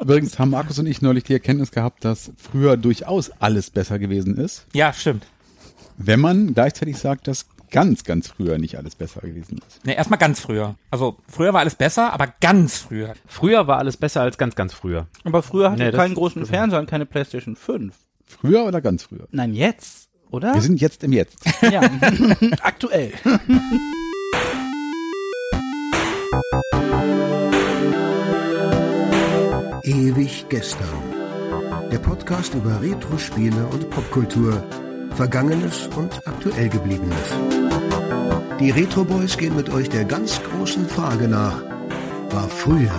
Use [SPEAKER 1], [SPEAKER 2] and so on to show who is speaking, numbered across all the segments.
[SPEAKER 1] Übrigens haben Markus und ich neulich die Erkenntnis gehabt, dass früher durchaus alles besser gewesen ist,
[SPEAKER 2] Ja, stimmt.
[SPEAKER 1] wenn man gleichzeitig sagt, dass ganz, ganz früher nicht alles besser gewesen ist.
[SPEAKER 2] Ne, erstmal ganz früher. Also früher war alles besser, aber ganz früher.
[SPEAKER 3] Früher war alles besser als ganz, ganz früher.
[SPEAKER 4] Aber früher hatte
[SPEAKER 3] Nee,
[SPEAKER 4] keinen großen Fernseher und keine Playstation 5.
[SPEAKER 1] Früher oder ganz früher?
[SPEAKER 4] Nein, jetzt, oder?
[SPEAKER 1] Wir sind jetzt im Jetzt.
[SPEAKER 4] ja, aktuell.
[SPEAKER 5] Ewig gestern. Der Podcast über Retro-Spiele und Popkultur. Vergangenes und aktuell gebliebenes. Die Retro Boys gehen mit euch der ganz großen Frage nach. War früher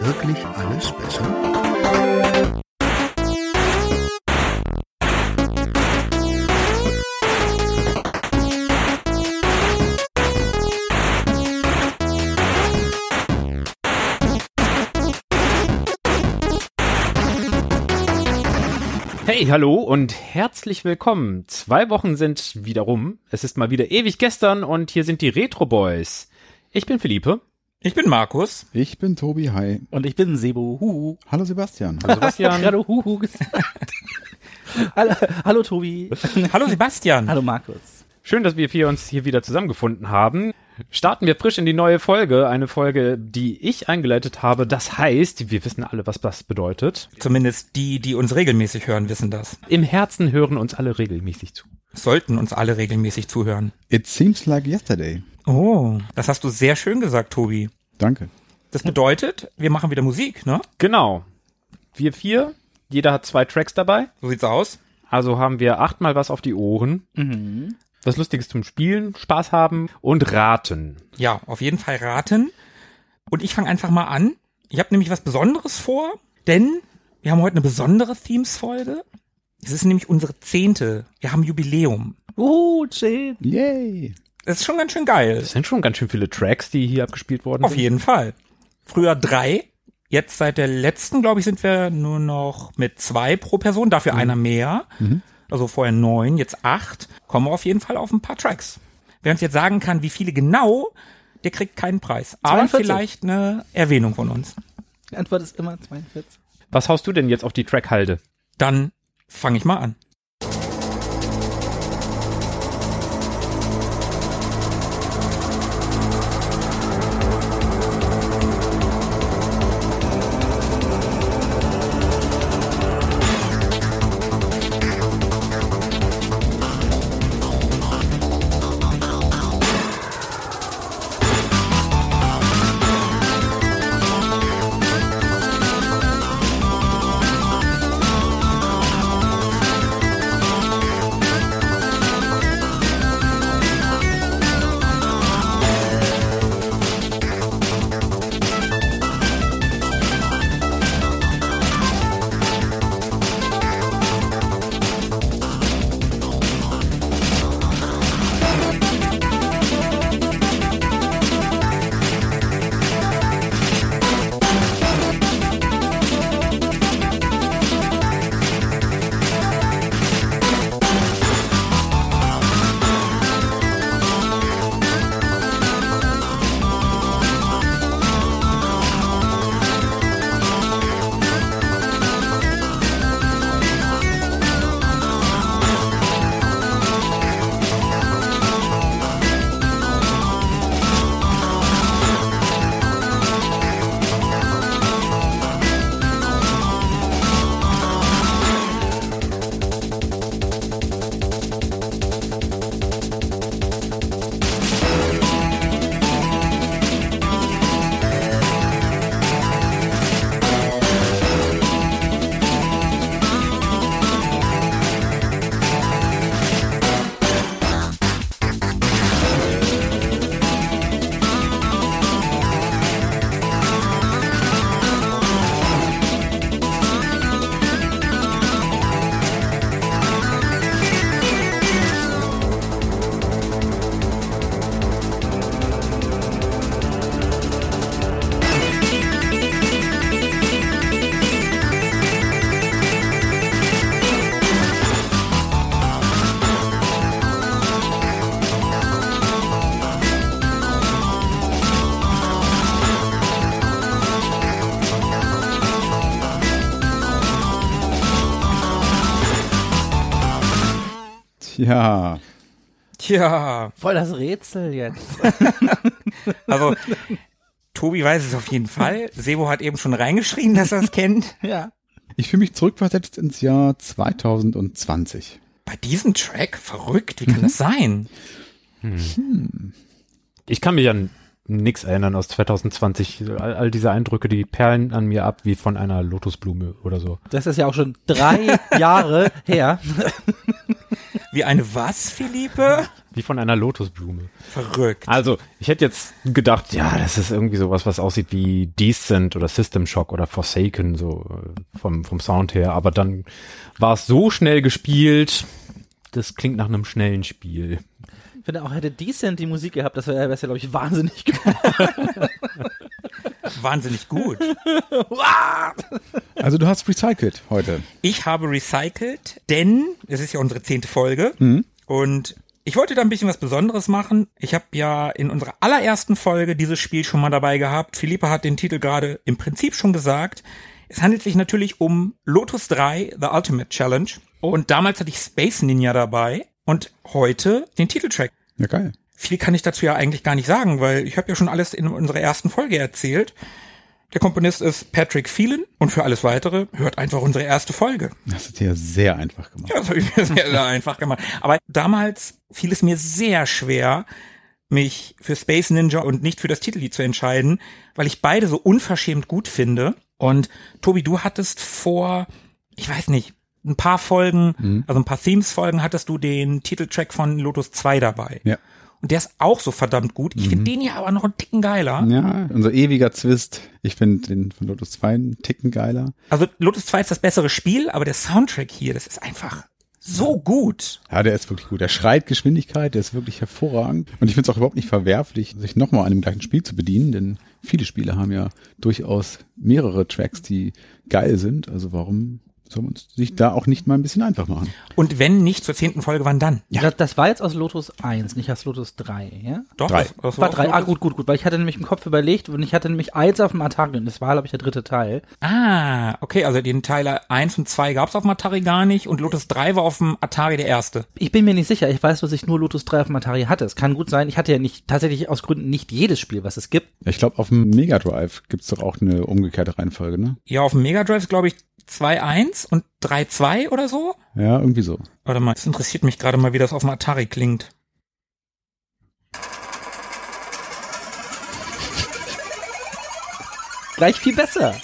[SPEAKER 5] wirklich alles besser?
[SPEAKER 3] Hey, hallo und herzlich willkommen. Zwei Wochen sind wieder rum. Es ist mal wieder ewig gestern und hier sind die Retro Boys. Ich bin Philippe.
[SPEAKER 2] Ich bin Markus.
[SPEAKER 1] Ich bin Tobi, hi.
[SPEAKER 4] Und ich bin Sebo. Huhu.
[SPEAKER 1] Hallo Sebastian.
[SPEAKER 4] Hab
[SPEAKER 3] Sebastian.
[SPEAKER 4] gerade Huhu gesagt. hallo, hallo Tobi.
[SPEAKER 2] Hallo Sebastian.
[SPEAKER 4] hallo Markus.
[SPEAKER 3] Schön, dass wir vier uns hier wieder zusammengefunden haben. Starten wir frisch in die neue Folge. Eine Folge, die ich eingeleitet habe. Das heißt, wir wissen alle, was das bedeutet.
[SPEAKER 2] Zumindest die, die uns regelmäßig hören, wissen das.
[SPEAKER 3] Im Herzen hören uns alle regelmäßig zu.
[SPEAKER 2] Sollten uns alle regelmäßig zuhören.
[SPEAKER 1] It seems like yesterday.
[SPEAKER 2] Oh, das hast du sehr schön gesagt, Tobi.
[SPEAKER 1] Danke.
[SPEAKER 2] Das bedeutet, wir machen wieder Musik, ne?
[SPEAKER 3] Genau. Wir vier, jeder hat zwei Tracks dabei.
[SPEAKER 2] So sieht's aus.
[SPEAKER 3] Also haben wir achtmal was auf die Ohren. Was Lustiges zum Spielen, Spaß haben und raten.
[SPEAKER 2] Ja, auf jeden Fall raten. Und ich fange einfach mal an. Ich habe nämlich was Besonderes vor, denn wir haben heute eine besondere Themes-Folge. Es ist nämlich unsere zehnte. Wir haben Jubiläum.
[SPEAKER 4] Uh, zehn.
[SPEAKER 1] Yay.
[SPEAKER 2] Das ist schon ganz schön geil.
[SPEAKER 3] Das sind schon ganz schön viele Tracks, die hier abgespielt worden
[SPEAKER 2] Auf
[SPEAKER 3] sind.
[SPEAKER 2] jeden Fall. Früher drei. Jetzt seit der letzten, glaube ich, sind wir nur noch mit zwei pro Person, dafür einer mehr. Also vorher neun, jetzt acht. Kommen wir auf jeden Fall auf ein paar Tracks. Wer uns jetzt sagen kann, wie viele genau, der kriegt keinen Preis. Aber
[SPEAKER 4] 42.
[SPEAKER 2] vielleicht eine Erwähnung von uns.
[SPEAKER 4] Die Antwort ist immer 42.
[SPEAKER 3] Was haust du denn jetzt auf die Trackhalde?
[SPEAKER 2] Dann fange ich mal an.
[SPEAKER 1] Tja,
[SPEAKER 2] Tja,
[SPEAKER 4] Voll das Rätsel jetzt.
[SPEAKER 2] also Tobi weiß es auf jeden Fall. Sebo hat eben schon reingeschrien, dass er es kennt.
[SPEAKER 4] ja.
[SPEAKER 1] ich fühle mich zurückversetzt ins Jahr 2020.
[SPEAKER 2] Bei diesem Track? Verrückt, wie kann das sein?
[SPEAKER 3] Ich kann mich an nix erinnern aus 2020. All, all diese Eindrücke, die perlen an mir ab wie von einer Lotusblume oder so.
[SPEAKER 4] Das ist ja auch schon drei Jahre her.
[SPEAKER 2] Wie eine was, Philippe?
[SPEAKER 3] Wie von einer Lotusblume.
[SPEAKER 2] Verrückt.
[SPEAKER 3] Also, ich hätte jetzt gedacht, ja, das ist irgendwie sowas, was aussieht wie Decent oder System Shock oder Forsaken, so äh, vom, vom Sound her. Aber dann war es so schnell gespielt, das klingt nach einem schnellen Spiel.
[SPEAKER 4] Ich finde auch, hätte Decent die Musik gehabt, das wäre, wär's ja, glaube ich, wahnsinnig geworden.
[SPEAKER 2] Wahnsinnig gut.
[SPEAKER 1] Also du hast recycelt heute.
[SPEAKER 2] Ich habe recycelt, denn es ist ja unsere zehnte Folge und ich wollte da ein bisschen was Besonderes machen. Ich habe ja in unserer allerersten Folge dieses Spiel schon mal dabei gehabt. Philippe hat den Titel gerade im Prinzip schon gesagt. Es handelt sich natürlich um Lotus 3, The Ultimate Challenge. Und damals hatte ich Space Ninja dabei und heute den Titeltrack.
[SPEAKER 1] Ja, geil.
[SPEAKER 2] Viel kann ich dazu ja eigentlich gar nicht sagen, weil ich habe ja schon alles in unserer ersten Folge erzählt. Der Komponist ist Patrick Phelan und für alles weitere hört einfach unsere erste Folge.
[SPEAKER 1] Das ist ja sehr einfach gemacht.
[SPEAKER 2] Ja, das habe ich mir sehr, sehr einfach gemacht. Aber damals fiel es mir sehr schwer, mich für Space Ninja und nicht für das Titellied zu entscheiden, weil ich beide so unverschämt gut finde. Und Tobi, du hattest vor, ich weiß nicht, ein paar Folgen, also ein paar Themes-Folgen hattest du den Titeltrack von Lotus 2 dabei.
[SPEAKER 1] Ja.
[SPEAKER 2] Und der ist auch so verdammt gut. Ich finde den hier aber noch einen Ticken geiler.
[SPEAKER 1] Ja, unser ewiger Zwist. Ich finde den von Lotus 2 einen Ticken geiler.
[SPEAKER 2] Also Lotus 2 ist das bessere Spiel, aber der Soundtrack hier, das ist einfach so gut.
[SPEAKER 1] Ja, der ist wirklich gut. Der schreit Geschwindigkeit, der ist wirklich hervorragend. Und ich finde es auch überhaupt nicht verwerflich, sich nochmal an dem gleichen Spiel zu bedienen, denn viele Spiele haben ja durchaus mehrere Tracks, die geil sind. Also warum soll man es sich da auch nicht mal ein bisschen einfach machen?
[SPEAKER 2] Und wenn nicht zur zehnten Folge, wann dann?
[SPEAKER 4] Das, das war jetzt aus Lotus 1, nicht aus Lotus 3, ja?
[SPEAKER 2] Doch,
[SPEAKER 1] Drei.
[SPEAKER 2] das, das
[SPEAKER 4] War
[SPEAKER 2] auch
[SPEAKER 4] 3, ah gut, gut, gut, weil ich hatte nämlich im Kopf überlegt und ich hatte nämlich eins auf dem Atari und das war, glaube ich, der dritte Teil.
[SPEAKER 2] Ah, okay, also den Teile 1 und 2 gab's auf dem Atari gar nicht und Lotus 3 war auf dem Atari der erste.
[SPEAKER 4] Ich bin mir nicht sicher, ich weiß, dass ich nur Lotus 3 auf dem Atari hatte. Es kann gut sein, ich hatte ja nicht, tatsächlich aus Gründen nicht jedes Spiel, was es gibt.
[SPEAKER 1] Ich glaube, auf dem Mega Drive gibt's doch auch eine umgekehrte Reihenfolge, ne?
[SPEAKER 2] Ja, auf dem Mega Drive glaube ich 2.1 und 3.2 oder so.
[SPEAKER 1] Ja, irgendwie so.
[SPEAKER 2] Warte mal, das interessiert mich gerade mal, wie das auf dem Atari klingt.
[SPEAKER 4] Gleich viel besser.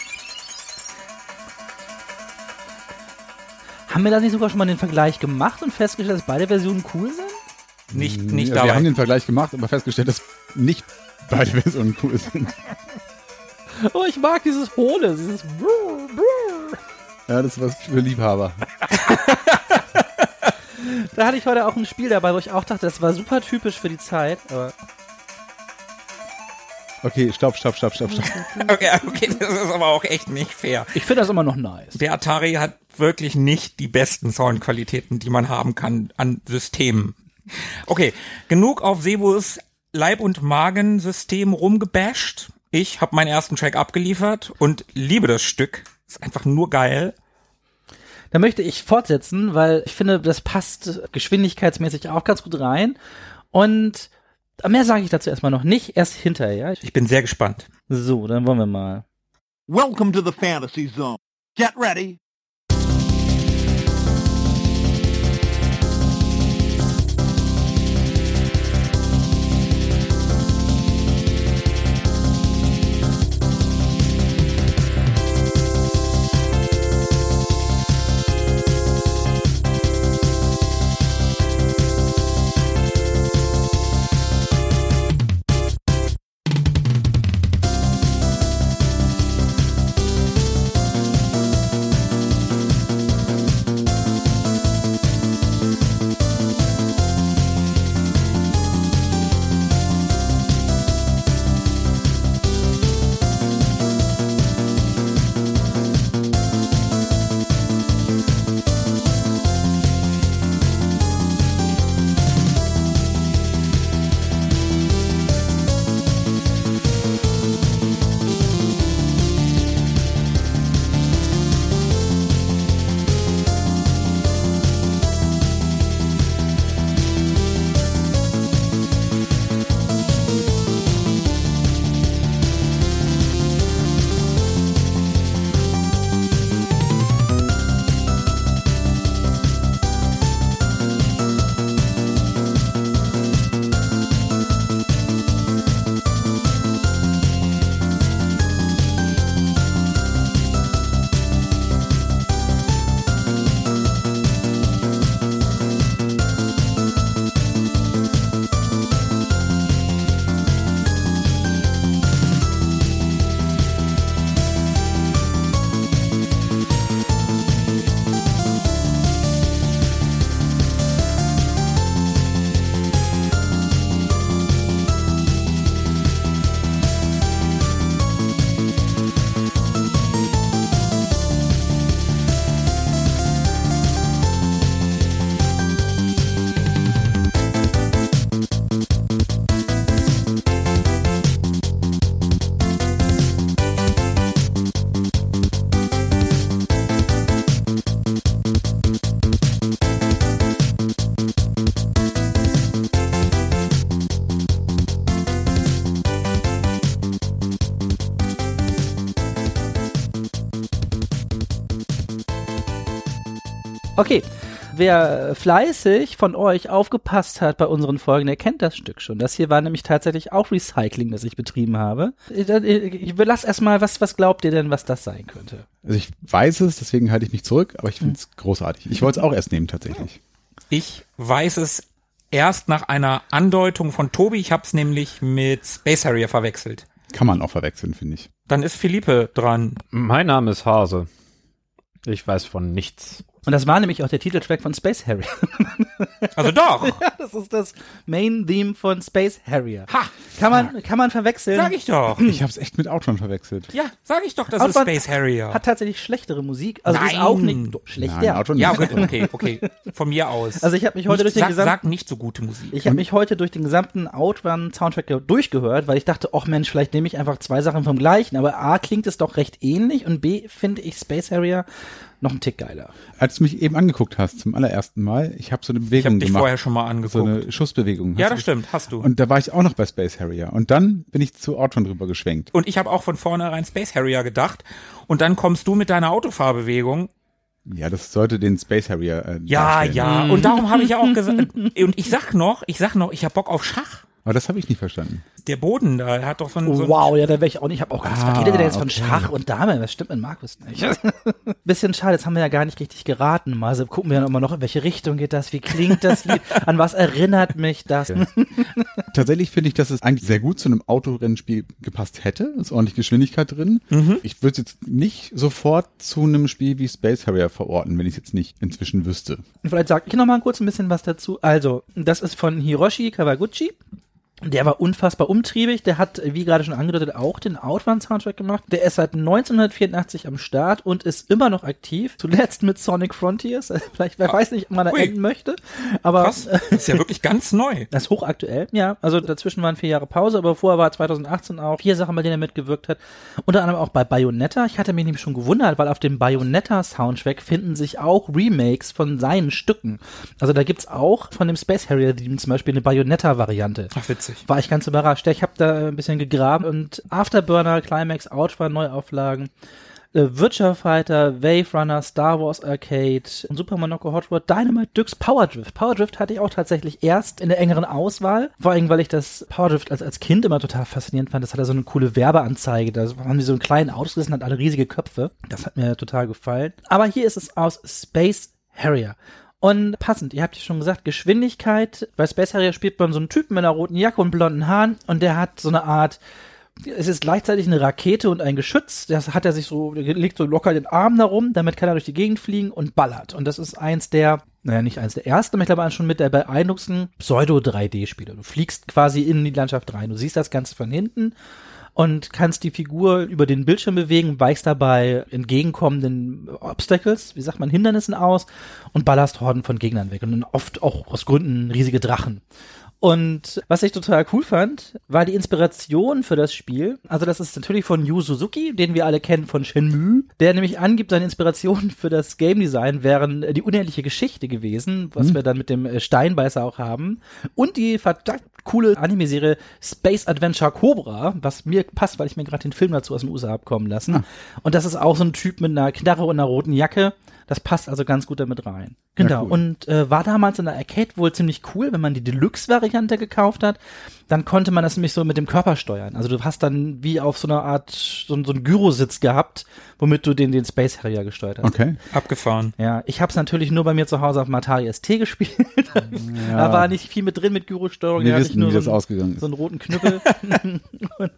[SPEAKER 4] Haben wir da nicht sogar schon mal den Vergleich gemacht und festgestellt, dass beide Versionen cool sind?
[SPEAKER 2] Nicht, nicht
[SPEAKER 1] ja,
[SPEAKER 2] dabei.
[SPEAKER 1] Wir haben den Vergleich gemacht, aber festgestellt, dass nicht beide Versionen cool sind.
[SPEAKER 4] Oh, ich mag dieses Hohle, dieses Brrr, Brrr.
[SPEAKER 1] Ja, das ist was für Liebhaber.
[SPEAKER 4] Da hatte ich heute auch ein Spiel dabei, wo ich auch dachte, das war super typisch für die Zeit. Aber
[SPEAKER 1] Okay, stopp, stopp, stopp, stopp, stopp.
[SPEAKER 2] okay, okay, das ist aber auch echt nicht fair.
[SPEAKER 4] ich finde das immer noch nice.
[SPEAKER 2] Der Atari hat wirklich nicht die besten Soundqualitäten, die man haben kann an Systemen. Okay, genug auf Sebus Leib- und Magensystem rumgebasht. Ich habe meinen ersten Track abgeliefert und liebe das Stück. Ist einfach nur geil.
[SPEAKER 4] Da möchte ich fortsetzen, weil ich finde, das passt geschwindigkeitsmäßig auch ganz gut rein. Und mehr sage ich dazu erstmal noch nicht, erst hinterher.
[SPEAKER 2] Ich bin sehr gespannt.
[SPEAKER 4] So, dann wollen wir mal.
[SPEAKER 6] Welcome to the fantasy zone. Get ready.
[SPEAKER 4] Okay, wer fleißig von euch aufgepasst hat bei unseren Folgen, der kennt das Stück schon. Das hier war nämlich tatsächlich auch Recycling, das ich betrieben habe. Ich, ich lass erstmal, was, was glaubt ihr denn, was das sein könnte?
[SPEAKER 1] Also ich weiß es, deswegen halte ich mich zurück, aber ich finde es großartig. Ich wollte es auch erst nehmen tatsächlich.
[SPEAKER 2] Ich weiß es erst nach einer Andeutung von Tobi. Ich habe es nämlich mit Space Harrier verwechselt.
[SPEAKER 1] Kann man auch verwechseln, finde ich.
[SPEAKER 2] Dann ist Philippe dran.
[SPEAKER 3] Mein Name ist Hase. Ich weiß von nichts.
[SPEAKER 4] Und das war nämlich auch der Titeltrack von Space Harrier.
[SPEAKER 2] Also doch.
[SPEAKER 4] ja, das ist das Main-Theme von Space Harrier.
[SPEAKER 2] Ha!
[SPEAKER 4] Kann man, kann man verwechseln.
[SPEAKER 2] Sag ich doch.
[SPEAKER 1] Ich habe es echt mit Outrun verwechselt.
[SPEAKER 2] Ja, sag ich doch, das
[SPEAKER 4] Outrun
[SPEAKER 2] ist Space Harrier.
[SPEAKER 4] Hat tatsächlich schlechtere Musik. Also ist
[SPEAKER 2] Nein.
[SPEAKER 4] auch nicht doch, schlecht.
[SPEAKER 1] Nein,
[SPEAKER 4] ja.
[SPEAKER 1] Outrun
[SPEAKER 2] ja,
[SPEAKER 1] nicht.
[SPEAKER 2] gut, okay, okay. Von mir aus.
[SPEAKER 4] Also ich habe mich heute durch
[SPEAKER 2] nicht,
[SPEAKER 4] den
[SPEAKER 2] sag,
[SPEAKER 4] gesamten
[SPEAKER 2] sag nicht so gute Musik.
[SPEAKER 4] Ich habe mich heute durch den gesamten Outrun-Soundtrack ge- durchgehört, weil ich dachte, ach Mensch, vielleicht nehme ich einfach zwei Sachen vom gleichen. Aber A klingt es doch recht ähnlich und B finde ich Space Harrier noch einen Tick geiler.
[SPEAKER 1] Als du mich eben angeguckt hast zum allerersten Mal, ich habe so eine
[SPEAKER 2] ich
[SPEAKER 1] Bewegung
[SPEAKER 2] habe dich
[SPEAKER 1] gemacht.
[SPEAKER 2] vorher schon mal
[SPEAKER 1] so
[SPEAKER 2] angeguckt.
[SPEAKER 1] eine Schussbewegung.
[SPEAKER 2] ja, das
[SPEAKER 1] du-
[SPEAKER 2] stimmt, hast du. Und,
[SPEAKER 1] Und da war ich auch noch bei Space Harrier. Und dann bin ich zu Outrun drüber geschwenkt.
[SPEAKER 2] ich habe auch von vornherein Space Harrier gedacht. Und dann kommst du mit deiner Autofahrbewegung.
[SPEAKER 1] Ja, das sollte den Space Harrier äh,
[SPEAKER 2] Ja,
[SPEAKER 1] darstellen.
[SPEAKER 2] ja. Und darum habe ich ja auch gesagt. Und ich sag noch, ich sag noch, ich habe Bock auf Schach.
[SPEAKER 1] Aber das habe ich nicht verstanden.
[SPEAKER 2] Der Boden da er hat doch so ein, so
[SPEAKER 4] wow, ja, da wäre ich auch nicht. Ich habe auch gedacht, was
[SPEAKER 1] Ah,
[SPEAKER 4] redet der jetzt von
[SPEAKER 1] okay.
[SPEAKER 4] Schach und Dame? Was stimmt mit Markus nicht? Bisschen schade, jetzt haben wir ja gar nicht richtig geraten. Mal also gucken wir dann immer noch, in welche Richtung geht das, wie klingt das Lied, an was erinnert mich das?
[SPEAKER 1] Tatsächlich finde ich, dass es eigentlich sehr gut zu einem Autorennspiel gepasst hätte. Ist ordentlich Geschwindigkeit drin.
[SPEAKER 2] Mhm.
[SPEAKER 1] Ich würde es jetzt nicht sofort zu einem Spiel wie Space Harrier verorten, wenn ich es jetzt nicht inzwischen wüsste.
[SPEAKER 4] Vielleicht sage ich noch mal kurz ein bisschen was dazu. Also, das ist von Hiroshi Kawaguchi. Der war unfassbar umtriebig. Der hat, wie gerade schon angedeutet, auch den Outrun-Soundtrack gemacht. Der ist seit 1984 am Start und ist immer noch aktiv. Zuletzt mit Sonic Frontiers. Vielleicht, wer weiß nicht, ob man da enden möchte. Aber
[SPEAKER 2] Krass. Das ist ja wirklich ganz neu.
[SPEAKER 4] das ist hochaktuell, ja. Also dazwischen waren vier Jahre Pause, aber vorher war 2018 auch vier Sachen, bei denen er mitgewirkt hat. Unter anderem auch bei Bayonetta. Ich hatte mich nämlich schon gewundert, weil auf dem Bayonetta-Soundtrack finden sich auch Remakes von seinen Stücken. Also da gibt's auch von dem Space Harrier-Theme zum Beispiel eine Bayonetta-Variante.
[SPEAKER 2] Ach, witzig.
[SPEAKER 4] War ich ganz überrascht. Ich habe da ein bisschen gegraben und Afterburner, Climax, Outrun, Neuauflagen, äh, Virtua Fighter, Wave Runner, Star Wars Arcade, Super Monaco Hot Rod, Dynamite Dux, Power Drift. Power Drift hatte ich auch tatsächlich erst in der engeren Auswahl, vor allem, weil ich das Power Drift als, als Kind immer total faszinierend fand. Das hatte so eine coole Werbeanzeige, da haben die so einen kleinen Autos gerissen, hat alle riesige Köpfe. Das hat mir total gefallen. Aber hier ist es aus Space Harrier. Und passend, ihr habt ja schon gesagt, Geschwindigkeit. Bei Space Harrier spielt man so einen Typen mit einer roten Jacke und blonden Haaren und der hat so eine Art, es ist gleichzeitig eine Rakete und ein Geschütz. Das hat er sich so, legt so locker den Arm darum, damit kann er durch die Gegend fliegen und ballert. Und das ist eins der, naja, nicht eins der ersten, aber ich glaube schon mit der beeindruckendsten Pseudo-3D-Spiele. Du fliegst quasi in die Landschaft rein. Du siehst das Ganze von hinten und kannst die Figur über den Bildschirm bewegen, weichst dabei entgegenkommenden Obstacles, wie sagt man, Hindernissen aus und ballerst Horden von Gegnern weg und oft auch aus Gründen riesige Drachen. Und was ich total cool fand, war die Inspiration für das Spiel. Also das ist natürlich von Yu Suzuki, den wir alle kennen von Shenmue, der nämlich angibt, seine Inspiration für das Game Design wären äh, die unendliche Geschichte gewesen, was wir dann mit dem äh, Steinbeißer auch haben. Und die verdammt coole Anime-Serie Space Adventure Cobra, was mir passt, weil ich mir gerade den Film dazu aus den USA abkommen lassen. Und das ist auch so ein Typ mit einer Knarre und einer roten Jacke. Das passt also ganz gut damit rein. Genau.
[SPEAKER 1] cool.
[SPEAKER 4] Und äh, war damals in der Arcade wohl ziemlich cool, wenn man die Deluxe-Variante gekauft hat. Dann konnte man das nämlich so mit dem Körper steuern. Also du hast dann wie auf so einer Art, so, so einen Gyrositz gehabt, womit du den, den Space Harrier gesteuert hast.
[SPEAKER 1] Okay.
[SPEAKER 2] Abgefahren.
[SPEAKER 4] Ja, ich habe es natürlich nur bei mir zu Hause auf dem Atari ST gespielt. Da war nicht viel mit drin mit Gyrosteuerung.
[SPEAKER 1] Wir
[SPEAKER 4] da
[SPEAKER 1] wissen,
[SPEAKER 4] ich nur
[SPEAKER 1] wie
[SPEAKER 4] so
[SPEAKER 1] das
[SPEAKER 4] einen-
[SPEAKER 1] ausgegangen ist.
[SPEAKER 4] so einen roten Knüppel. Und-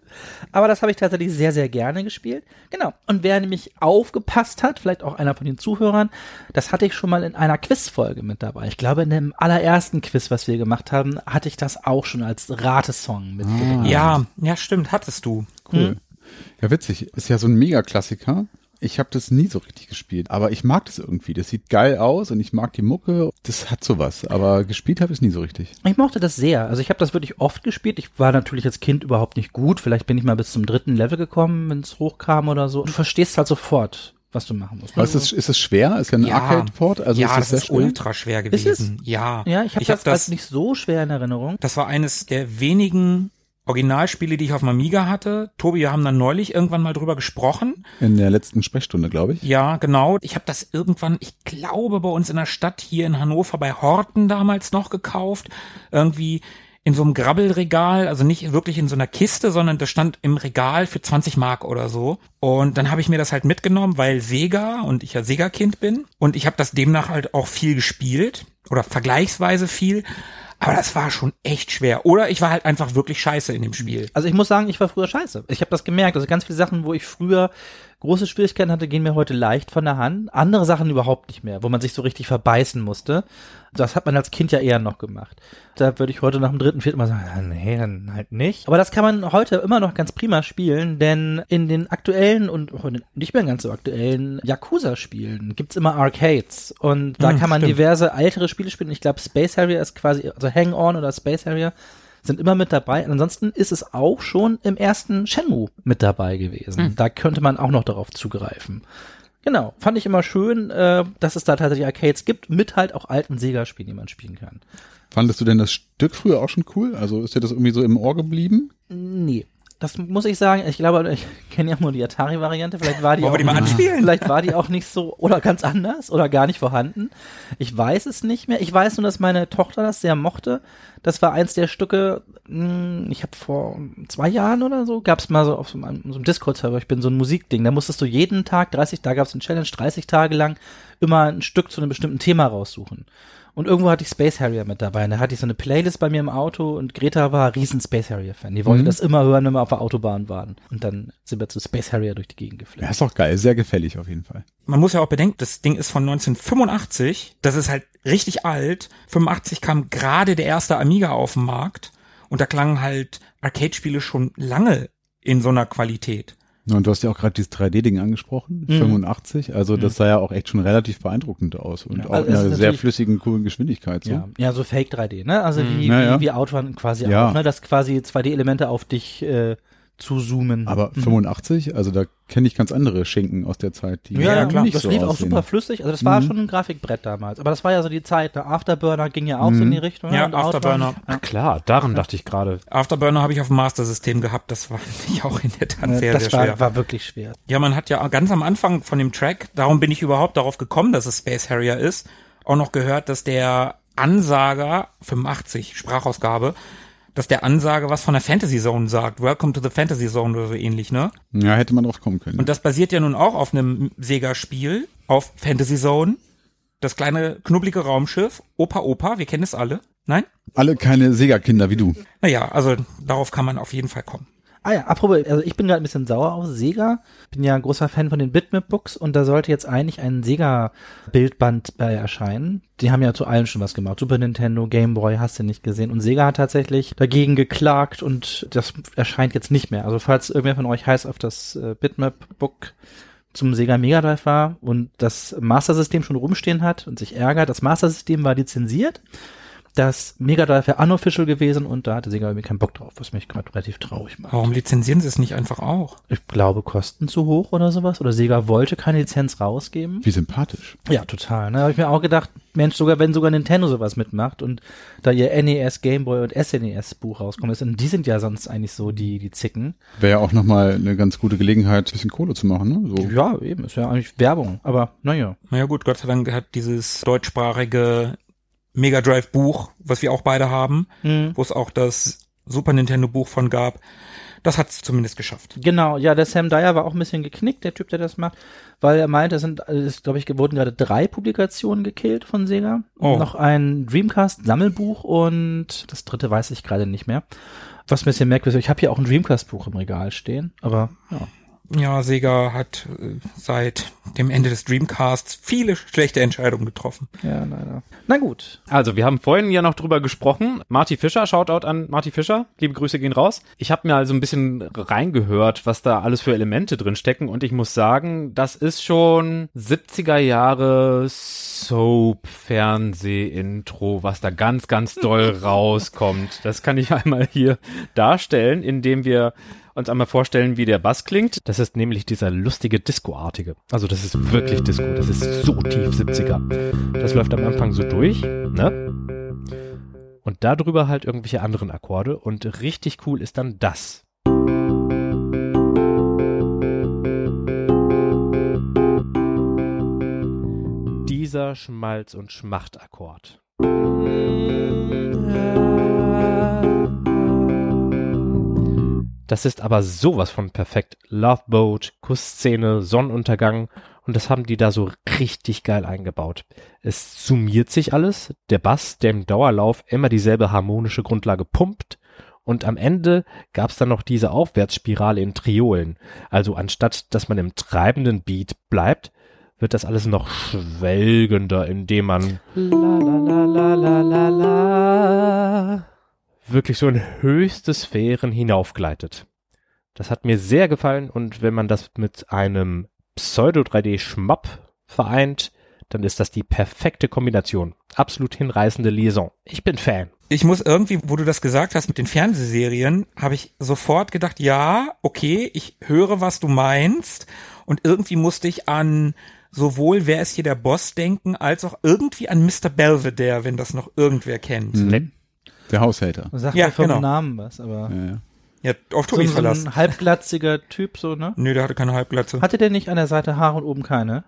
[SPEAKER 4] Aber das habe ich tatsächlich sehr, sehr gerne gespielt. Genau. Und wer nämlich aufgepasst hat, vielleicht auch einer von den Zuhörern, das hatte ich schon mal in einer Quizfolge mit dabei. Ich glaube, in dem allerersten Quiz, was wir gemacht haben, hatte ich das auch schon als Ratesong mit dabei.
[SPEAKER 2] Ja, ja, stimmt, hattest du.
[SPEAKER 1] Cool. Ja, witzig. Ist ja so ein Mega-Klassiker. Ich habe das nie so richtig gespielt, aber ich mag das irgendwie. Das sieht geil aus und ich mag die Mucke. Das hat sowas, aber gespielt habe ich es nie so richtig.
[SPEAKER 4] Ich mochte das sehr. Also ich habe das wirklich oft gespielt. Ich war natürlich als Kind überhaupt nicht gut. Vielleicht bin ich mal bis zum dritten Level gekommen, wenn es hochkam oder so. Du verstehst halt sofort, was du machen musst.
[SPEAKER 1] Aber ist es, ist es schwer? Ist ja ein
[SPEAKER 2] Ja.
[SPEAKER 1] Arcade-Port? Also
[SPEAKER 2] ja,
[SPEAKER 1] ist
[SPEAKER 2] das
[SPEAKER 1] sehr
[SPEAKER 2] ist
[SPEAKER 1] schwer?
[SPEAKER 2] ultra schwer gewesen. Ja,
[SPEAKER 4] ja, ich habe das,
[SPEAKER 2] hab das
[SPEAKER 4] als nicht so schwer in Erinnerung.
[SPEAKER 2] Das war eines der wenigen Originalspiele, die ich auf dem Amiga hatte. Tobi, wir haben dann neulich irgendwann mal drüber gesprochen.
[SPEAKER 1] In der letzten Sprechstunde, glaube ich.
[SPEAKER 2] Ja, genau. Ich habe das irgendwann, ich glaube, bei uns in der Stadt hier in Hannover bei Horten damals noch gekauft. Irgendwie in so einem Grabbelregal, also nicht wirklich in so einer Kiste, sondern das stand im Regal für 20 Mark oder so. Und dann habe ich mir das halt mitgenommen, weil Sega und ich ja Sega-Kind bin. Und ich habe das demnach halt auch viel gespielt oder vergleichsweise viel. Aber das war schon echt schwer. Oder ich war halt einfach wirklich scheiße in dem Spiel.
[SPEAKER 4] Also ich muss sagen, ich war früher scheiße. Ich habe das gemerkt. Also ganz viele Sachen, wo ich früher große Schwierigkeiten hatte, gehen mir heute leicht von der Hand. Andere Sachen überhaupt nicht mehr, wo man sich so richtig verbeißen musste. Das hat man als Kind ja eher noch gemacht. Da würde ich heute nach dem dritten, vierten Mal sagen, ah, nee, dann halt nicht. Aber das kann man heute immer noch ganz prima spielen, denn in den aktuellen und nicht mehr ganz so aktuellen Yakuza-Spielen gibt's immer Arcades. Und da
[SPEAKER 2] Hm,
[SPEAKER 4] kann man
[SPEAKER 2] stimmt.
[SPEAKER 4] diverse ältere Spiele spielen. Ich glaube, Space Harrier ist quasi, also Hang On oder Space Harrier sind immer mit dabei. Ansonsten ist es auch schon im ersten Shenmue mit dabei gewesen. Da könnte man auch noch darauf zugreifen. Genau, fand ich immer schön, äh, dass es da tatsächlich Arcades gibt, mit halt auch alten Sega-Spielen, die man spielen kann.
[SPEAKER 1] Fandest du denn das Stück früher auch schon cool? Also ist dir das irgendwie so im Ohr geblieben?
[SPEAKER 4] Nee. Das muss ich sagen, ich glaube, ich kenne ja nur die Atari-Variante, vielleicht war die
[SPEAKER 2] Wollen
[SPEAKER 4] auch
[SPEAKER 2] wir die mal
[SPEAKER 4] nicht,
[SPEAKER 2] anspielen?
[SPEAKER 4] vielleicht war die auch nicht so, oder ganz anders, oder gar nicht vorhanden. Ich weiß es nicht mehr. Ich weiß nur, dass meine Tochter das sehr mochte. Das war eins der Stücke, mh, ich habe vor zwei Jahren oder so, gab es mal so auf so einem, so einem Discord-Server, ich bin so ein Musikding, da musstest du jeden Tag, 30, da gab es eine Challenge, 30 Tage lang, immer ein Stück zu einem bestimmten Thema raussuchen. Und irgendwo hatte ich Space Harrier mit dabei. Und da hatte ich so eine Playlist bei mir im Auto und Greta war riesen Space Harrier Fan. Die wollte das immer hören, wenn wir auf der Autobahn waren. Und dann sind wir zu Space Harrier durch die Gegend
[SPEAKER 1] Ja,
[SPEAKER 4] geflogen.
[SPEAKER 1] ist doch geil, sehr gefällig auf jeden Fall.
[SPEAKER 2] Man muss ja auch bedenken, das Ding ist von 1985. Das ist halt richtig alt. 85 kam gerade der erste Amiga auf den Markt. Und da klangen halt Arcade-Spiele schon lange in so einer Qualität.
[SPEAKER 1] Ja, Und du hast ja auch gerade dieses 3D-Ding angesprochen,
[SPEAKER 4] Mhm.
[SPEAKER 1] 85. Also das sah ja auch echt schon relativ beeindruckend aus und auch
[SPEAKER 4] also
[SPEAKER 1] in einer sehr flüssigen, coolen Geschwindigkeit. So.
[SPEAKER 4] Ja, ja, so Fake 3D, ne? Also wie,
[SPEAKER 1] Ja, ja.
[SPEAKER 4] wie, wie Outrun quasi
[SPEAKER 1] Ja.
[SPEAKER 4] auch, ne? Dass quasi 2D-Elemente auf dich äh, zu zoomen.
[SPEAKER 1] Aber 85, also da kenne ich ganz andere Schinken aus der Zeit, die
[SPEAKER 4] ja, ja, klar.
[SPEAKER 1] nicht
[SPEAKER 4] Das
[SPEAKER 1] so
[SPEAKER 4] lief auch
[SPEAKER 1] aussehen.
[SPEAKER 4] super flüssig. Also das war
[SPEAKER 1] Mhm.
[SPEAKER 4] schon ein Grafikbrett damals. Aber das war ja so die Zeit. Ne? Afterburner ging ja auch so
[SPEAKER 1] Mhm.
[SPEAKER 4] in die Richtung.
[SPEAKER 2] Ja,
[SPEAKER 4] ne?
[SPEAKER 2] Afterburner.
[SPEAKER 3] Ach klar, daran dachte ich gerade.
[SPEAKER 2] Afterburner habe ich auf dem Master-System gehabt. Das war ich auch in der Tat sehr,
[SPEAKER 4] Ja, das
[SPEAKER 2] sehr
[SPEAKER 4] war,
[SPEAKER 2] schwer.
[SPEAKER 4] war wirklich schwer.
[SPEAKER 2] Ja, man hat ja ganz am Anfang von dem Track, darum bin ich überhaupt darauf gekommen, dass es Space Harrier ist, auch noch gehört, dass der Ansager, 85, Sprachausgabe, dass der Ansager was von der Fantasy Zone sagt. Welcome to the Fantasy Zone oder so ähnlich, ne?
[SPEAKER 1] Ja, hätte man drauf kommen können.
[SPEAKER 2] Und das basiert ja nun auch auf einem Sega-Spiel, auf Fantasy Zone. Das kleine, knubbelige Raumschiff, Opa Opa, wir kennen es alle. Nein?
[SPEAKER 1] Alle keine Sega-Kinder wie du.
[SPEAKER 2] Naja, also darauf kann man auf jeden Fall kommen.
[SPEAKER 4] Ah ja, apropos, also ich bin gerade ein bisschen sauer auf Sega. Bin ja ein großer Fan von den Bitmap-Books und da sollte jetzt eigentlich ein Sega-Bildband bei erscheinen. Die haben ja zu allen schon was gemacht. Super Nintendo, Game Boy, hast du nicht gesehen. Und Sega hat tatsächlich dagegen geklagt und das erscheint jetzt nicht mehr. Also falls irgendwer von euch heiß auf das äh, Bitmap-Book zum Sega Mega Drive war und das Master-System schon rumstehen hat und sich ärgert, das Master-System war lizenziert. Das Mega Drive wäre unofficial gewesen und da hatte Sega irgendwie keinen Bock drauf, was mich gerade relativ traurig macht.
[SPEAKER 2] Warum lizenzieren sie es nicht einfach auch?
[SPEAKER 4] Ich glaube, Kosten zu hoch oder sowas. Oder Sega wollte keine Lizenz rausgeben.
[SPEAKER 1] Wie sympathisch.
[SPEAKER 4] Ja, total. Ne? habe ich mir auch gedacht, Mensch, sogar wenn sogar Nintendo sowas mitmacht und da ihr NES, Game Boy und SNES Buch rauskommt ist, und die sind ja sonst eigentlich so die, die Zicken.
[SPEAKER 1] Wäre ja auch nochmal eine ganz gute Gelegenheit, ein bisschen Kohle zu machen, ne? So.
[SPEAKER 4] Ja, eben, ist ja eigentlich Werbung. Aber naja.
[SPEAKER 2] Naja gut, Gott sei Dank hat dieses deutschsprachige Mega Drive Buch, was wir auch beide haben,
[SPEAKER 4] Mhm.
[SPEAKER 2] wo es auch das Super Nintendo Buch von gab, das hat es zumindest geschafft.
[SPEAKER 4] Genau, ja, der Sam Dyer war auch ein bisschen geknickt, der Typ, der das macht, weil er meinte, es sind, glaube ich, wurden gerade drei Publikationen gekillt von Sega.
[SPEAKER 2] Oh.
[SPEAKER 4] Noch ein Dreamcast-Sammelbuch und das dritte weiß ich gerade nicht mehr. Was ein bisschen merkwürdig ist, ich habe hier auch ein Dreamcast-Buch im Regal stehen, aber ja.
[SPEAKER 2] Ja, Sega hat äh, seit dem Ende des Dreamcasts viele schlechte Entscheidungen getroffen.
[SPEAKER 4] Ja, leider. Na gut.
[SPEAKER 3] Also, wir haben vorhin ja noch drüber gesprochen. Marty Fischer, Shoutout an Marty Fischer. Liebe Grüße gehen raus. Ich habe mir also ein bisschen reingehört, was da alles für Elemente drin stecken und ich muss sagen, das ist schon 70er Jahre Soap-Fernseh-Intro, was da ganz, ganz doll rauskommt. Das kann ich einmal hier darstellen, indem wir uns einmal vorstellen, wie der Bass klingt. Das ist nämlich dieser lustige Disco-artige. Also das ist wirklich Disco. Das ist so tief 70er. Das läuft am Anfang so durch, ne?
[SPEAKER 7] und darüber halt irgendwelche anderen Akkorde und richtig cool ist dann das. Dieser Schmalz- und Schmachtakkord. Das ist aber sowas von perfekt. Love Boat, Kussszene, Sonnenuntergang und das haben die da so richtig geil eingebaut. Es summiert sich alles, der Bass, der im Dauerlauf immer dieselbe harmonische Grundlage pumpt und am Ende gab's dann noch diese Aufwärtsspirale in Triolen. Also anstatt, dass man im treibenden Beat bleibt, wird das alles noch schwelgender, indem man la la la la la la la wirklich so in höchste Sphären hinaufgleitet. Das hat mir sehr gefallen und wenn man das mit einem Pseudo-3D-Schmapp vereint, dann ist das die perfekte Kombination. Absolut hinreißende Liaison. Ich bin Fan.
[SPEAKER 2] Ich muss irgendwie, wo du das gesagt hast mit den Fernsehserien, habe ich sofort gedacht, ja, okay, ich höre, was du meinst. Und irgendwie musste ich an sowohl Wer ist hier der Boss denken, als auch irgendwie an Mr. Belvedere, wenn das noch irgendwer kennt.
[SPEAKER 1] Mhm. Der Haushälter.
[SPEAKER 4] Man sagt
[SPEAKER 2] Ja,
[SPEAKER 4] ja, vom
[SPEAKER 2] genau.
[SPEAKER 4] Namen was, aber
[SPEAKER 1] Ja, ja.
[SPEAKER 2] Ja, auf
[SPEAKER 4] so,
[SPEAKER 2] Tobis
[SPEAKER 4] so
[SPEAKER 2] Verlass.
[SPEAKER 4] ein halbglatziger Typ, so, ne?
[SPEAKER 2] Nö, der hatte keine Halbglatze.
[SPEAKER 4] Hatte der nicht an der Seite Haare und oben keine?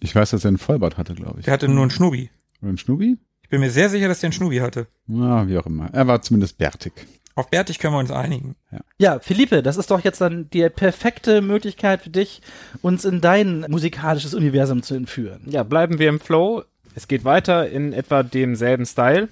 [SPEAKER 1] Ich weiß, dass er einen Vollbart hatte, glaube ich.
[SPEAKER 2] Der hatte nur einen Schnubi.
[SPEAKER 1] Oder einen Schnubi?
[SPEAKER 2] Ich bin mir sehr sicher, dass der einen Schnubi hatte.
[SPEAKER 1] Ja, wie auch immer. Er war zumindest bärtig.
[SPEAKER 2] Auf Bärtig können wir uns einigen.
[SPEAKER 4] Ja, Philippe, das ist doch jetzt dann die perfekte Möglichkeit für dich, uns in dein musikalisches Universum zu entführen.
[SPEAKER 7] Ja, bleiben wir im Flow. Es geht weiter in etwa demselben Style.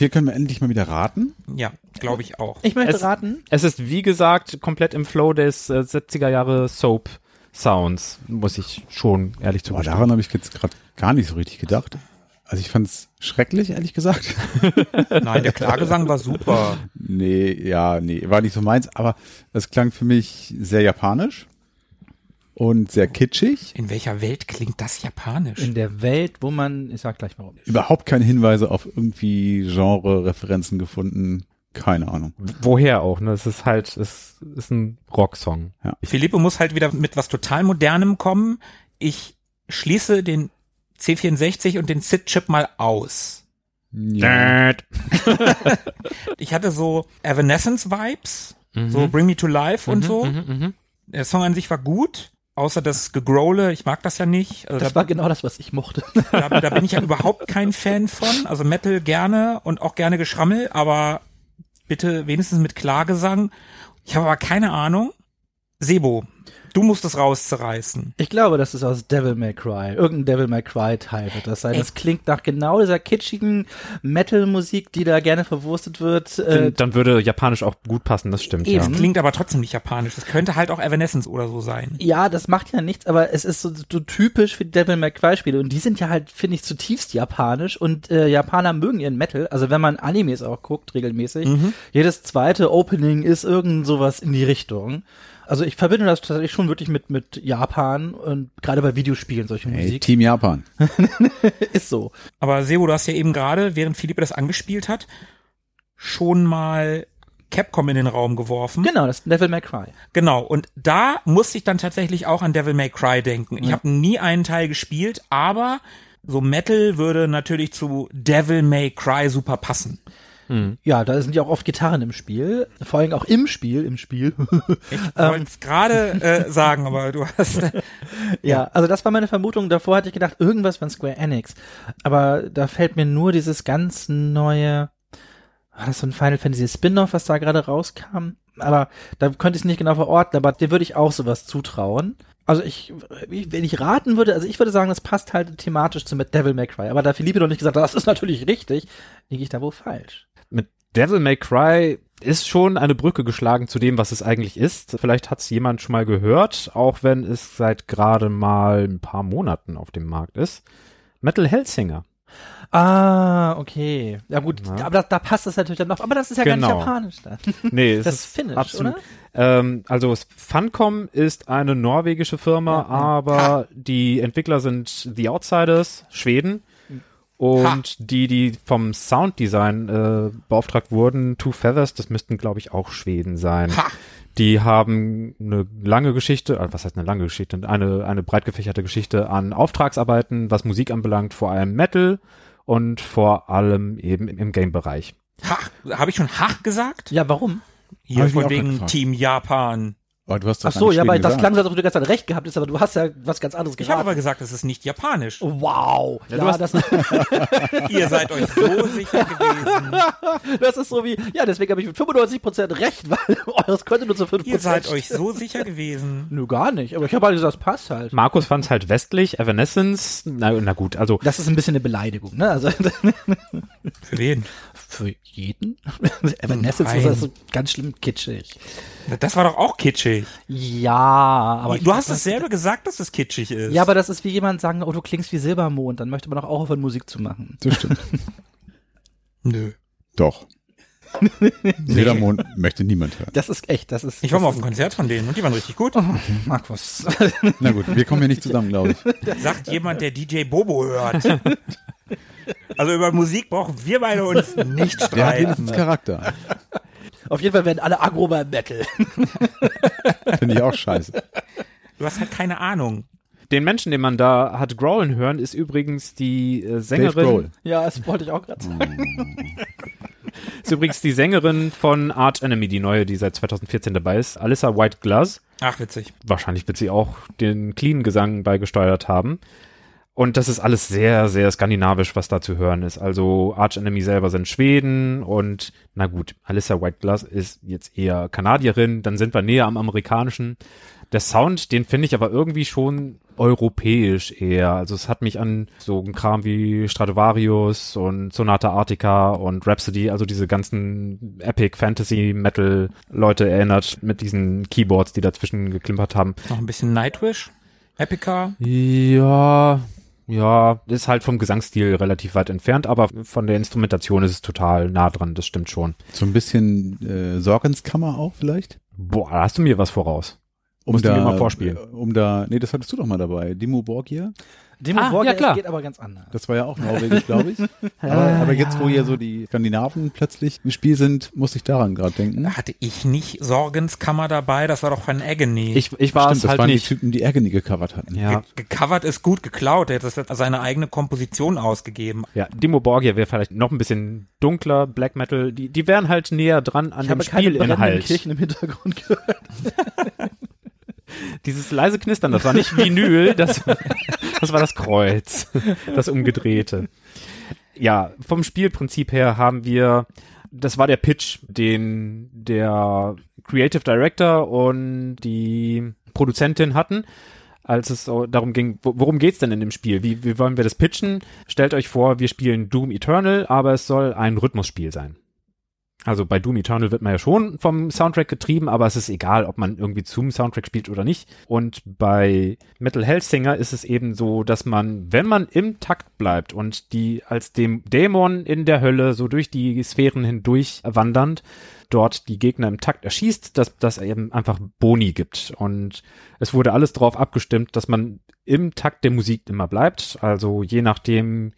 [SPEAKER 1] Hier können wir endlich mal wieder raten.
[SPEAKER 2] Ja, glaube ich auch.
[SPEAKER 4] Ich möchte
[SPEAKER 7] Es-
[SPEAKER 4] raten.
[SPEAKER 7] Es ist wie gesagt komplett im Flow des äh, 70er Jahre Soap Sounds, muss ich schon ehrlich
[SPEAKER 1] Boah,
[SPEAKER 7] zugestehen.
[SPEAKER 1] daran habe ich jetzt gerade gar nicht so richtig gedacht. Also ich fand es schrecklich, ehrlich gesagt.
[SPEAKER 2] Nein, der Klagesang war super.
[SPEAKER 1] nee, ja, nee, war nicht so meins, aber es klang für mich sehr japanisch und sehr kitschig.
[SPEAKER 2] In welcher Welt klingt das japanisch?
[SPEAKER 4] In der Welt, wo man, ich sag gleich warum.
[SPEAKER 1] Überhaupt keine Hinweise auf irgendwie Genre-Referenzen gefunden. Keine Ahnung.
[SPEAKER 7] Woher auch, ne? Es ist halt, es ist ein Rocksong.
[SPEAKER 2] Philippe muss halt wieder mit was total Modernem kommen. Ich schließe den C64 und den SID-Chip mal aus.
[SPEAKER 1] Ja.
[SPEAKER 2] Ich hatte so Evanescence-Vibes, so Bring Me to Life und so.
[SPEAKER 3] Mhm,
[SPEAKER 2] Der Song an sich war gut, außer das Gegrole, ich mag das ja nicht. Also
[SPEAKER 4] Das
[SPEAKER 2] da,
[SPEAKER 4] war genau das, was ich mochte.
[SPEAKER 2] da, da bin ich ja überhaupt kein Fan von. Also Metal gerne und auch gerne Geschrammel, aber bitte wenigstens mit Klagesang. Ich habe aber keine Ahnung. Sebo, du musst es rauszerreißen.
[SPEAKER 4] Ich glaube, das ist aus Devil May Cry. Irgendein Devil May Cry Teil wird das sein. Das klingt nach genau dieser kitschigen Metal-Musik, die da gerne verwurstet wird. Äh,
[SPEAKER 3] Dann würde japanisch auch gut passen, das stimmt, ja.
[SPEAKER 2] Das klingt aber trotzdem nicht japanisch. Das könnte halt auch Evanescence oder so sein.
[SPEAKER 4] ja, das macht ja nichts, aber es ist so, so typisch für die Devil May Cry Spiele und die sind ja halt, finde ich, zutiefst japanisch und äh, Japaner mögen ihren Metal. Also wenn man Animes auch guckt, regelmäßig, jedes zweite Opening ist irgend sowas in die Richtung. Also ich verbinde das tatsächlich schon wirklich mit, mit Japan und gerade bei Videospielen solche
[SPEAKER 1] Ey,
[SPEAKER 4] Musik.
[SPEAKER 1] Team Japan.
[SPEAKER 4] ist so.
[SPEAKER 2] Aber Sebo, du hast ja eben gerade, während Philippe das angespielt hat, schon mal Capcom in den Raum geworfen.
[SPEAKER 4] Genau, das ist Devil May Cry.
[SPEAKER 2] Genau, und da musste ich dann tatsächlich auch an Devil May Cry denken. Ich habe nie einen Teil gespielt, aber so Metal würde natürlich zu Devil May Cry super passen.
[SPEAKER 4] Ja, da sind ja auch oft Gitarren im Spiel. Vor allem auch im Spiel, im Spiel.
[SPEAKER 2] Ich wollte es gerade äh, sagen, aber du hast
[SPEAKER 4] ja, also das war meine Vermutung. Davor hatte ich gedacht, irgendwas von Square Enix. Aber da fällt mir nur dieses ganz neue, war das so ein Final Fantasy Spin-off, was da gerade rauskam? Aber da könnte ich es nicht genau verorten, aber dem würde ich auch sowas zutrauen. Also ich, ich- wenn ich raten würde, also ich würde sagen, das passt halt thematisch zu Devil May Cry. Aber da Philippe noch nicht gesagt hat, das ist natürlich richtig, liege ich da wohl falsch.
[SPEAKER 3] Devil May Cry ist schon eine Brücke geschlagen zu dem, was es eigentlich ist. Vielleicht hat es jemand schon mal gehört, auch wenn es seit gerade mal ein paar Monaten auf dem Markt ist. Metal Hellsinger.
[SPEAKER 4] Ah, okay. Ja gut,
[SPEAKER 3] Ja.
[SPEAKER 4] aber da, da passt das natürlich dann noch. Aber das ist ja gar
[SPEAKER 3] Genau.
[SPEAKER 4] nicht japanisch dann.
[SPEAKER 3] Nee,
[SPEAKER 4] Das
[SPEAKER 3] ist
[SPEAKER 4] Finnisch,
[SPEAKER 3] absolut.
[SPEAKER 4] oder?
[SPEAKER 3] Ähm, also Funcom ist eine norwegische Firma, aber die Entwickler sind The Outsiders, Schweden. Und die, die vom Sounddesign äh, beauftragt wurden, Two Feathers, das müssten, glaube ich, auch Schweden sein.
[SPEAKER 2] Ha.
[SPEAKER 3] Die haben eine lange Geschichte, äh, was heißt eine lange Geschichte, eine, eine breit gefächerte Geschichte an Auftragsarbeiten, was Musik anbelangt, vor allem Metal und vor allem eben im Game-Bereich.
[SPEAKER 2] Hach, habe ich schon Hach gesagt?
[SPEAKER 4] Ja, warum?
[SPEAKER 2] Hier von wegen. Team Japan.
[SPEAKER 1] Aber du hast doch
[SPEAKER 4] Ach so, ja, aber
[SPEAKER 1] Schweden
[SPEAKER 4] das
[SPEAKER 1] gesagt.
[SPEAKER 4] klang so, als ob du die ganze Zeit recht gehabt hast, aber du hast ja was ganz anderes
[SPEAKER 2] Ich habe aber gesagt, es ist nicht japanisch.
[SPEAKER 4] Wow. Ja,
[SPEAKER 3] du hast-
[SPEAKER 4] das,
[SPEAKER 2] Ihr seid euch so sicher gewesen.
[SPEAKER 4] das ist so wie, ja, deswegen habe ich mit 95% recht, weil eures könnte nur zu 5%
[SPEAKER 2] Ihr seid euch so sicher gewesen.
[SPEAKER 4] Nö, gar nicht. Aber ich habe halt gesagt, das passt halt.
[SPEAKER 3] Markus fand es halt westlich, Evanescence, na, na gut, also
[SPEAKER 4] Das ist ein bisschen eine Beleidigung, ne? Also
[SPEAKER 2] Für wen?
[SPEAKER 4] Für jeden. Evanescence
[SPEAKER 2] Nein.
[SPEAKER 4] ist das so ganz schlimm kitschig.
[SPEAKER 2] Das war doch auch kitschig.
[SPEAKER 4] Ja, aber
[SPEAKER 2] du hast es selber gesagt, dass es kitschig ist.
[SPEAKER 4] Ja, aber das ist wie jemand sagen, oh, du klingst wie Silbermond, dann möchte man doch auch aufhören, Musik zu machen.
[SPEAKER 1] Das stimmt.
[SPEAKER 2] Nö.
[SPEAKER 1] Doch. Silbermond möchte niemand hören.
[SPEAKER 4] Das ist echt, das ist.
[SPEAKER 2] Ich war mal
[SPEAKER 4] das
[SPEAKER 2] auf einem Konzert von denen und die waren richtig gut.
[SPEAKER 4] ist- Markus.
[SPEAKER 1] Na gut, wir kommen hier nicht zusammen, glaube ich.
[SPEAKER 2] Sagt jemand, der DJ Bobo hört. Also über Musik brauchen wir beide uns nicht
[SPEAKER 1] Der hat
[SPEAKER 2] streiten.
[SPEAKER 1] wenigstens Charakter.
[SPEAKER 4] Auf jeden Fall werden alle aggro beim Metal.
[SPEAKER 1] Finde ich auch scheiße.
[SPEAKER 2] Du hast halt keine Ahnung.
[SPEAKER 3] den Menschen, den man da hat growlen hören, ist übrigens die äh,
[SPEAKER 1] Dave
[SPEAKER 3] Sängerin,
[SPEAKER 1] Grohl.
[SPEAKER 4] Ja, das wollte ich auch gerade sagen.
[SPEAKER 3] ist übrigens die Sängerin von Arch Enemy, die neue, die seit 2014 dabei ist, Alyssa White Glass.
[SPEAKER 2] Ach, witzig.
[SPEAKER 3] Wahrscheinlich wird sie auch den clean Gesang beigesteuert haben. Und das ist alles sehr, sehr skandinavisch, was da zu hören ist. Also Arch Enemy selber sind Schweden und na gut, Alyssa White Glass ist jetzt eher Kanadierin, dann sind wir näher am amerikanischen. Der Sound, den finde ich aber irgendwie schon europäisch eher. Also es hat mich an so einen Kram wie Stradivarius und Sonata Arctica und Rhapsody, also diese ganzen Epic Fantasy Metal Leute erinnert mit diesen Keyboards, die dazwischen geklimpert haben.
[SPEAKER 2] Noch ein bisschen Nightwish. Epica.
[SPEAKER 3] Ja, ja, ist halt vom Gesangsstil relativ weit entfernt, aber von der Instrumentation ist es total nah dran, das stimmt schon.
[SPEAKER 1] So ein bisschen äh, Sorgenskammer auch vielleicht?
[SPEAKER 3] Boah, da hast du mir was voraus.
[SPEAKER 1] Um
[SPEAKER 3] Musst du
[SPEAKER 1] da,
[SPEAKER 3] mir mal vorspielen.
[SPEAKER 1] Um da, nee, das hattest du doch mal dabei. Dimo Borgia.
[SPEAKER 4] Demo
[SPEAKER 3] Ah,
[SPEAKER 4] Borgia,
[SPEAKER 3] ja, klar.
[SPEAKER 4] das geht aber ganz anders.
[SPEAKER 1] Das war ja auch norwegisch, glaube ich. Aber, aber jetzt, wo hier so die Skandinaven plötzlich im Spiel sind, musste ich daran gerade denken.
[SPEAKER 2] Hatte ich nicht Sorgenskammer dabei? Das war doch von Agony.
[SPEAKER 3] Ich, ich war
[SPEAKER 1] Stimmt,
[SPEAKER 3] es
[SPEAKER 1] das
[SPEAKER 3] halt
[SPEAKER 1] waren
[SPEAKER 3] nicht.
[SPEAKER 1] die Typen, die Agony gecovert hatten.
[SPEAKER 3] Ja,
[SPEAKER 2] Ge gecovert ist gut geklaut. Er hat das seine eigene Komposition ausgegeben.
[SPEAKER 3] ja, Dimo Borgia wäre vielleicht noch ein bisschen dunkler, Black Metal, die, die wären halt näher dran an
[SPEAKER 4] Ich
[SPEAKER 3] dem
[SPEAKER 4] habe keine brennenden
[SPEAKER 3] Spielinhalt.
[SPEAKER 4] Kirchen im Hintergrund gehört.
[SPEAKER 3] Dieses leise Knistern, das war nicht Vinyl, das, das war das Kreuz, das umgedrehte. Ja, vom Spielprinzip her haben wir, das war der Pitch, den der Creative Director und die Produzentin hatten, als es darum ging, wo- worum geht's denn in dem Spiel? Wie, wie wollen wir das pitchen? Stellt euch vor, wir spielen Doom Eternal, aber es soll ein Rhythmusspiel sein. Also bei Doom Eternal wird man ja schon vom Soundtrack getrieben, aber es ist egal, ob man irgendwie zum Soundtrack spielt oder nicht. Und bei Metal Hellsinger ist es eben so, dass man, wenn man im Takt bleibt und die als dem Dämon in der Hölle so durch die Sphären hindurch wandernd, dort die Gegner im Takt erschießt, dass das eben einfach Boni gibt. Und es wurde alles darauf abgestimmt, dass man im Takt der Musik immer bleibt. Also je nachdem,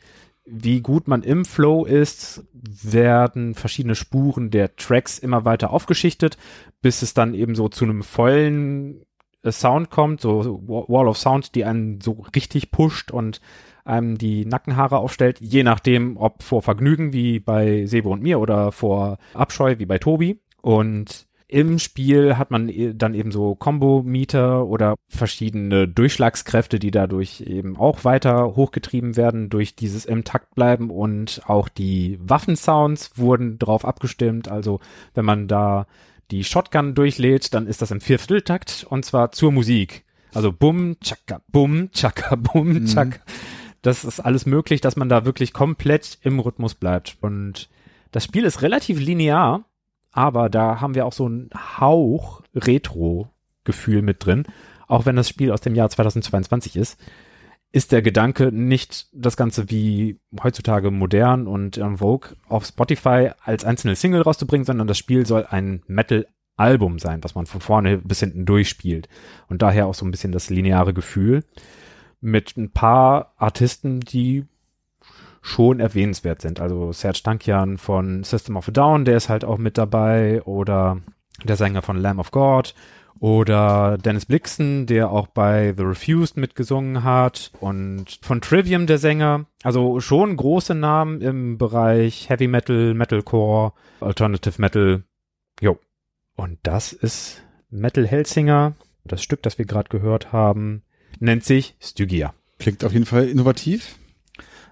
[SPEAKER 3] wie gut man im Flow ist, werden verschiedene Spuren der Tracks immer weiter aufgeschichtet, bis es dann eben so zu einem vollen äh, Sound kommt, so so Wa- Wall of Sound, die einen so richtig pusht und einem die Nackenhaare aufstellt, je nachdem, ob vor Vergnügen wie bei Sebo und mir oder vor Abscheu wie bei Tobi. Und im Spiel hat man e- dann eben so Combo-Meter oder verschiedene Durchschlagskräfte, die dadurch eben auch weiter hochgetrieben werden durch dieses im Takt bleiben und auch die Waffensounds wurden drauf abgestimmt. Also wenn man da die Shotgun durchlädt, dann ist das im Viervierteltakt und zwar zur Musik. Also bum, tschakka, bum, tschakka, bum, tschakka. Das ist alles möglich, dass man da wirklich komplett im Rhythmus bleibt. Und das Spiel ist relativ linear, aber da haben wir auch so einen Hauch Retro-Gefühl mit drin. Auch wenn das Spiel aus dem Jahr 2022 ist, ist der Gedanke nicht das Ganze wie heutzutage modern und en vogue auf Spotify als einzelne Single rauszubringen, sondern das Spiel soll ein Metal-Album sein, was man von vorne bis hinten durchspielt. Und daher auch so ein bisschen das lineare Gefühl mit ein paar Artisten, die schon erwähnenswert sind. Also Serge Tankian von System of a Down, der ist halt auch mit dabei oder der Sänger von Lamb of God oder Dennis Blixen, der auch bei The Refused mitgesungen hat und von Trivium der Sänger. Also schon große Namen im Bereich Heavy Metal, Metalcore, Alternative Metal. Jo. Und das ist Metal Hellsinger. Das Stück, das wir gerade gehört haben, nennt sich Stygia.
[SPEAKER 1] Klingt auf jeden Fall innovativ.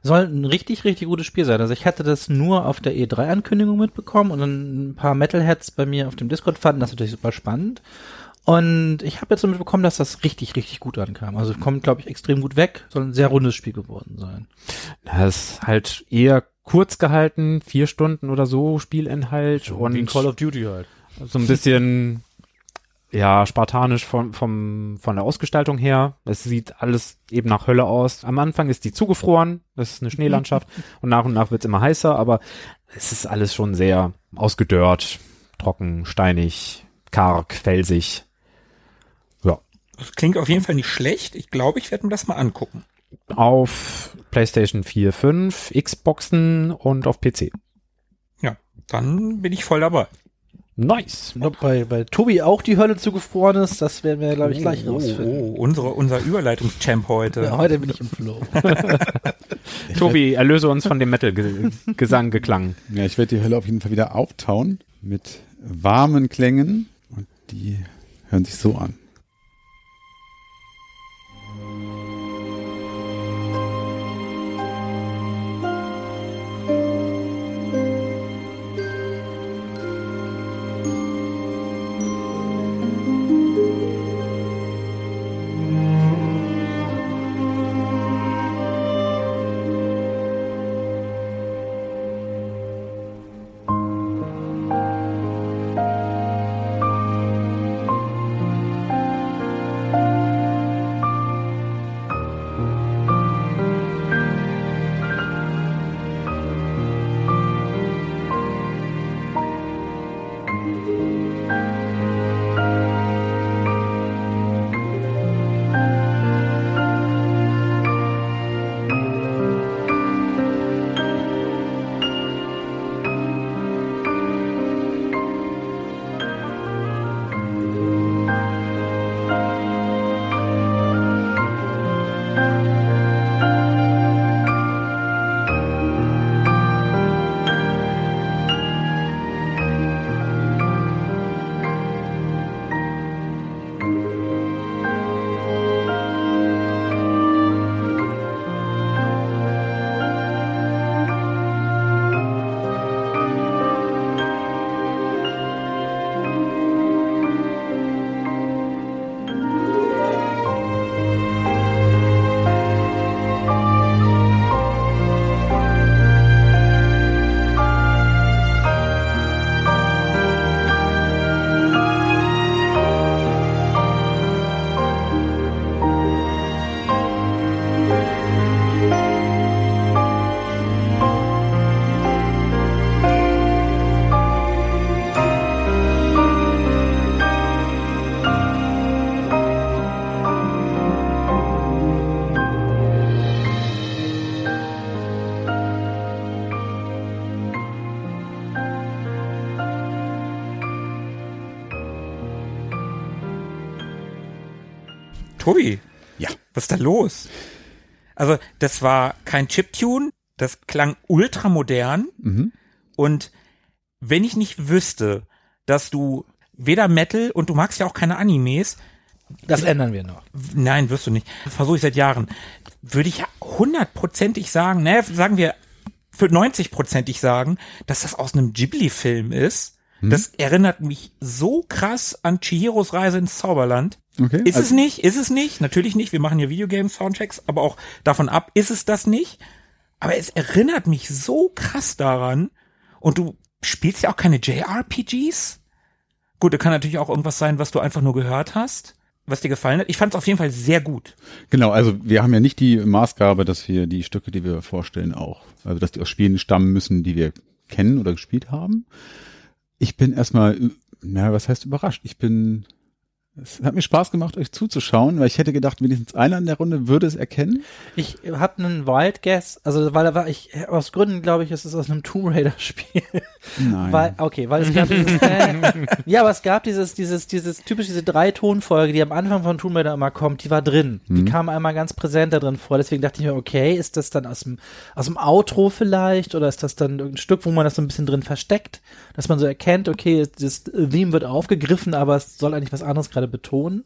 [SPEAKER 4] Soll ein richtig, richtig gutes Spiel sein. Also ich hatte das nur auf der E3-Ankündigung mitbekommen und dann ein paar Metalheads bei mir auf dem Discord fanden das natürlich super spannend. Und ich habe jetzt so mitbekommen, dass das richtig, richtig gut ankam. Also kommt, glaube ich, extrem gut weg. Soll ein sehr rundes Spiel geworden sein.
[SPEAKER 3] Das ist halt eher kurz gehalten, vier Stunden oder so Spielinhalt und
[SPEAKER 4] of Duty halt.
[SPEAKER 3] so ein bisschen ja spartanisch von vom von der Ausgestaltung her. Es sieht alles eben nach Hölle aus. Am Anfang ist die zugefroren, das ist eine Schneelandschaft und nach und nach wird's immer heißer, aber es ist alles schon sehr ausgedörrt, trocken, steinig, karg, felsig. Ja,
[SPEAKER 2] Das klingt auf jeden Fall nicht schlecht. Ich glaube, ich werde mir das mal angucken.
[SPEAKER 3] auf PlayStation 4, 5, Xboxen und auf PC.
[SPEAKER 2] Ja, dann bin ich voll dabei.
[SPEAKER 3] Nice.
[SPEAKER 4] Ob bei, bei Tobi auch die Hölle zugefroren ist, das werden wir, glaube ich, gleich rausfinden.
[SPEAKER 2] Oh, unsere, unser Überleitungschamp heute.
[SPEAKER 4] Ja, heute bin ich im Flow.
[SPEAKER 3] Tobi, erlöse uns von dem Metal-Gesang geklang.
[SPEAKER 1] Ja, ich werde die Hölle auf jeden Fall wieder auftauen mit warmen Klängen und die hören sich so an.
[SPEAKER 2] Tobi.
[SPEAKER 1] Ja.
[SPEAKER 2] Was ist da los? Also, das war kein Chiptune, das klang ultramodern
[SPEAKER 1] Mhm.
[SPEAKER 2] und wenn ich nicht wüsste, dass du weder Metal und du magst ja auch keine Animes,
[SPEAKER 4] Das ändern wir noch.
[SPEAKER 2] nein, wirst du nicht, versuche ich seit Jahren, würde ich ja hundertprozentig sagen, ne, sagen wir für 90-prozentig sagen, dass das aus einem Ghibli-Film ist. Das erinnert mich so krass an Chihiros Reise ins Zauberland.
[SPEAKER 1] Okay.
[SPEAKER 2] Ist es
[SPEAKER 1] also,
[SPEAKER 2] nicht? Ist es nicht? Natürlich nicht. Wir machen hier Videogame-Soundchecks, aber auch davon ab, ist es das nicht? Aber es erinnert mich so krass daran. Und du spielst ja auch keine JRPGs? Gut, da kann natürlich auch irgendwas sein, was du einfach nur gehört hast, was dir gefallen hat. Ich fand es auf jeden Fall sehr gut.
[SPEAKER 1] Genau, also wir haben ja nicht die Maßgabe, dass wir die Stücke, die wir vorstellen, auch, also dass die aus Spielen stammen müssen, die wir kennen oder gespielt haben. Ich bin erstmal, na, was heißt überrascht? Ich bin, es hat mir Spaß gemacht, euch zuzuschauen, weil ich hätte gedacht, wenigstens einer in der Runde würde es erkennen.
[SPEAKER 4] Ich habe einen Wild Guess, also weil da war ich aus Gründen glaube ich, es ist aus einem Tomb Raider Spiel.
[SPEAKER 1] Nein.
[SPEAKER 4] Weil, okay, weil es gab dieses, äh, ja, aber es gab dieses, dieses, dieses typisch diese drei Tonfolge, die am Anfang von Tomb Raider immer kommt, die war drin. Die kam einmal ganz präsent da drin vor. Deswegen dachte ich mir, okay, ist das dann aus dem, aus dem Outro vielleicht oder ist das dann irgendein Stück, wo man das so ein bisschen drin versteckt, dass man so erkennt, okay, das Theme wird aufgegriffen, aber es soll eigentlich was anderes gerade betonen.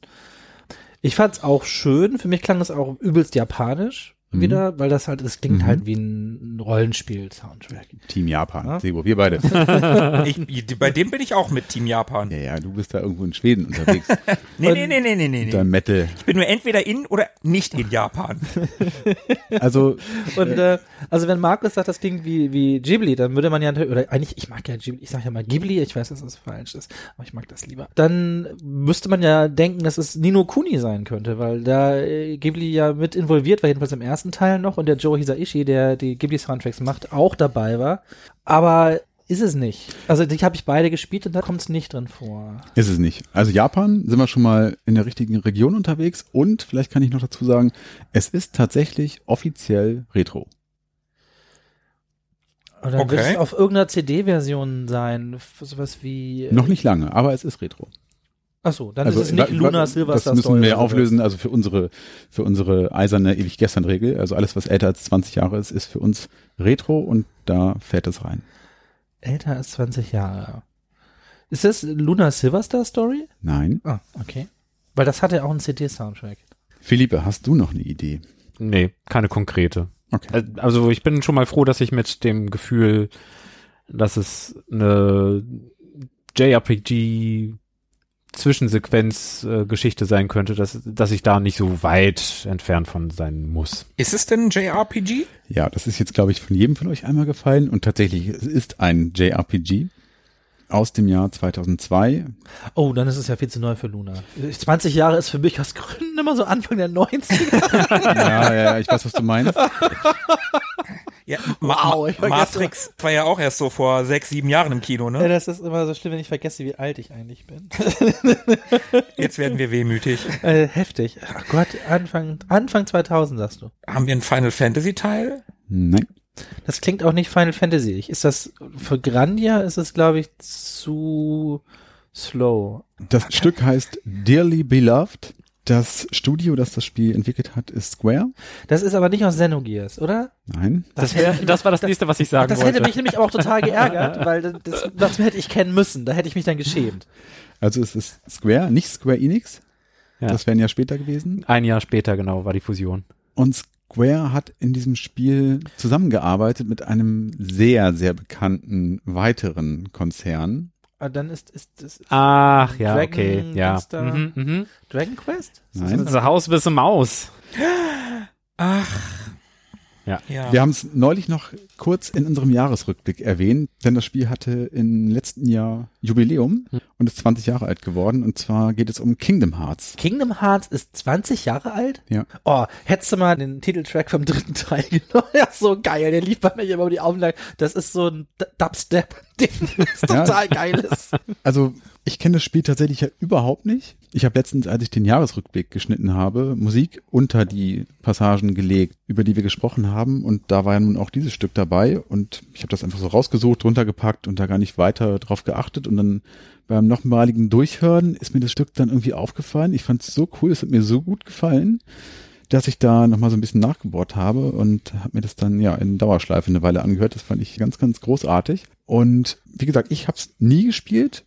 [SPEAKER 4] Ich fand's auch schön. Für mich klang es auch übelst japanisch wieder, weil das halt, das klingt halt wie ein Rollenspiel-Soundtrack.
[SPEAKER 1] Team Japan,
[SPEAKER 4] Ja.
[SPEAKER 1] Sebo, wir beide.
[SPEAKER 2] Ich, bei dem bin ich auch mit Team Japan.
[SPEAKER 1] ja, ja, du bist da irgendwo in Schweden unterwegs.
[SPEAKER 2] Nee, nee, nee, nee, nee, nee.
[SPEAKER 1] Dein
[SPEAKER 2] nee.
[SPEAKER 1] Metal.
[SPEAKER 2] Ich bin nur entweder in oder nicht in Japan.
[SPEAKER 1] Also,
[SPEAKER 4] Und äh, also wenn Markus sagt, das klingt wie, wie Ghibli, dann würde man ja, oder eigentlich, ich mag ja Ghibli, ich sage ja mal Ghibli, ich weiß, dass das falsch ist, aber ich mag das lieber. Dann müsste man ja denken, dass es Nino Kuni sein könnte, weil da äh, Ghibli ja mit involviert war, jedenfalls im ersten Teil noch, und der Joe Hisaishi, der die Ghibli-Soundtracks macht, auch dabei war. Aber ist es nicht. Also die habe ich beide gespielt und da kommt es nicht drin vor.
[SPEAKER 1] Ist es nicht. Also Japan sind wir schon mal in der richtigen Region unterwegs und vielleicht kann ich noch dazu sagen, es ist tatsächlich offiziell Retro.
[SPEAKER 4] Oder
[SPEAKER 2] Okay.
[SPEAKER 4] wird es auf irgendeiner CD-Version sein? Sowas wie.
[SPEAKER 1] Noch nicht lange, aber es ist Retro.
[SPEAKER 4] Ach so, dann ist es nicht Luna Silver
[SPEAKER 1] Das
[SPEAKER 4] Star
[SPEAKER 1] müssen
[SPEAKER 4] Story
[SPEAKER 1] wir auflösen, also für unsere, für unsere eiserne ewig gestern Regel. Also alles, was älter als 20 Jahre ist, ist für uns Retro und da fällt es rein.
[SPEAKER 4] Älter als 20 Jahre. Ist das Luna Silverstar Story?
[SPEAKER 1] Nein.
[SPEAKER 4] Ah, okay. Weil das hatte auch einen CD-Soundtrack.
[SPEAKER 1] Philippe, hast du noch eine Idee?
[SPEAKER 3] Nee, keine konkrete.
[SPEAKER 1] Okay.
[SPEAKER 3] Also ich bin schon mal froh, dass ich mit dem Gefühl, dass es eine JRPG Zwischensequenz-Geschichte sein könnte, dass, dass ich da nicht so weit entfernt von sein muss.
[SPEAKER 2] Ist es denn ein JRPG?
[SPEAKER 1] Ja, das ist jetzt, glaube ich, von jedem von euch einmal gefallen und tatsächlich, es ist ein JRPG aus dem Jahr 2002.
[SPEAKER 4] Oh, dann ist es ja viel zu neu für Luna. 20 Jahre ist für mich aus Gründen immer so Anfang der 90er.
[SPEAKER 1] Ja, ja, ja, ich weiß, was du meinst.
[SPEAKER 2] Ja,
[SPEAKER 4] Wow, ich vergesse-
[SPEAKER 2] Matrix war ja auch erst so vor sechs, sieben Jahren im Kino,
[SPEAKER 4] ja,
[SPEAKER 2] ne?
[SPEAKER 4] das ist immer so schlimm, wenn ich vergesse, wie alt ich eigentlich bin.
[SPEAKER 2] Jetzt werden wir wehmütig.
[SPEAKER 4] äh, heftig. Ach Gott, Anfang, Anfang 2000 sagst du.
[SPEAKER 2] Haben wir einen Final Fantasy Teil?
[SPEAKER 1] Nein.
[SPEAKER 4] Das klingt auch nicht Final Fantasy. Ist das für Grandia ist es glaube ich zu slow.
[SPEAKER 1] Das Stück heißt Dearly Beloved. Das Studio, das das Spiel entwickelt hat, ist Square.
[SPEAKER 4] Das ist aber nicht aus Xenogears, oder?
[SPEAKER 1] Nein.
[SPEAKER 3] Das, wär, das war das nächste, was ich sagen
[SPEAKER 4] Das
[SPEAKER 3] wollte.
[SPEAKER 4] hätte mich nämlich auch total geärgert, weil das, das, das hätte ich kennen müssen. Da hätte ich mich dann geschämt.
[SPEAKER 1] Also es ist Square, nicht Square Enix.
[SPEAKER 3] Ja.
[SPEAKER 1] Das wäre ein Jahr später gewesen.
[SPEAKER 3] Ein Jahr später, genau, war die Fusion.
[SPEAKER 1] Und Square hat in diesem Spiel zusammengearbeitet mit einem sehr, sehr bekannten weiteren Konzern.
[SPEAKER 4] Aber dann ist, ist, das
[SPEAKER 3] Ach, ja,
[SPEAKER 4] Dragon
[SPEAKER 3] okay, ja. Mhm, mhm.
[SPEAKER 4] Dragon Quest? Ist das
[SPEAKER 1] Nein.
[SPEAKER 4] das?
[SPEAKER 3] Das Haus bis Maus.
[SPEAKER 2] Ach.
[SPEAKER 3] Ja.
[SPEAKER 2] Ja.
[SPEAKER 1] Wir haben es neulich noch kurz in unserem Jahresrückblick erwähnt, denn das Spiel hatte im letzten Jahr Jubiläum und ist 20 Jahre alt geworden. Und zwar geht es um Kingdom Hearts.
[SPEAKER 4] Kingdom Hearts ist 20 Jahre alt?
[SPEAKER 1] Ja.
[SPEAKER 4] Oh, hättest du mal den Titeltrack vom dritten Teil genommen? Ja, so geil. Der lief bei mir immer über die Auflage. Das ist so ein Dubstep-Ding, das
[SPEAKER 1] Ja.
[SPEAKER 4] total geil ist.
[SPEAKER 1] Also Ich kenne das Spiel tatsächlich ja überhaupt nicht. Ich habe letztens, als ich den Jahresrückblick geschnitten habe, Musik unter die Passagen gelegt, über die wir gesprochen haben. Und da war ja nun auch dieses Stück dabei. Und ich habe das einfach so rausgesucht, runtergepackt und da gar nicht weiter drauf geachtet. Und dann beim nochmaligen Durchhören ist mir das Stück dann irgendwie aufgefallen. Ich fand es so cool, es hat mir so gut gefallen, dass ich da nochmal so ein bisschen nachgebohrt habe und habe mir das dann ja in Dauerschleife eine Weile angehört. Das fand ich ganz, ganz großartig. Und wie gesagt, ich habe es nie gespielt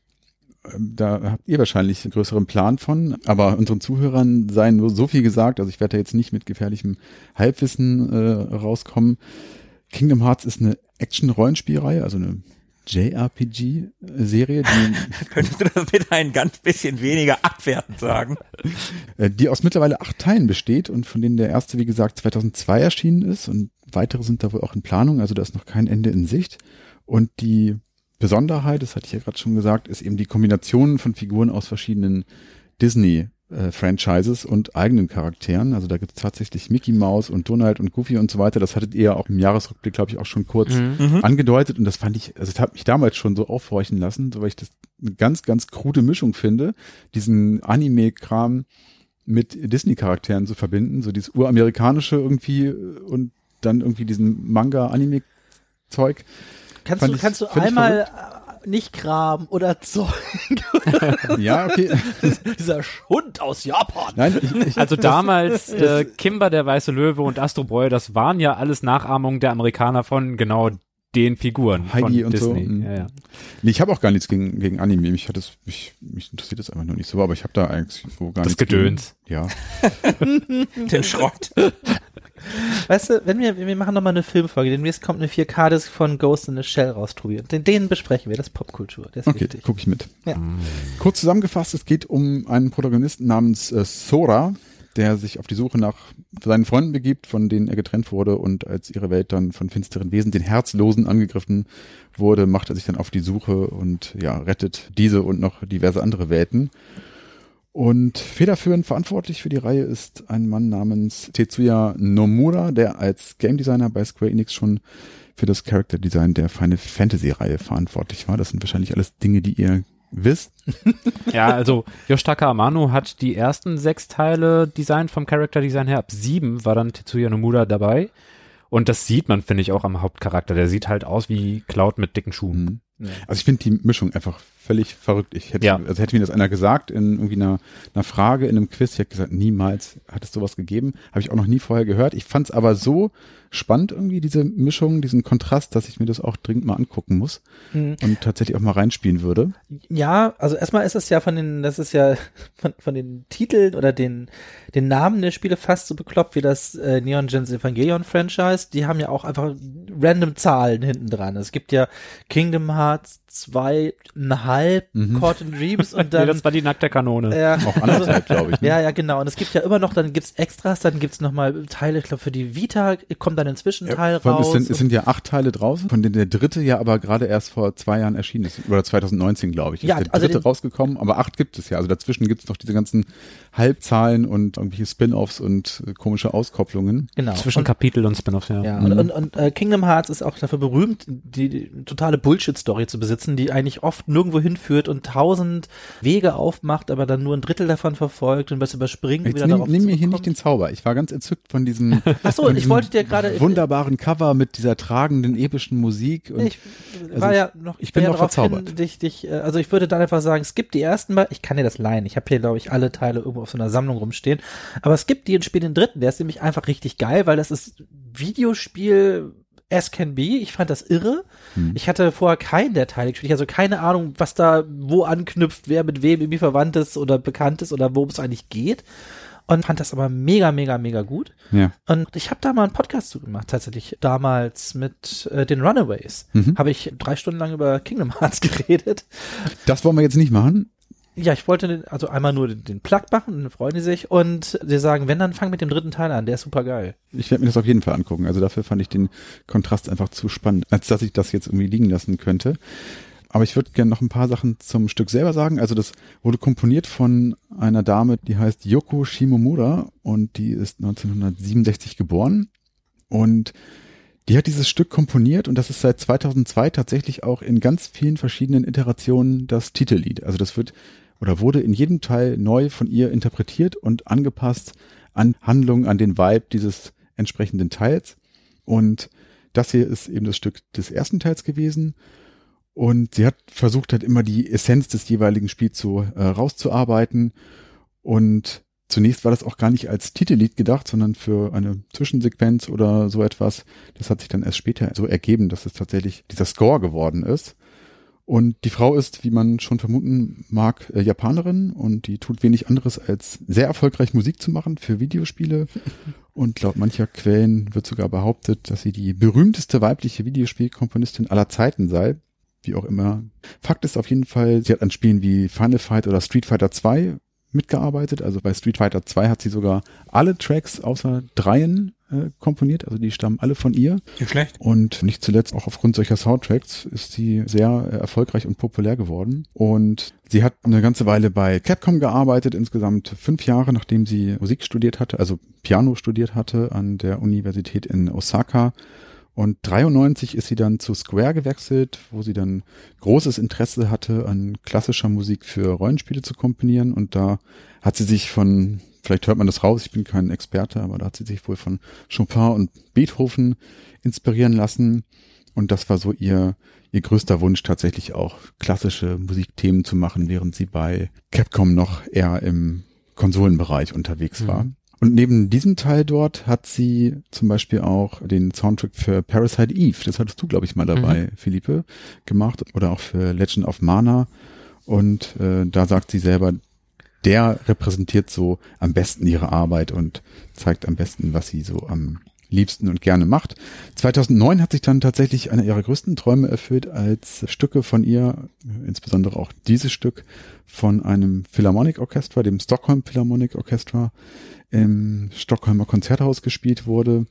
[SPEAKER 1] da habt ihr wahrscheinlich einen größeren Plan von, aber unseren Zuhörern sei nur so viel gesagt, also ich werde da jetzt nicht mit gefährlichem Halbwissen äh, rauskommen. Kingdom Hearts ist eine Action-Rollenspielreihe, also eine JRPG-Serie.
[SPEAKER 2] Könntest du das bitte ein ganz bisschen weniger abwertend sagen?
[SPEAKER 1] Äh, die aus mittlerweile acht Teilen besteht und von denen der erste, wie gesagt, 2002 erschienen ist und weitere sind da wohl auch in Planung, also da ist noch kein Ende in Sicht. Und die Besonderheit, das hatte ich ja gerade schon gesagt, ist eben die Kombination von Figuren aus verschiedenen Disney äh, Franchises und eigenen Charakteren. Also da gibt es tatsächlich Mickey Mouse und Donald und Goofy und so weiter. Das hattet ihr auch im Jahresrückblick, glaube ich, auch schon kurz
[SPEAKER 2] Mhm. mhm.
[SPEAKER 1] angedeutet. Und das fand ich, also das hat mich damals schon so aufhorchen lassen, so weil ich das eine ganz, ganz krude Mischung finde, diesen Anime-Kram mit Disney-Charakteren zu verbinden. So dieses uramerikanische irgendwie und dann irgendwie diesen Manga-Anime-Zeug.
[SPEAKER 4] Kannst
[SPEAKER 1] Fand
[SPEAKER 4] du,
[SPEAKER 1] ich
[SPEAKER 4] kannst du einmal äh, nicht graben oder Zeug?
[SPEAKER 1] Ja, okay.
[SPEAKER 4] Dieser Schund aus Japan.
[SPEAKER 1] Nein, ich, ich,
[SPEAKER 3] Also damals äh, Kimber, der weiße Löwe und Astro Boy, das waren ja alles Nachahmungen der Amerikaner von genau den Figuren
[SPEAKER 1] Heidi
[SPEAKER 3] von
[SPEAKER 1] und so,
[SPEAKER 3] Disney.
[SPEAKER 1] mhm.
[SPEAKER 3] Ja, ja.
[SPEAKER 1] Nee, ich habe auch gar nichts gegen, gegen Anime. Mich hat das, mich, mich interessiert das einfach nur nicht so, aber ich habe da eigentlich so gar
[SPEAKER 3] Das
[SPEAKER 1] nichts
[SPEAKER 3] Gedöns.
[SPEAKER 1] Gegen. Ja.
[SPEAKER 2] Den Schrott.
[SPEAKER 4] Weißt du, wenn wir, wir machen nochmal eine Filmfolge, demnächst kommt eine 4K-Disc von Ghost in the Shell raus, Tobi. Den, den besprechen wir, das ist Popkultur, der ist
[SPEAKER 1] Okay, gucke ich mit.
[SPEAKER 4] Ja.
[SPEAKER 1] Kurz zusammengefasst, es geht um einen Protagonisten namens äh, Sora, der sich auf die Suche nach seinen Freunden begibt, von denen er getrennt wurde und als ihre Welt dann von finsteren Wesen, den Herzlosen, angegriffen wurde, macht er sich dann auf die Suche und ja, rettet diese und noch diverse andere Welten. Und federführend verantwortlich für die Reihe ist ein Mann namens Tetsuya Nomura, der als Game Designer bei Square Enix schon für das Character Design der Final Fantasy Reihe verantwortlich war. Das sind wahrscheinlich alles Dinge, die ihr wisst.
[SPEAKER 3] ja, also Yoshitaka Amano hat die ersten sechs Teile designt vom Character Design her. Ab sieben war dann Tetsuya Nomura dabei. Und das sieht man, finde ich, auch am Hauptcharakter. Der sieht halt aus wie Cloud mit dicken Schuhen.
[SPEAKER 1] Mhm. Also ich finde die Mischung einfach völlig verrückt. Ich hätte,
[SPEAKER 3] Ja.
[SPEAKER 1] also hätte mir das einer gesagt in irgendwie einer, einer Frage in einem Quiz, ich hätte gesagt, niemals hat es sowas gegeben. Habe ich auch noch nie vorher gehört. Ich fand es aber so spannend irgendwie, diese Mischung, diesen Kontrast, dass ich mir das auch dringend mal angucken muss
[SPEAKER 4] Mhm.
[SPEAKER 1] und tatsächlich auch mal reinspielen würde.
[SPEAKER 4] Ja, also erstmal ist es ja von den, das ist ja von, von den Titeln oder den, den Namen der Spiele fast so bekloppt wie das äh, Neon Genesis Evangelion Franchise. Die haben ja auch einfach random Zahlen hinten dran. Es gibt ja Kingdom Hearts zweieinhalb,
[SPEAKER 1] Mhm.
[SPEAKER 4] Caught in Dreams und
[SPEAKER 3] Nee,
[SPEAKER 4] dann
[SPEAKER 3] das war die nackte Kanone.
[SPEAKER 4] ja,
[SPEAKER 1] Auch anderthalb, glaube ich. Ne?
[SPEAKER 4] ja, ja, genau. Und es gibt ja immer noch, dann gibt's Extras, dann gibt's noch mal Teile, ich glaube für die Vita kommt dann ein Zwischenteil
[SPEAKER 1] allem,
[SPEAKER 4] raus.
[SPEAKER 1] es, sind, es sind ja acht Teile draußen, von denen der dritte ja aber gerade erst vor zwei Jahren erschienen ist. Oder 2019, glaube ich. Ist
[SPEAKER 4] Ja,
[SPEAKER 1] der
[SPEAKER 4] also
[SPEAKER 1] dritte rausgekommen, aber acht gibt es ja. Also dazwischen gibt es noch diese ganzen Halbzahlen und irgendwelche Spin-offs und äh, komische Auskopplungen.
[SPEAKER 4] genau.
[SPEAKER 3] Zwischen
[SPEAKER 4] Und-
[SPEAKER 3] Kapitel und Spin-offs, ja.
[SPEAKER 4] Ja,
[SPEAKER 1] Mhm.
[SPEAKER 4] und, und, und äh, Kingdom Hearts ist auch dafür berühmt, die, die totale Bullshit-Story zu besitzen, die eigentlich oft nirgendwo hinführt und tausend Wege aufmacht, aber dann nur ein Drittel davon verfolgt und was überspringt.
[SPEAKER 1] Jetzt
[SPEAKER 4] wieder
[SPEAKER 1] nimm,
[SPEAKER 4] darauf
[SPEAKER 1] nimm mir hier nicht den Zauber. Ich war ganz entzückt von diesem,
[SPEAKER 4] Ach so, ich wollte dir gerade-
[SPEAKER 1] wunderbaren Cover mit dieser tragenden epischen Musik. Und
[SPEAKER 4] Ich war
[SPEAKER 1] also
[SPEAKER 4] ja noch,
[SPEAKER 1] ich bin
[SPEAKER 4] ja
[SPEAKER 1] noch verzaubert.
[SPEAKER 4] Hin, dich, dich, äh, also ich würde dann einfach sagen, es gibt die ersten mal, ich kann dir das leihen, ich habe hier glaube ich alle Teile irgendwo auf so einer Sammlung rumstehen, aber es gibt die und spiele den dritten, der ist nämlich einfach richtig geil, weil das ist Videospiel as can be, ich fand das irre.
[SPEAKER 1] Hm.
[SPEAKER 4] Ich hatte vorher keinen der Teile gespielt, also keine Ahnung, was da wo anknüpft, wer mit wem irgendwie verwandt ist oder bekannt ist oder worum es eigentlich geht. Und fand das aber mega, mega, mega gut.
[SPEAKER 1] ja.
[SPEAKER 4] Und ich habe da mal einen Podcast zu gemacht, tatsächlich damals mit äh, den Runaways.
[SPEAKER 1] Mhm.
[SPEAKER 4] Habe ich drei Stunden lang über Kingdom Hearts geredet.
[SPEAKER 1] Das wollen wir jetzt nicht machen.
[SPEAKER 4] Ja, ich wollte also einmal nur den, den Plug machen, dann freuen die sich und sie sagen, wenn, dann fang mit dem dritten Teil an, der ist super geil.
[SPEAKER 1] Ich werde mir das auf jeden Fall angucken. Also dafür fand ich den Kontrast einfach zu spannend, als dass ich das jetzt irgendwie liegen lassen könnte. Aber ich würde gerne noch ein paar Sachen zum Stück selber sagen. Also das wurde komponiert von einer Dame, die heißt Yoko Shimomura und die ist 1967 geboren. Und Die hat dieses Stück komponiert und das ist seit 2002 tatsächlich auch in ganz vielen verschiedenen Iterationen das Titellied. Also das wird oder wurde in jedem Teil neu von ihr interpretiert und angepasst an Handlungen, an den Vibe dieses entsprechenden Teils. Und das hier ist eben das Stück des ersten Teils gewesen. Und sie hat versucht halt immer die Essenz des jeweiligen Spiels so äh, rauszuarbeiten. Und zunächst war das auch gar nicht als Titellied gedacht, sondern für eine Zwischensequenz oder so etwas. Das hat sich dann erst später so ergeben, dass es tatsächlich dieser Score geworden ist. Und die Frau ist, wie man schon vermuten mag, äh, Japanerin und die tut wenig anderes als sehr erfolgreich Musik zu machen für Videospiele. Und laut mancher Quellen wird sogar behauptet, dass sie die berühmteste weibliche Videospielkomponistin aller Zeiten sei. Wie auch immer. Fakt ist auf jeden Fall, sie hat an Spielen wie Final Fight oder Street Fighter 2 mitgearbeitet. Also bei Street Fighter 2 hat sie sogar alle Tracks außer dreien äh, komponiert. Also die stammen alle von ihr.
[SPEAKER 2] Nicht schlecht.
[SPEAKER 1] Und nicht zuletzt auch aufgrund solcher Soundtracks ist sie sehr äh, erfolgreich und populär geworden. Und sie hat eine ganze Weile bei Capcom gearbeitet, insgesamt fünf Jahre, nachdem sie Musik studiert hatte, also Piano studiert hatte an der Universität in Osaka. Und 93 ist sie dann zu Square gewechselt, wo sie dann großes Interesse hatte, an klassischer Musik für Rollenspiele zu komponieren. Und da hat sie sich von vielleicht hört man das raus, ich bin kein Experte, aber da hat sie sich wohl von Chopin und Beethoven inspirieren lassen. Und das war so ihr, ihr größter Wunsch, tatsächlich auch klassische Musikthemen zu machen, während sie bei Capcom noch eher im Konsolenbereich unterwegs war. Mhm. Und neben diesem Teil dort hat sie zum Beispiel auch den Soundtrack für Parasite Eve, das hattest du, glaube ich, mal dabei, mhm. Philippe, gemacht, oder auch für Legend of Mana. Und äh, da sagt sie selber, der repräsentiert so am besten ihre Arbeit und zeigt am besten, was sie so am liebsten und gerne macht. 2009 hat sich dann tatsächlich einer ihrer größten Träume erfüllt, als Stücke von ihr, insbesondere auch dieses Stück von einem Philharmonic Orchestra, dem Stockholm Philharmonic Orchestra, im Stockholmer Konzerthaus gespielt wurde.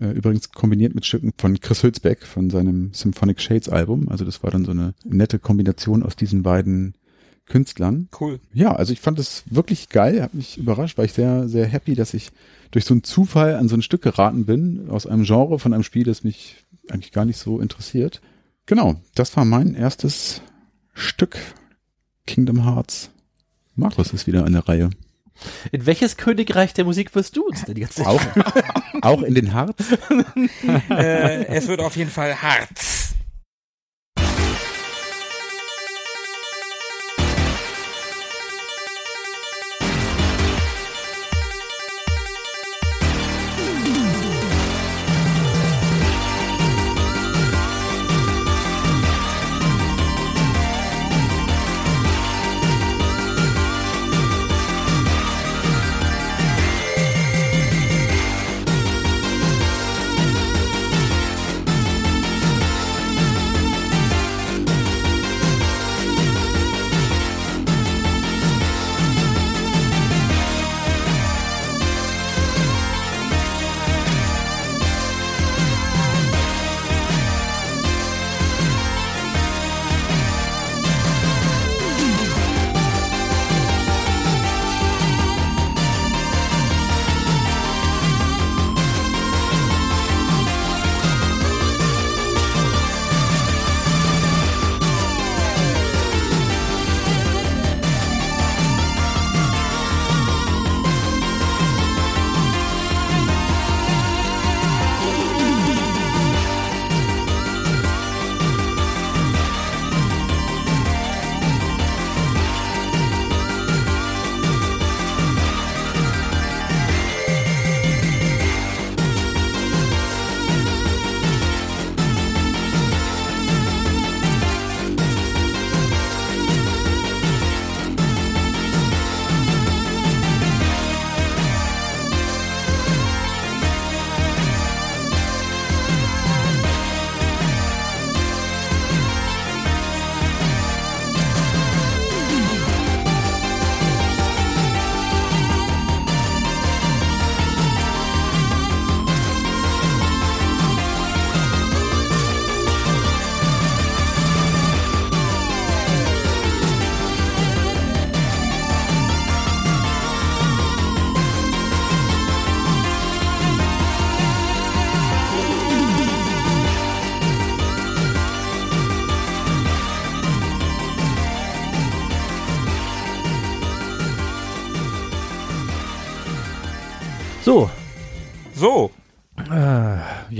[SPEAKER 1] Äh, übrigens kombiniert mit Stücken von Chris Hülsbeck von seinem Symphonic Shades Album. Also das war dann so eine nette Kombination aus diesen beiden Künstlern.
[SPEAKER 2] Cool.
[SPEAKER 1] Ja, also ich fand es wirklich geil, hat mich überrascht, war ich sehr, sehr happy, dass ich durch so einen Zufall an so ein Stück geraten bin, aus einem Genre von einem Spiel, das mich eigentlich gar nicht so interessiert. Genau, das war mein erstes Stück Kingdom Hearts. Markus ist wieder an der Reihe.
[SPEAKER 4] In welches Königreich der Musik wirst du uns denn jetzt?
[SPEAKER 1] Auch, auch in den Harz?
[SPEAKER 2] äh, es wird auf jeden Fall Harz.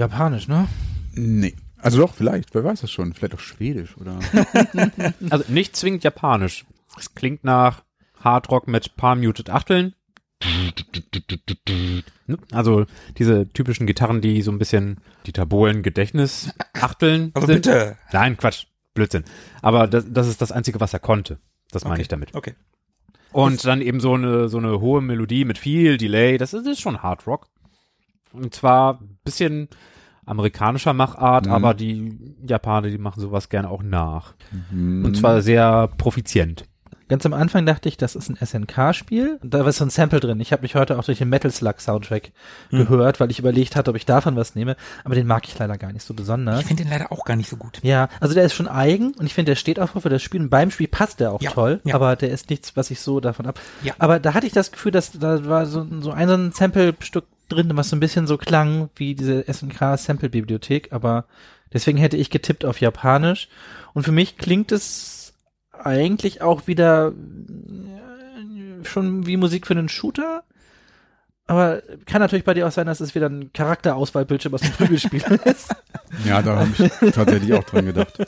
[SPEAKER 4] Japanisch, ne?
[SPEAKER 1] Nee. Also doch, vielleicht, wer weiß das schon. Vielleicht auch Schwedisch oder.
[SPEAKER 3] Also nicht zwingend japanisch. Es klingt nach Hardrock mit paar muted Achteln. Also diese typischen Gitarren, die so ein bisschen die Tabolen Gedächtnis Achteln
[SPEAKER 2] also
[SPEAKER 3] sind.
[SPEAKER 2] bitte.
[SPEAKER 3] Nein, Quatsch, Blödsinn. Aber das, das ist das Einzige, was er konnte. Das meine
[SPEAKER 2] Okay.
[SPEAKER 3] ich damit.
[SPEAKER 2] Okay.
[SPEAKER 3] Und dann eben so eine, so eine hohe Melodie mit viel Delay. Das ist, das ist schon Hard Rock. Und zwar ein bisschen amerikanischer Machart,
[SPEAKER 1] Mhm.
[SPEAKER 3] aber die Japaner, die machen sowas gerne auch nach.
[SPEAKER 1] Mhm.
[SPEAKER 3] Und zwar sehr profizient.
[SPEAKER 4] Ganz am Anfang dachte ich, das ist ein SNK-Spiel. Da war so ein Sample drin. Ich habe mich heute auch durch den Metal Slug Soundtrack gehört, weil ich überlegt hatte, ob ich davon was nehme. Aber den mag ich leider gar nicht so besonders.
[SPEAKER 2] Ich finde den leider auch gar nicht so gut.
[SPEAKER 4] Ja, also der ist schon eigen und ich finde, der steht auch für das Spiel. Und beim Spiel passt der auch
[SPEAKER 2] Ja,
[SPEAKER 4] toll,
[SPEAKER 2] ja.
[SPEAKER 4] aber der ist nichts, was ich so davon ab.
[SPEAKER 2] Ja.
[SPEAKER 4] Aber da hatte ich das Gefühl, dass da war so, so ein, so ein Sample-Stück drin, was so ein bisschen so klang wie diese SNK-Sample-Bibliothek, aber deswegen hätte ich getippt auf Japanisch. Und für mich klingt es eigentlich auch wieder äh, schon wie Musik für einen Shooter. Aber kann natürlich bei dir auch sein, dass es wieder ein Charakterauswahlbildschirm aus dem Prügelspiel ist.
[SPEAKER 1] Ja, da habe ich tatsächlich auch dran gedacht.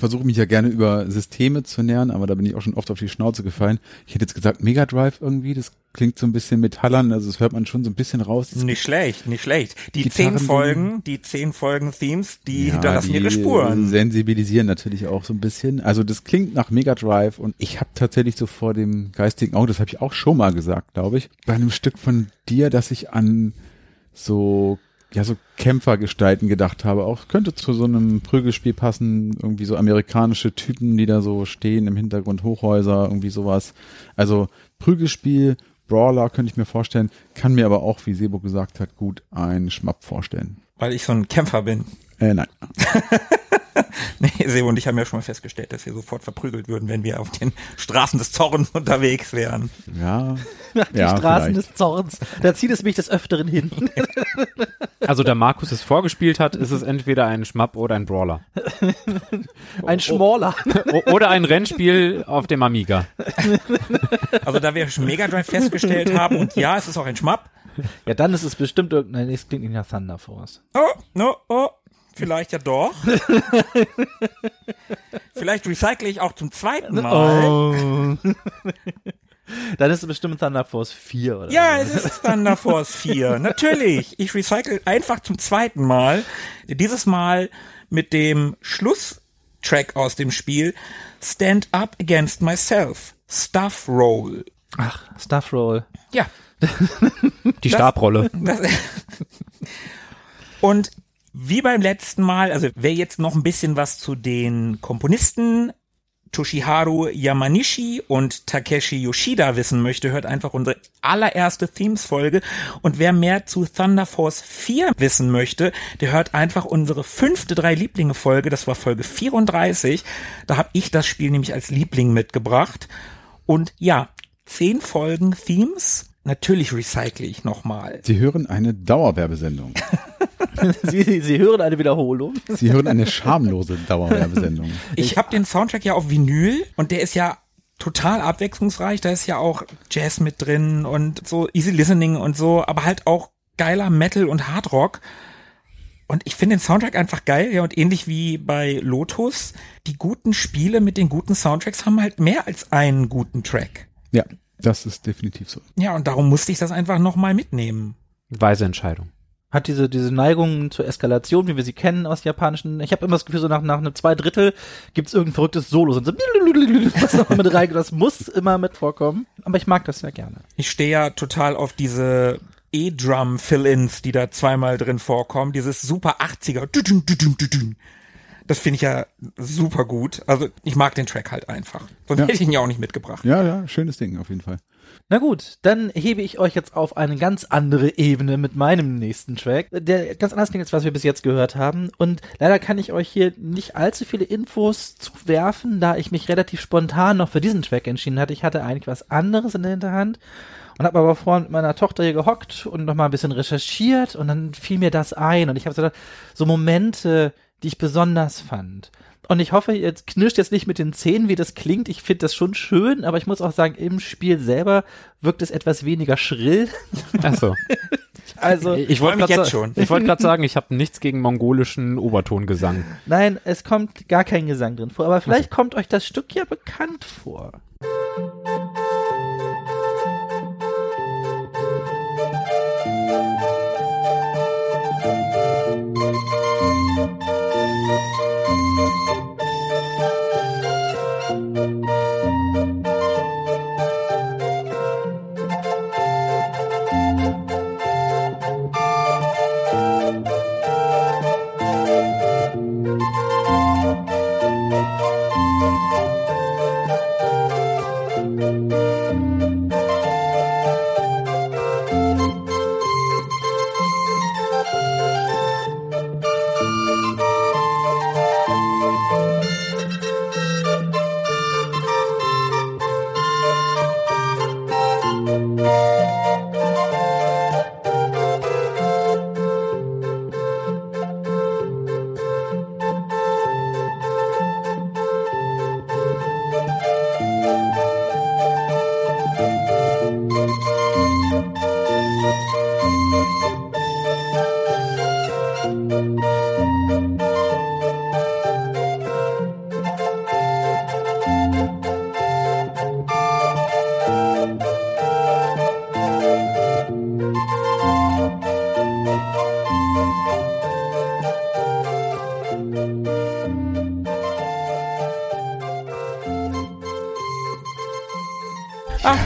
[SPEAKER 1] Versuche mich ja gerne über Systeme zu nähern, aber da bin ich auch schon oft auf die Schnauze gefallen. Ich hätte jetzt gesagt Mega Drive irgendwie, das klingt so ein bisschen metallern, also das hört man schon so ein bisschen raus. Das
[SPEAKER 2] Nicht schlecht, nicht schlecht. Die
[SPEAKER 1] Gitarren-
[SPEAKER 2] zehn Folgen, die zehn Folgen Themes, die
[SPEAKER 1] Ja,
[SPEAKER 2] hinterlassen
[SPEAKER 1] die
[SPEAKER 2] ihre Spuren.
[SPEAKER 1] sensibilisieren natürlich auch so ein bisschen. Also das klingt nach Mega Drive und ich habe tatsächlich so vor dem geistigen Auge, das habe ich auch schon mal gesagt, glaube ich, bei einem Stück von dir, dass ich an so ja so Kämpfergestalten gedacht habe. Auch könnte zu so einem Prügelspiel passen, irgendwie so amerikanische Typen, die da so stehen im Hintergrund, Hochhäuser, irgendwie sowas. Also Prügelspiel, Brawler könnte ich mir vorstellen, kann mir aber auch, wie Sebo gesagt hat, gut einen Schmapp vorstellen.
[SPEAKER 2] Weil ich so ein Kämpfer bin.
[SPEAKER 1] Äh, nein.
[SPEAKER 2] Nee, Sebo und ich haben ja schon mal festgestellt, dass wir sofort verprügelt würden, wenn wir auf den Straßen des Zorns unterwegs wären.
[SPEAKER 1] Ja.
[SPEAKER 4] Die
[SPEAKER 1] ja,
[SPEAKER 4] Straßen
[SPEAKER 1] vielleicht.
[SPEAKER 4] des Zorns. Da zieht es mich des Öfteren hin.
[SPEAKER 3] Also da Markus es vorgespielt hat, ist es entweder ein Schmapp oder ein Brawler.
[SPEAKER 4] Ein Schmaler.
[SPEAKER 3] O oder ein Rennspiel auf dem Amiga.
[SPEAKER 2] Also da wir schon Mega Drive festgestellt haben und ja, es ist auch ein Schmapp.
[SPEAKER 4] Ja, dann ist es bestimmt irgendein, es klingt nicht nach Thunder Force.
[SPEAKER 2] Oh, no, oh, vielleicht ja doch. vielleicht recycle ich auch zum zweiten Mal.
[SPEAKER 4] Dann ist es bestimmt Thunder Force 4 oder
[SPEAKER 2] Ja, es ist Thunder Force 4. Natürlich. Ich recycle einfach zum zweiten Mal. Dieses Mal mit dem Schlusstrack aus dem Spiel Stand Up Against Myself. Stuff Roll.
[SPEAKER 4] Ach, Stuff Roll.
[SPEAKER 2] Ja.
[SPEAKER 3] Die Stabrolle.
[SPEAKER 2] Das, und wie beim letzten Mal, also wer jetzt noch ein bisschen was zu den Komponisten Toshiharu Yamanishi und Takeshi Yoshida wissen möchte, hört einfach unsere allererste Themes-Folge. Und wer mehr zu Thunder Force 4 wissen möchte, der hört einfach unsere fünfte Drei-Lieblinge-Folge. Das war Folge 34. Da habe ich das Spiel nämlich als Liebling mitgebracht. Und ja, zehn Folgen Themes. Natürlich recycle ich nochmal.
[SPEAKER 1] Sie hören eine Dauerwerbesendung.
[SPEAKER 4] Sie, Sie hören eine Wiederholung.
[SPEAKER 1] Sie hören eine schamlose Dauerwerbesendung.
[SPEAKER 2] Ich habe den Soundtrack ja auf Vinyl und der ist ja total abwechslungsreich. Da ist ja auch Jazz mit drin und so Easy Listening und so, aber halt auch geiler Metal und Hardrock. Und ich finde den Soundtrack einfach geil, ja, und ähnlich wie bei Lotus, die guten Spiele mit den guten Soundtracks haben halt mehr als einen guten Track.
[SPEAKER 1] Ja, das ist definitiv so.
[SPEAKER 2] Ja, und darum musste ich das einfach nochmal mitnehmen.
[SPEAKER 3] Weise Entscheidung.
[SPEAKER 4] Hat diese, diese Neigung zur Eskalation, wie wir sie kennen aus japanischen. Ich habe immer das Gefühl, so nach, nach einem zwei Drittel gibt's irgendein verrücktes Solo. So, was noch mit rein. Das muss immer mit vorkommen. Aber ich mag das ja gerne.
[SPEAKER 2] Ich stehe ja total auf diese E-Drum-Fill-Ins, die da zweimal drin vorkommen. Dieses super 80er. Düdün, düdün, düdün. Das finde ich ja super gut. Also ich mag den Track halt einfach. Sonst
[SPEAKER 1] Ja.
[SPEAKER 2] hätte ich ihn ja auch nicht mitgebracht.
[SPEAKER 1] Ja, ja, schönes Ding auf jeden Fall.
[SPEAKER 4] Na gut, dann hebe ich euch jetzt auf eine ganz andere Ebene mit meinem nächsten Track, der ganz anders klingt, als was wir bis jetzt gehört haben. Und leider kann ich euch hier nicht allzu viele Infos zuwerfen, da ich mich relativ spontan noch für diesen Track entschieden hatte. Ich hatte eigentlich was anderes in der Hinterhand und habe aber vorhin mit meiner Tochter hier gehockt und noch mal ein bisschen recherchiert und dann fiel mir das ein und ich habe so, so Momente, die ich besonders fand. Und ich hoffe, ihr knirscht jetzt nicht mit den Zähnen, wie das klingt. Ich finde das schon schön, aber ich muss auch sagen, im Spiel selber wirkt es etwas weniger schrill.
[SPEAKER 3] Ach so.
[SPEAKER 4] Also,
[SPEAKER 3] Ich
[SPEAKER 2] freu
[SPEAKER 3] wollte
[SPEAKER 2] mich
[SPEAKER 3] gerade
[SPEAKER 2] jetzt
[SPEAKER 3] sa
[SPEAKER 2] schon.
[SPEAKER 3] ich wollte gerade sagen, ich habe nichts gegen mongolischen Obertongesang.
[SPEAKER 4] nein, es kommt gar kein Gesang drin vor, aber vielleicht kommt euch das Stück ja bekannt vor.
[SPEAKER 2] Ach,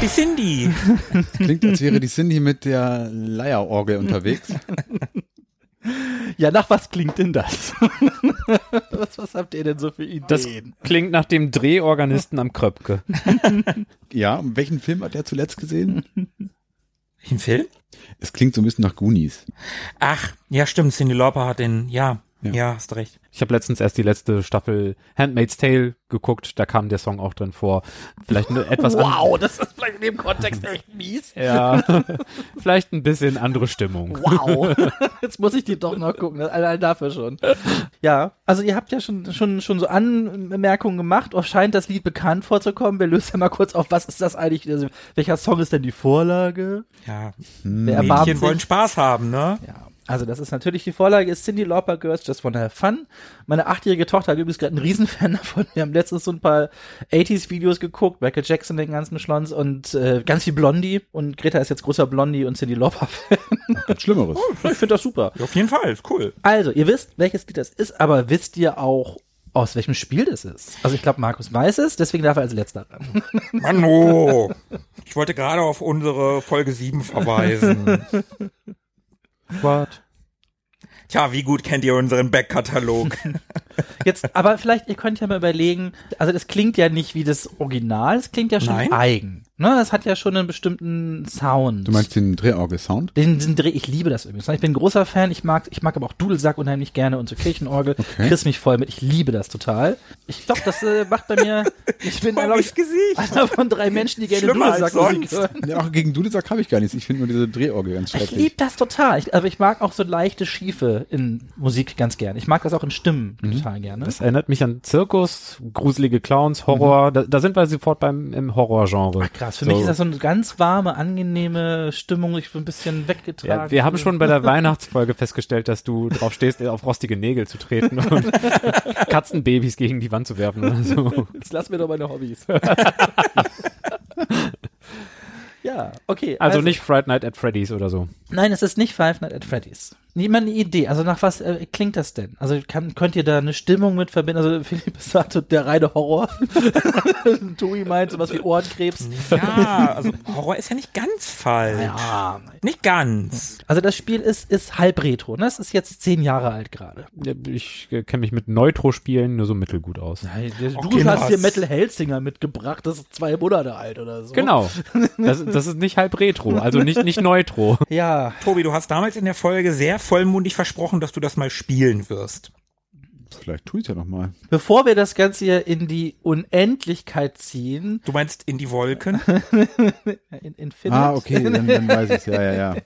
[SPEAKER 2] die Cindy.
[SPEAKER 1] Klingt, als wäre die Cindy mit der Leierorgel unterwegs.
[SPEAKER 4] Ja, nach was klingt denn das? was, was habt ihr denn so für Ideen?
[SPEAKER 3] Das klingt nach dem Drehorganisten am Kröpke.
[SPEAKER 1] Ja, und welchen Film hat er zuletzt gesehen?
[SPEAKER 2] Welchen Film?
[SPEAKER 1] Es klingt so ein bisschen nach Goonies.
[SPEAKER 2] Ach, ja, stimmt. Cindy Lauper hat den, ja,
[SPEAKER 1] Ja.
[SPEAKER 2] ja, hast recht.
[SPEAKER 3] Ich habe letztens erst die letzte Staffel Handmaid's Tale geguckt, da kam der Song auch drin vor. Vielleicht eine etwas
[SPEAKER 4] Wow, das ist vielleicht in dem Kontext echt mies.
[SPEAKER 3] Ja, vielleicht ein bisschen andere Stimmung.
[SPEAKER 4] Wow. Jetzt muss ich die doch noch gucken. Allein dafür schon. Ja, also ihr habt ja schon, schon, schon so Anmerkungen gemacht. Euch scheint das Lied bekannt vorzukommen. Wir lösen ja mal kurz auf, was ist das eigentlich? Also, welcher Song ist denn die Vorlage?
[SPEAKER 2] Ja,
[SPEAKER 4] Wer
[SPEAKER 2] Mädchen wollen? Spaß haben, ne?
[SPEAKER 4] Ja. Also das ist natürlich die Vorlage, ist Cindy Lauper Girls Just Wanna Have Fun. Meine achtjährige Tochter hat übrigens gerade einen Riesenfan davon. Wir haben letztens so ein paar 80s-Videos geguckt, Michael Jackson, den ganzen Schlons und äh, ganz viel Blondie. Und Greta ist jetzt großer Blondie und Cindy Lauper-Fan.
[SPEAKER 1] Ganz Schlimmeres.
[SPEAKER 4] ich finde das super.
[SPEAKER 2] Auf jeden Fall, ist cool.
[SPEAKER 4] Also, ihr wisst, welches Lied das ist, aber wisst ihr auch, aus welchem Spiel das ist? Also ich glaube, Markus weiß es, deswegen darf er als letzter ran.
[SPEAKER 2] Mano. Ich wollte gerade auf unsere Folge 7 verweisen.
[SPEAKER 3] What?
[SPEAKER 2] Tja, wie gut kennt ihr unseren Backkatalog?
[SPEAKER 4] Jetzt, aber vielleicht, ihr könnt ja mal überlegen, also das klingt ja nicht wie das Original, es klingt ja schon
[SPEAKER 2] Nein.
[SPEAKER 4] eigen. Ne, das hat ja schon einen bestimmten Sound.
[SPEAKER 1] Du meinst den Drehorgel-Sound?
[SPEAKER 4] Den, den Dreh, ich liebe das übrigens. Ich bin ein großer Fan, ich mag, ich mag aber auch Dudelsack unheimlich gerne und so Kirchenorgel.
[SPEAKER 1] Okay.
[SPEAKER 4] Kriss mich voll mit, ich liebe das total. Ich glaube, das äh, macht bei mir, ich bin, glaube ich,
[SPEAKER 2] Gesicht.
[SPEAKER 4] einer von drei Menschen, die gerne
[SPEAKER 2] Schlimmer als
[SPEAKER 4] Dudelsackmusik
[SPEAKER 2] sonst.
[SPEAKER 4] hören.
[SPEAKER 1] Ja, auch gegen Dudelsack habe ich gar nichts. Ich finde nur diese Drehorgel ganz
[SPEAKER 4] Ich
[SPEAKER 1] schrecklich.
[SPEAKER 4] liebe das total. Ich, aber ich mag auch so leichte Schiefe in Musik ganz gerne. Ich mag das auch in Stimmen total gerne.
[SPEAKER 3] Das erinnert mich an Zirkus, gruselige Clowns, Horror. Da, da sind wir sofort beim im Horrorgenre.
[SPEAKER 4] Krass. Für
[SPEAKER 3] So.
[SPEAKER 4] mich ist das so eine ganz warme, angenehme Stimmung. Ich bin ein bisschen weggetragen.
[SPEAKER 3] Ja, wir haben schon bei der Weihnachtsfolge festgestellt, dass du drauf stehst, auf rostige Nägel zu treten und Katzenbabys gegen die Wand zu werfen oder so.
[SPEAKER 4] Jetzt lass mir doch meine Hobbys. ja, okay.
[SPEAKER 3] Also, nicht Friday Night at Freddy's oder so.
[SPEAKER 4] Nein, es ist nicht Five Nights at Freddy's. Niemand eine Idee. Also nach was äh, klingt das denn? Also kann, könnt ihr da eine Stimmung mit verbinden? Also Philipp sagt, der reine Horror. Tui meint sowas wie Ohrenkrebs.
[SPEAKER 2] Ja, also Horror ist ja nicht ganz falsch.
[SPEAKER 4] Ja.
[SPEAKER 2] Nicht ganz.
[SPEAKER 4] Also das Spiel ist, ist halb retro. Ne? Es ist jetzt zehn Jahre alt gerade.
[SPEAKER 3] Ja, Ich äh, kenne mich mit Neutro-Spielen nur so mittelgut aus.
[SPEAKER 4] Du
[SPEAKER 2] Okay,
[SPEAKER 4] hast
[SPEAKER 2] was?
[SPEAKER 4] dir Metal Hellsinger mitgebracht. Das ist zwei Monate alt oder so.
[SPEAKER 3] Genau. Das, das ist nicht halb Retro, also nicht, nicht Neutro.
[SPEAKER 4] Ja,
[SPEAKER 2] Tobi, du hast damals in der Folge sehr vollmundig versprochen, dass du das mal spielen wirst.
[SPEAKER 1] Vielleicht tue ich ja nochmal.
[SPEAKER 4] bevor wir das Ganze hier in die Unendlichkeit ziehen,
[SPEAKER 2] Du meinst in die Wolken?
[SPEAKER 4] in Infinite,
[SPEAKER 1] Ah, okay, dann, dann weiß ich Ja, ja, ja.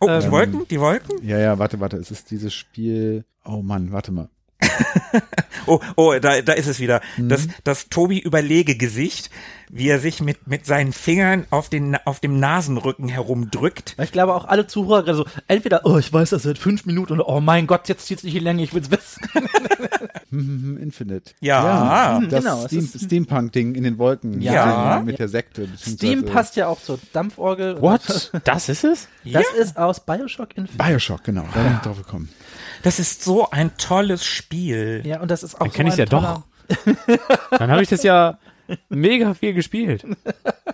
[SPEAKER 2] Oh, die Wolken? Die Wolken?
[SPEAKER 1] Ja, ja, warte, warte. Es ist dieses Spiel. Oh Mann, warte mal.
[SPEAKER 2] Oh, oh, da, da ist es wieder. Das, das Tobi überlege Gesicht, wie er sich mit, mit seinen Fingern auf den, auf dem Nasenrücken herumdrückt.
[SPEAKER 4] Ich glaube auch alle Zuhörer gerade so, entweder, oh, ich weiß das seit fünf Minuten oder oh mein Gott, jetzt zieht es nicht in Länge, ich will's wissen.
[SPEAKER 1] Mhm, Infinite.
[SPEAKER 2] Ja.
[SPEAKER 1] das
[SPEAKER 4] genau,
[SPEAKER 1] Steam, Steampunk-Ding in den Wolken.
[SPEAKER 2] Ja.
[SPEAKER 1] Mit, der- mit der Sekte.
[SPEAKER 4] Steam passt ja auch zur Dampforgel.
[SPEAKER 3] What? Das ist es?
[SPEAKER 4] Das ist aus Bioshock Infinite.
[SPEAKER 1] Bioshock, genau. Da bin ich drauf gekommen.
[SPEAKER 2] Das ist so ein tolles Spiel.
[SPEAKER 4] Ja, und das ist auch
[SPEAKER 3] Dann
[SPEAKER 4] so
[SPEAKER 3] kenn ich's
[SPEAKER 4] ein
[SPEAKER 3] ja
[SPEAKER 4] toller-
[SPEAKER 3] doch. Dann habe ich das ja mega viel gespielt.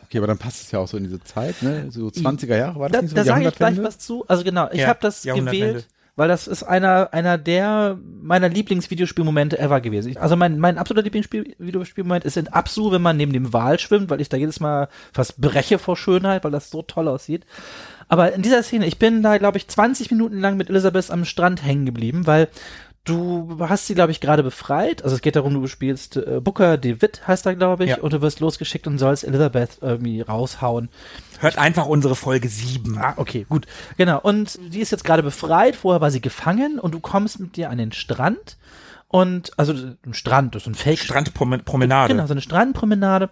[SPEAKER 1] Okay, aber dann passt es ja auch so in diese Zeit, ne? So 20er Jahre war das
[SPEAKER 4] Da,
[SPEAKER 1] nicht so
[SPEAKER 4] da sage ich gleich was zu. Also genau, ich
[SPEAKER 2] Ja,
[SPEAKER 4] habe das gewählt, weil das ist einer einer der meiner Lieblingsvideospielmomente ever gewesen. Ich- Also mein mein absoluter Lieblingsvideospielmoment ist in Absu, wenn man neben dem Wal schwimmt, weil ich da jedes Mal fast breche vor Schönheit, weil das so toll aussieht. Aber in dieser Szene, ich bin da, glaube ich, 20 Minuten lang mit Elisabeth am Strand hängen geblieben, weil du hast sie, glaube ich, gerade befreit. Also es geht darum, du spielst äh, Booker DeWitt, heißt er, glaube ich,
[SPEAKER 2] Ja.
[SPEAKER 4] und du wirst losgeschickt und sollst Elisabeth irgendwie raushauen.
[SPEAKER 2] Hört einfach unsere Folge 7.
[SPEAKER 4] Ah, okay, gut. Genau. Und die ist jetzt gerade befreit. Vorher war sie gefangen und du kommst mit dir an den Strand. Und, also, ein Strand, das ist ein Fake
[SPEAKER 2] Strandpromenade.
[SPEAKER 4] Genau, so eine Strandpromenade.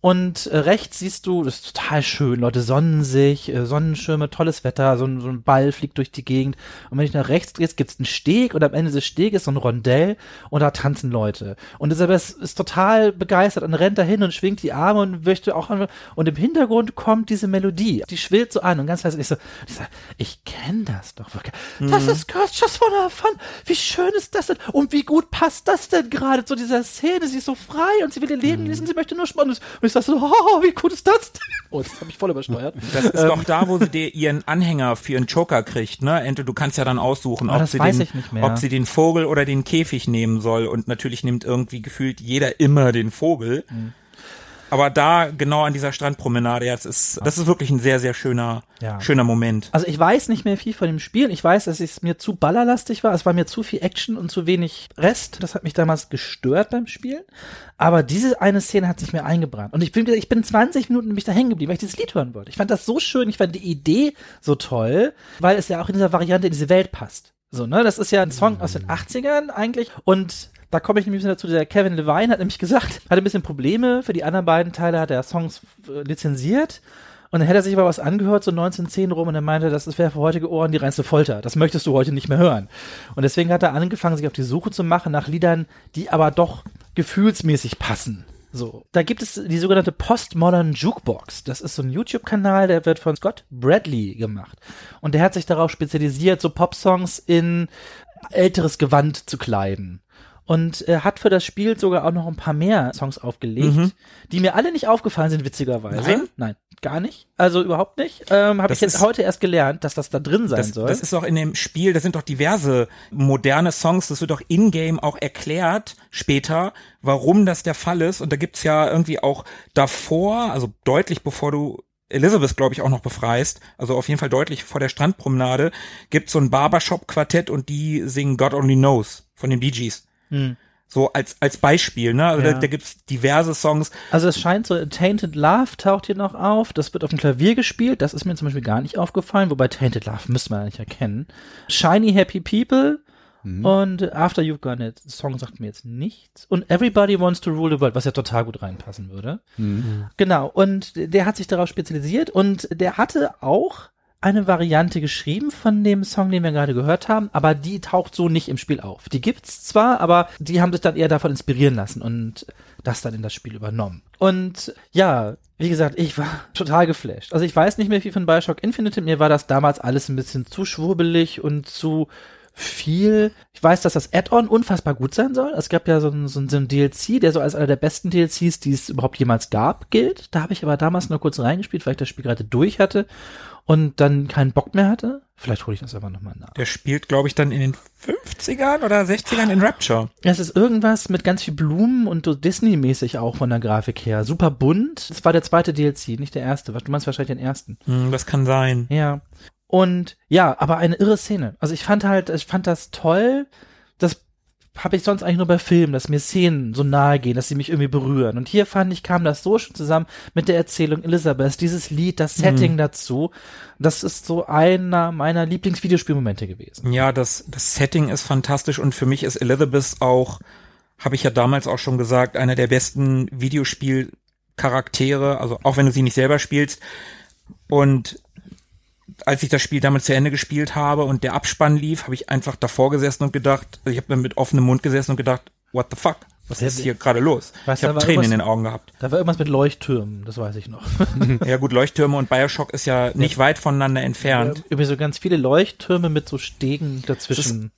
[SPEAKER 4] Und äh, rechts siehst du, das ist total schön, Leute sonnen sich, äh, Sonnenschirme, tolles Wetter, so ein, so ein Ball fliegt durch die Gegend. Und wenn ich nach rechts drehst, gibt's einen Steg und am Ende des Steges so ein Rondell und da tanzen Leute. Und Isabel ist, ist total begeistert und rennt dahin und schwingt die Arme und möchte auch an, und im Hintergrund kommt diese Melodie, die schwillt so an und ganz leise ich so, ich, sag, ich kenne das doch. wirklich. Das ist Girls Just Wanna Fun. Wie schön ist das denn? Und wie gut passt das denn gerade zu dieser Szene? Sie ist so frei und sie will ihr Leben genießen, sie möchte nur spannend. Und ich sag so, oh, wie gut ist das denn? Oh, das habe ich voll übersteuert.
[SPEAKER 2] Das ist doch da, wo sie dir ihren Anhänger für einen Joker kriegt, ne? Entweder du kannst ja dann aussuchen,
[SPEAKER 4] Aber
[SPEAKER 2] ob sie, den, ob sie den Vogel oder den Käfig nehmen soll. Und natürlich nimmt irgendwie gefühlt jeder immer den Vogel.
[SPEAKER 4] Mhm.
[SPEAKER 2] Aber da, genau an dieser Strandpromenade, ja, das ist, das ist wirklich ein sehr, sehr schöner,
[SPEAKER 4] Ja.
[SPEAKER 2] schöner Moment.
[SPEAKER 4] Also ich weiß nicht mehr viel von dem Spiel. Ich weiß, dass es mir zu ballerlastig war. Es war mir zu viel Action und zu wenig Rest. Das hat mich damals gestört beim Spielen. Aber diese eine Szene hat sich mir eingebrannt. Und ich bin, ich bin 20 Minuten nämlich da hängen geblieben, weil ich dieses Lied hören wollte. Ich fand das so schön. Ich fand die Idee so toll, weil es ja auch in dieser Variante in diese Welt passt. So, ne? Das ist ja ein Song aus den 80ern eigentlich. Und da komme ich nämlich wieder dazu, der Kevin Levine hat nämlich gesagt, hatte ein bisschen Probleme. Für die anderen beiden Teile hat er Songs äh, lizenziert. Und dann hätte er sich aber was angehört, so 1910 rum, und er meinte, das wäre für heutige Ohren die reinste Folter. Das möchtest du heute nicht mehr hören. Und deswegen hat er angefangen, sich auf die Suche zu machen nach Liedern, die aber doch gefühlsmäßig passen. So. Da gibt es die sogenannte Postmodern Jukebox. Das ist so ein YouTube-Kanal, der wird von Scott Bradley gemacht. Und der hat sich darauf spezialisiert, so Popsongs in älteres Gewand zu kleiden. Und er hat für das Spiel sogar auch noch ein paar mehr Songs aufgelegt, die mir alle nicht aufgefallen sind, witzigerweise.
[SPEAKER 2] Mhm. Nein?
[SPEAKER 4] Nein, gar nicht. Also überhaupt nicht. Ähm, Habe
[SPEAKER 2] Das
[SPEAKER 4] ich jetzt
[SPEAKER 2] ist-
[SPEAKER 4] heute erst gelernt, dass das da drin sein
[SPEAKER 2] Das,
[SPEAKER 4] soll.
[SPEAKER 2] das ist auch in dem Spiel, da sind doch diverse moderne Songs, das wird doch in-game auch erklärt später, warum das der Fall ist. Und da gibt's ja irgendwie auch davor, also deutlich bevor du Elizabeth, glaube ich, auch noch befreist, also auf jeden Fall deutlich vor der Strandpromenade, gibt's so ein Barbershop-Quartett und die singen God Only Knows von den Bee Gees. So als, als Beispiel, ne? Also
[SPEAKER 4] Ja.
[SPEAKER 2] da, da gibt's diverse Songs.
[SPEAKER 4] Also es scheint so, Tainted Love taucht hier noch auf. Das wird auf dem Klavier gespielt. Das ist mir zum Beispiel gar nicht aufgefallen. Wobei Tainted Love müsste man ja nicht erkennen. Shiny Happy People und After You've Gone It. Song sagt mir jetzt nichts. Und Everybody Wants to Rule the World, was ja total gut reinpassen würde. Genau. Und der hat sich darauf spezialisiert und der hatte auch eine Variante geschrieben von dem Song, den wir gerade gehört haben, aber die taucht so nicht im Spiel auf. Die gibt's zwar, aber die haben sich dann eher davon inspirieren lassen und das dann in das Spiel übernommen. Und ja, wie gesagt, ich war total geflasht. Also ich weiß nicht mehr viel von Bioshock Infinite. Mir war das damals alles ein bisschen zu schwurbelig und zu viel. Ich weiß, dass das Add-on unfassbar gut sein soll. Es gab ja so ein, so ein, so ein DLC, der so als einer der besten DLCs, die es überhaupt jemals gab, gilt. Da habe ich aber damals nur kurz reingespielt, weil ich das Spiel gerade durch hatte und dann keinen Bock mehr hatte. Vielleicht hole ich das aber nochmal nach.
[SPEAKER 2] Der spielt, glaube ich, dann in den 50ern oder 60ern in Rapture.
[SPEAKER 4] Es ist irgendwas mit ganz viel Blumen und so Disney-mäßig auch von der Grafik her. Super bunt. Das war der zweite DLC, nicht der erste. Du meinst wahrscheinlich den ersten.
[SPEAKER 2] Hm, das kann sein.
[SPEAKER 4] Ja. Und ja, aber eine irre Szene. Also ich fand halt, ich fand das toll. Das habe ich sonst eigentlich nur bei Filmen, dass mir Szenen so nahe gehen, dass sie mich irgendwie berühren. Und hier fand ich, kam das so schon zusammen mit der Erzählung Elizabeth, dieses Lied, das Setting
[SPEAKER 2] Mhm.
[SPEAKER 4] dazu. Das ist so einer meiner Lieblingsvideospielmomente gewesen.
[SPEAKER 2] Ja, das, das Setting ist fantastisch und für mich ist Elizabeth auch, habe ich ja damals auch schon gesagt, einer der besten Videospielcharaktere, also auch wenn du sie nicht selber spielst. Und als ich das Spiel damals zu Ende gespielt habe und der Abspann lief, habe ich einfach davor gesessen und gedacht, also ich habe mit offenem Mund gesessen und gedacht, what the fuck? Was ist hier gerade los?
[SPEAKER 4] Weißt
[SPEAKER 2] ich habe Tränen in den Augen gehabt.
[SPEAKER 4] Da war irgendwas mit Leuchttürmen, das weiß ich noch.
[SPEAKER 2] Ja gut, Leuchttürme und Bioshock ist ja nicht weit voneinander entfernt.
[SPEAKER 4] Irgendwie so ganz viele Leuchttürme mit so Stegen dazwischen.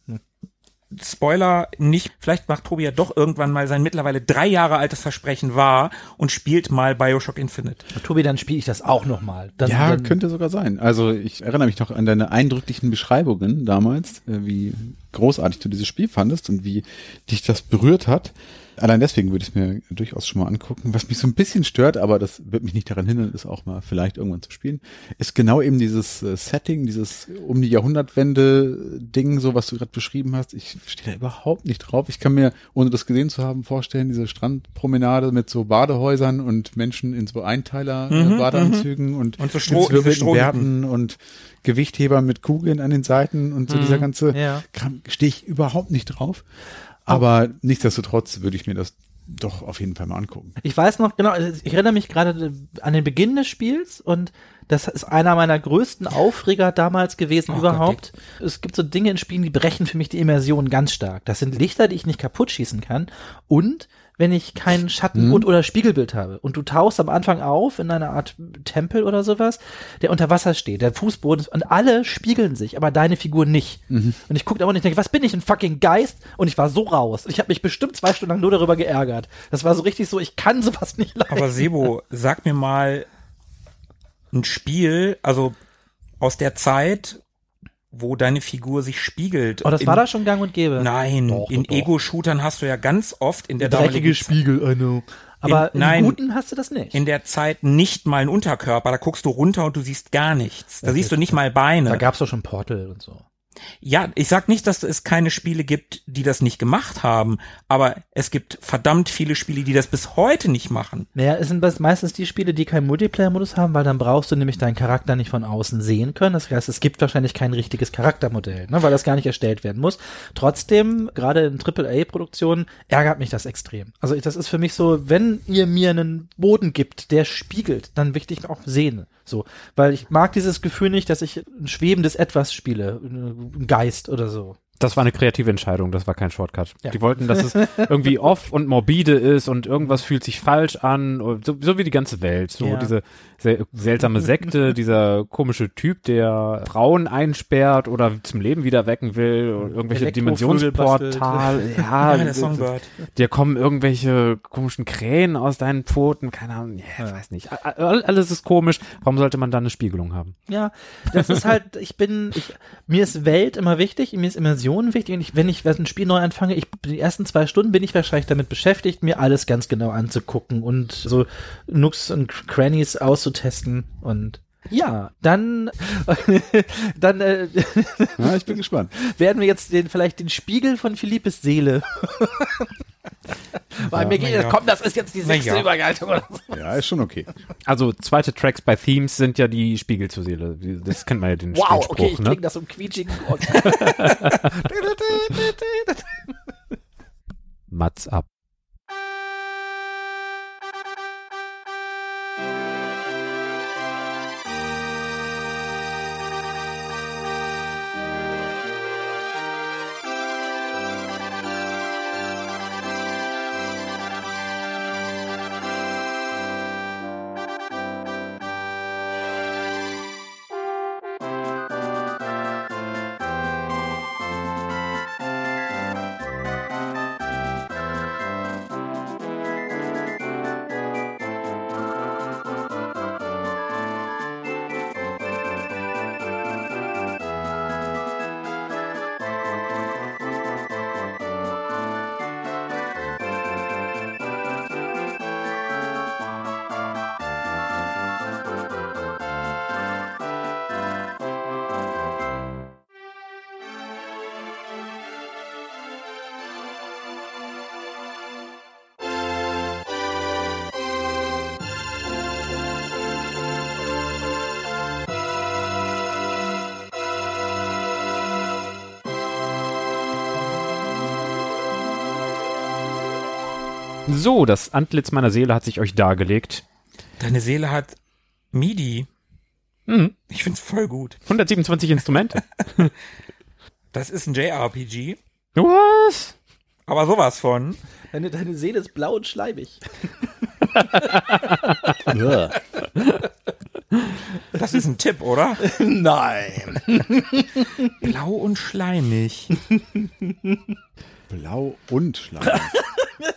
[SPEAKER 2] Spoiler nicht, vielleicht macht Tobi ja doch irgendwann mal sein mittlerweile drei Jahre altes Versprechen wahr und spielt mal Bioshock Infinite.
[SPEAKER 4] Tobi, dann spiele ich das auch nochmal.
[SPEAKER 1] Ja,
[SPEAKER 4] dann,
[SPEAKER 1] könnte sogar sein. Also ich erinnere mich noch an deine eindrücklichen Beschreibungen damals, äh, wie großartig du dieses Spiel fandest und wie dich das berührt hat. Allein deswegen würde ich es mir durchaus schon mal angucken. Was mich so ein bisschen stört, aber das wird mich nicht daran hindern, es auch mal vielleicht irgendwann zu spielen, ist genau eben dieses äh, Setting, dieses um die Jahrhundertwende-Ding, so was du gerade beschrieben hast. Ich stehe da überhaupt nicht drauf. Ich kann mir, ohne das gesehen zu haben, vorstellen, diese Strandpromenade mit so Badehäusern und Menschen in so Einteiler-Badeanzügen und,
[SPEAKER 2] Und so Stroh-.
[SPEAKER 1] Bärten und Gewichtheber mit Kugeln an den Seiten und so dieser ganze
[SPEAKER 4] ja.
[SPEAKER 1] Kram stehe ich überhaupt nicht drauf. Aber nichtsdestotrotz würde ich mir das doch auf jeden Fall mal angucken.
[SPEAKER 4] Ich weiß noch, genau, ich erinnere mich gerade an den Beginn des Spiels und das ist einer meiner größten Aufreger damals gewesen
[SPEAKER 2] Oh
[SPEAKER 4] überhaupt. es gibt so Dinge in Spielen, die brechen für mich die Immersion ganz stark. Das sind Lichter, die ich nicht kaputt schießen kann und wenn ich keinen Schatten und oder Spiegelbild habe und du tauchst am Anfang auf in einer Art Tempel oder sowas, der unter Wasser steht, der Fußboden ist, und alle spiegeln sich, aber deine Figur nicht. Und ich gucke da und ich denke, was bin ich, ein fucking Geist? Und ich war so raus. Ich habe mich bestimmt zwei Stunden lang nur darüber geärgert. Das war so richtig so, ich kann sowas nicht leiden.
[SPEAKER 2] Aber Sebo, sag mir mal ein Spiel, also aus der Zeit, wo deine Figur sich spiegelt.
[SPEAKER 4] Oh, das
[SPEAKER 2] in,
[SPEAKER 4] war da schon gang und gäbe.
[SPEAKER 2] Nein,
[SPEAKER 4] Doch,
[SPEAKER 2] in. Ego-Shootern hast du ja ganz oft in der
[SPEAKER 4] Dreckige
[SPEAKER 2] damaligen
[SPEAKER 4] Spiegel, I know. Aber
[SPEAKER 2] In-
[SPEAKER 4] in,
[SPEAKER 2] nein.
[SPEAKER 4] guten hast du das nicht.
[SPEAKER 2] in der Zeit nicht mal einen Unterkörper. Da guckst du runter und du siehst gar nichts. Da siehst du nicht mal Beine.
[SPEAKER 4] da gab's doch schon Portal und so.
[SPEAKER 2] Ja, ich sag nicht, dass es keine Spiele gibt, die das nicht gemacht haben, aber es gibt verdammt viele Spiele, die das bis heute nicht machen.
[SPEAKER 4] Naja, es sind meistens die Spiele, die keinen Multiplayer-Modus haben, weil dann brauchst du nämlich deinen Charakter nicht von außen sehen können. Das heißt, es gibt wahrscheinlich kein richtiges Charaktermodell, ne, weil das gar nicht erstellt werden muss. Trotzdem, gerade in AAA-Produktionen, ärgert mich das extrem. Also das ist für mich so, wenn ihr mir einen Boden gibt, der spiegelt, dann will ich auch sehen. So, weil ich mag dieses Gefühl nicht, dass ich ein schwebendes Etwas spiele, ein Geist oder so.
[SPEAKER 3] Das war eine kreative Entscheidung, das war kein Shortcut.
[SPEAKER 4] Ja.
[SPEAKER 3] Die wollten, dass es irgendwie off und morbide ist und irgendwas fühlt sich falsch an, so, so wie die ganze Welt. So
[SPEAKER 4] Ja.
[SPEAKER 3] diese sel seltsame Sekte, dieser komische Typ, der Frauen einsperrt oder zum Leben wieder wecken will, und irgendwelche Dimensionsportal. Ja,
[SPEAKER 2] Ja, der Songbird.
[SPEAKER 3] dir kommen irgendwelche komischen Krähen aus deinen Pfoten, keine Ahnung, ja, ich weiß nicht. Alles ist komisch. Warum sollte man da eine Spiegelung haben?
[SPEAKER 4] Ja, das ist halt, ich bin, ich, mir ist Welt immer wichtig, mir ist Immersion wichtig? Und ich, wenn ich ein Spiel neu anfange, ich, die ersten zwei Stunden bin ich wahrscheinlich damit beschäftigt, mir alles ganz genau anzugucken und so Nooks und Crannies auszutesten und ja, dann, dann äh,
[SPEAKER 1] Ja, ich bin gespannt.
[SPEAKER 4] werden wir jetzt den, vielleicht den Spiegel von Philippes Seele. Weil mir geht,
[SPEAKER 2] ja.
[SPEAKER 4] komm, das ist jetzt die sechste
[SPEAKER 2] ja.
[SPEAKER 4] Überleitung oder so.
[SPEAKER 1] Ja, ist schon okay.
[SPEAKER 3] Also zweite Tracks bei Themes sind ja die Spiegel zur Seele. Das kennt man ja den
[SPEAKER 4] Wow,
[SPEAKER 3] Spruch,
[SPEAKER 4] okay, ich
[SPEAKER 3] ne?
[SPEAKER 4] klinge das so einen quietschigen.
[SPEAKER 3] Mats ab. So, das Antlitz meiner Seele hat sich euch dargelegt.
[SPEAKER 2] Deine Seele hat MIDI.
[SPEAKER 3] Mhm.
[SPEAKER 2] Ich find's voll gut.
[SPEAKER 3] 127 Instrumente.
[SPEAKER 2] Das ist ein JRPG,
[SPEAKER 3] Was?
[SPEAKER 2] aber sowas von.
[SPEAKER 4] Deine, deine Seele ist blau und schleimig.
[SPEAKER 2] Das ist ein Tipp, oder?
[SPEAKER 4] Nein.
[SPEAKER 2] Blau und schleimig.
[SPEAKER 1] Blau und Schleim.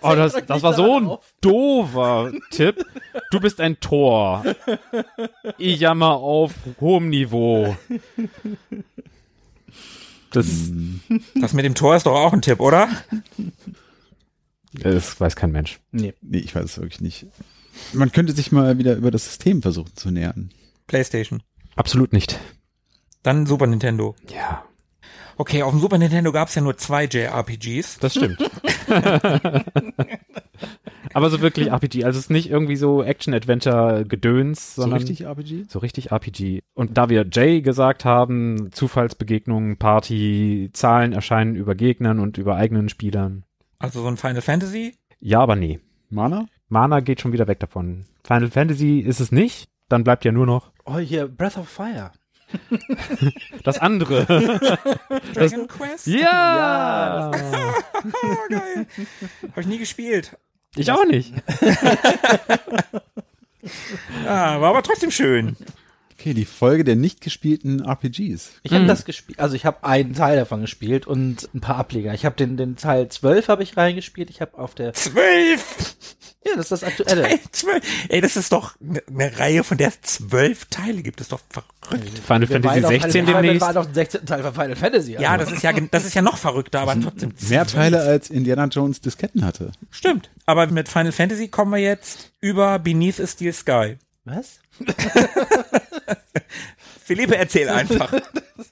[SPEAKER 3] Oh, das, das war so ein
[SPEAKER 4] auf.
[SPEAKER 3] doofer Tipp. Du bist ein Tor. Ich jammer auf hohem Niveau. Das,
[SPEAKER 2] Das mit dem Tor ist doch auch ein Tipp, oder?
[SPEAKER 3] das weiß kein Mensch.
[SPEAKER 4] Nee.
[SPEAKER 1] Nee, ich weiß es wirklich nicht. Man könnte sich mal wieder über das System versuchen zu nähern.
[SPEAKER 2] PlayStation.
[SPEAKER 3] Absolut nicht.
[SPEAKER 2] Dann Super Nintendo.
[SPEAKER 3] Ja,
[SPEAKER 2] Okay, auf dem Super Nintendo gab's ja nur zwei JRPGs.
[SPEAKER 3] das stimmt. Aber so wirklich RPG. Also es ist nicht irgendwie so Action-Adventure-Gedöns,
[SPEAKER 1] So
[SPEAKER 3] sondern
[SPEAKER 1] richtig RPG?
[SPEAKER 3] So richtig RPG. Und da wir Jay gesagt haben, Zufallsbegegnungen, Party, Zahlen erscheinen über Gegnern und über eigenen Spielern.
[SPEAKER 2] Also so ein Final Fantasy.
[SPEAKER 3] Ja, aber nee.
[SPEAKER 1] Mana?
[SPEAKER 3] Mana geht schon wieder weg davon. Final Fantasy ist es nicht. Dann bleibt ja nur noch
[SPEAKER 4] Oh, hier, Breath of Fire.
[SPEAKER 3] das andere.
[SPEAKER 2] Dragon Quest.
[SPEAKER 3] ja!
[SPEAKER 2] Oh, geil. Hab ich nie gespielt.
[SPEAKER 3] Ich auch nicht.
[SPEAKER 2] Ah, war aber trotzdem schön.
[SPEAKER 1] Okay, die Folge der nicht gespielten RPGs.
[SPEAKER 4] Ich habe das gespielt, also ich habe einen Teil davon gespielt und ein paar Ableger. Ich habe den, den Teil 12 habe ich reingespielt. Ich habe auf der,
[SPEAKER 2] Zwölf.
[SPEAKER 4] ja, das ist das aktuelle.
[SPEAKER 2] Ey, zwölf. Ey, das ist doch eine ne Reihe, von der zwölf Teile gibt. Das ist doch verrückt.
[SPEAKER 3] Final Fantasy
[SPEAKER 4] waren auf
[SPEAKER 3] 16
[SPEAKER 4] Final-
[SPEAKER 3] demnächst.
[SPEAKER 4] Wir waren auf den 16. Teil von Final Fantasy.
[SPEAKER 2] Ja,
[SPEAKER 4] also.
[SPEAKER 2] das ist ja, das ist ja noch verrückter, aber trotzdem.
[SPEAKER 1] Mehr. Teile als Indiana Jones Disketten hatte.
[SPEAKER 2] Stimmt. Aber mit Final Fantasy kommen wir jetzt über Beneath a Steel Sky.
[SPEAKER 4] Was?
[SPEAKER 2] Philippe, erzähl einfach.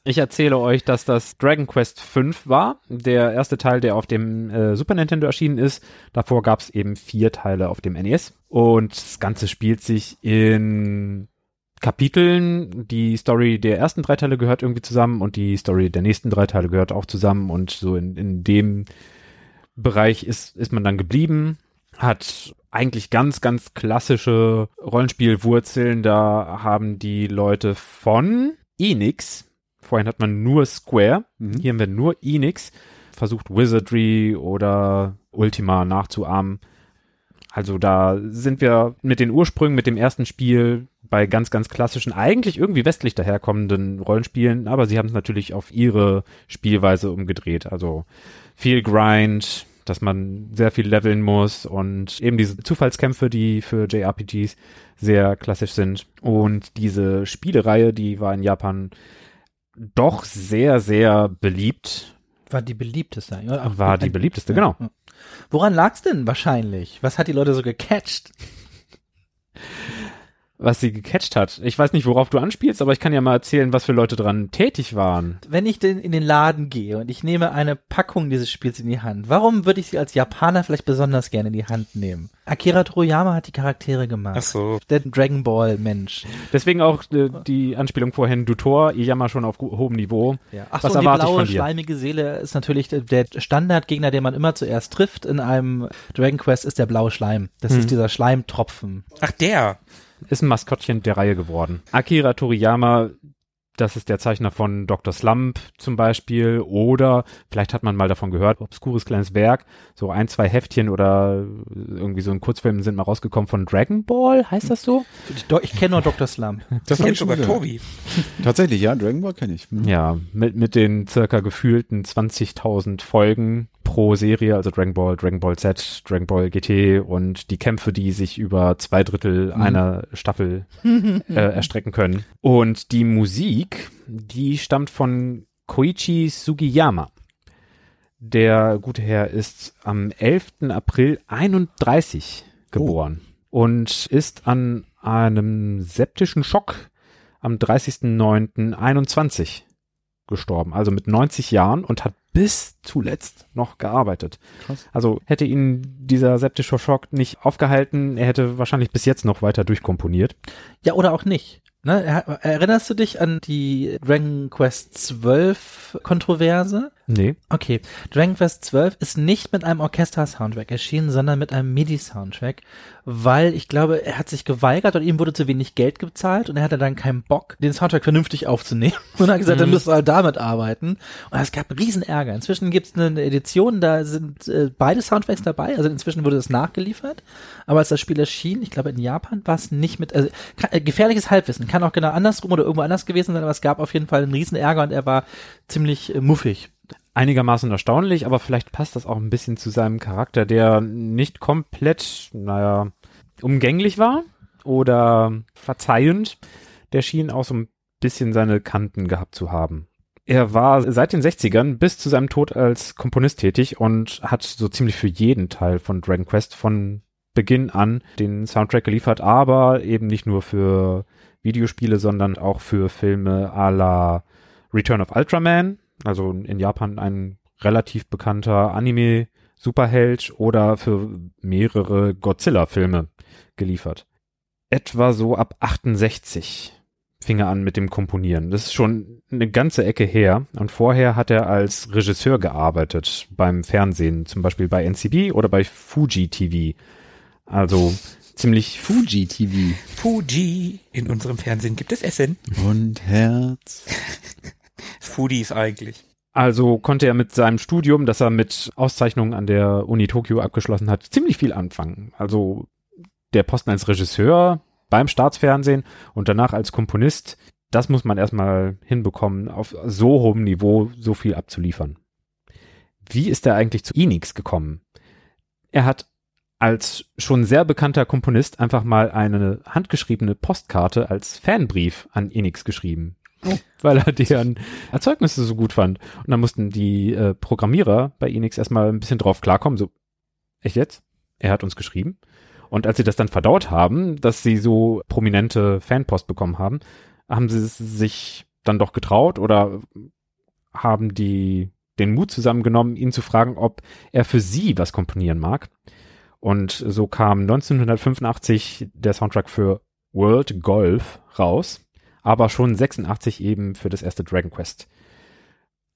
[SPEAKER 3] Ich erzähle euch, dass das Dragon Quest V war, der erste Teil, der auf dem äh, Super Nintendo erschienen ist. Davor gab es eben vier Teile auf dem NES. Und das Ganze spielt sich in Kapiteln. Die Story der ersten drei Teile gehört irgendwie zusammen und die Story der nächsten drei Teile gehört auch zusammen. Und so in, in dem Bereich ist, ist man dann geblieben. Hat eigentlich ganz, ganz klassische Rollenspielwurzeln. Da haben die Leute von Enix, vorhin hat man nur Square,
[SPEAKER 1] Mhm.
[SPEAKER 3] hier haben wir nur Enix, versucht Wizardry oder Ultima nachzuahmen. Also da sind wir mit den Ursprüngen, mit dem ersten Spiel bei ganz, ganz klassischen, eigentlich irgendwie westlich daherkommenden Rollenspielen, aber sie haben es natürlich auf ihre Spielweise umgedreht. Also viel Grind, dass man sehr viel leveln muss und eben diese Zufallskämpfe, die für JRPGs sehr klassisch sind. Und diese Spielereihe, die war in Japan doch sehr, sehr beliebt.
[SPEAKER 4] War die beliebteste. oder?
[SPEAKER 3] War die beliebteste, genau.
[SPEAKER 4] Woran lag's denn wahrscheinlich? Was hat die Leute so gecatcht?
[SPEAKER 3] Was sie gecatcht hat. Ich weiß nicht, worauf du anspielst, aber ich kann ja mal erzählen, was für Leute dran tätig waren.
[SPEAKER 4] Wenn ich denn in den Laden gehe und ich nehme eine Packung dieses Spiels in die Hand, warum würde ich sie als Japaner vielleicht besonders gerne in die Hand nehmen? Akira Toriyama hat die Charaktere gemacht.
[SPEAKER 2] Ach so.
[SPEAKER 4] Der Dragon Ball Mensch.
[SPEAKER 3] Deswegen auch äh, die Anspielung vorhin, du Tor, ihr jammer schon auf hohem Niveau.
[SPEAKER 4] Ja. Ach
[SPEAKER 3] Was
[SPEAKER 4] so, und die blaue, schleimige Seele ist natürlich der- der Standardgegner, den man immer zuerst trifft in einem Dragon Quest, ist der blaue Schleim. Das
[SPEAKER 3] Hm.
[SPEAKER 4] ist dieser Schleimtropfen.
[SPEAKER 2] Ach, der.
[SPEAKER 3] Ist ein Maskottchen der Reihe geworden. Akira Toriyama, das ist der Zeichner von Dr. Slump zum Beispiel. Oder vielleicht hat man mal davon gehört, obskures kleines Werk. So ein, zwei Heftchen oder irgendwie so ein Kurzfilm sind mal rausgekommen von Dragon Ball, heißt das so?
[SPEAKER 4] Ich, kenne nur Dr. Slump.
[SPEAKER 1] Das
[SPEAKER 2] Kennt
[SPEAKER 1] hab ich schon
[SPEAKER 2] sogar. Tobi.
[SPEAKER 1] Tatsächlich, ja, Dragon Ball kenne ich. Hm.
[SPEAKER 3] Ja, mit, mit den circa gefühlten 20.000 Folgen pro Serie, also Dragon Ball, Dragon Ball Z, Dragon Ball GT und die Kämpfe, die sich über zwei Drittel einer Staffel äh, erstrecken können. Und die Musik, die stammt von Koichi Sugiyama. Der gute Herr ist am 11. April 31 geboren und ist an einem septischen Schock am 30.09.21 gestorben, also mit 90 Jahren und hat bis zuletzt noch gearbeitet.
[SPEAKER 1] Krass.
[SPEAKER 3] Also hätte ihn dieser septische Schock nicht aufgehalten, er hätte wahrscheinlich bis jetzt noch weiter durchkomponiert.
[SPEAKER 4] Ja, oder auch nicht. Ne, er- erinnerst du dich an die Dragon Quest 12 Kontroverse?
[SPEAKER 3] Nee.
[SPEAKER 4] Okay, Dragon Quest 12 ist nicht mit einem Orchester-Soundtrack erschienen, sondern mit einem MIDI-Soundtrack, weil ich glaube, er hat sich geweigert und ihm wurde zu wenig Geld gezahlt und er hatte dann keinen Bock, den Soundtrack vernünftig aufzunehmen und hat gesagt, dann müsst ihr halt damit arbeiten. Und es gab riesen Ärger. Inzwischen gibt es eine Edition, da sind äh, beide Soundtracks dabei, also inzwischen wurde das nachgeliefert, aber als das Spiel erschien, ich glaube in Japan war es nicht mit, also kann, äh, gefährliches Halbwissen, kann auch genau andersrum oder irgendwo anders gewesen sein, aber es gab auf jeden Fall einen riesen Ärger und er war ziemlich äh, muffig.
[SPEAKER 3] einigermaßen erstaunlich, aber vielleicht passt das auch ein bisschen zu seinem Charakter, der nicht komplett, naja, umgänglich war oder verzeihend. Der schien auch so ein bisschen seine Kanten gehabt zu haben. Er war seit den 60ern bis zu seinem Tod als Komponist tätig und hat so ziemlich für jeden Teil von Dragon Quest von Beginn an den Soundtrack geliefert, aber eben nicht nur für Videospiele, sondern auch für Filme à la Return of Ultraman, also in Japan ein relativ bekannter Anime-Superheld oder für mehrere Godzilla-Filme geliefert. Etwa so ab 68 fing er an mit dem Komponieren. Das ist schon eine ganze Ecke her. Und vorher hat er als Regisseur gearbeitet beim Fernsehen, zum Beispiel bei NCB oder bei Fuji TV. Also ziemlich
[SPEAKER 1] Fuji TV
[SPEAKER 2] Fuji. In unserem Fernsehen gibt es Essen.
[SPEAKER 1] und Herz.
[SPEAKER 2] Foodies eigentlich.
[SPEAKER 3] Also konnte er mit seinem Studium, das er mit Auszeichnungen an der Uni Tokio abgeschlossen hat, ziemlich viel anfangen. Also der Posten als Regisseur beim Staatsfernsehen und danach als Komponist, das muss man erstmal hinbekommen, auf so hohem Niveau so viel abzuliefern. Wie ist er eigentlich zu Enix gekommen? Er hat als schon sehr bekannter Komponist einfach mal eine handgeschriebene Postkarte als Fanbrief an Enix geschrieben. Weil er deren Erzeugnisse so gut fand. Und dann mussten die äh, Programmierer bei Enix erstmal ein bisschen drauf klarkommen, so, echt jetzt? Er hat uns geschrieben. Und als sie das dann verdaut haben, dass sie so prominente Fanpost bekommen haben, haben sie sich dann doch getraut oder haben die den Mut zusammengenommen, ihn zu fragen, ob er für sie was komponieren mag. Und so kam 1985 der Soundtrack für World Golf raus, aber schon 86 eben für das erste Dragon Quest.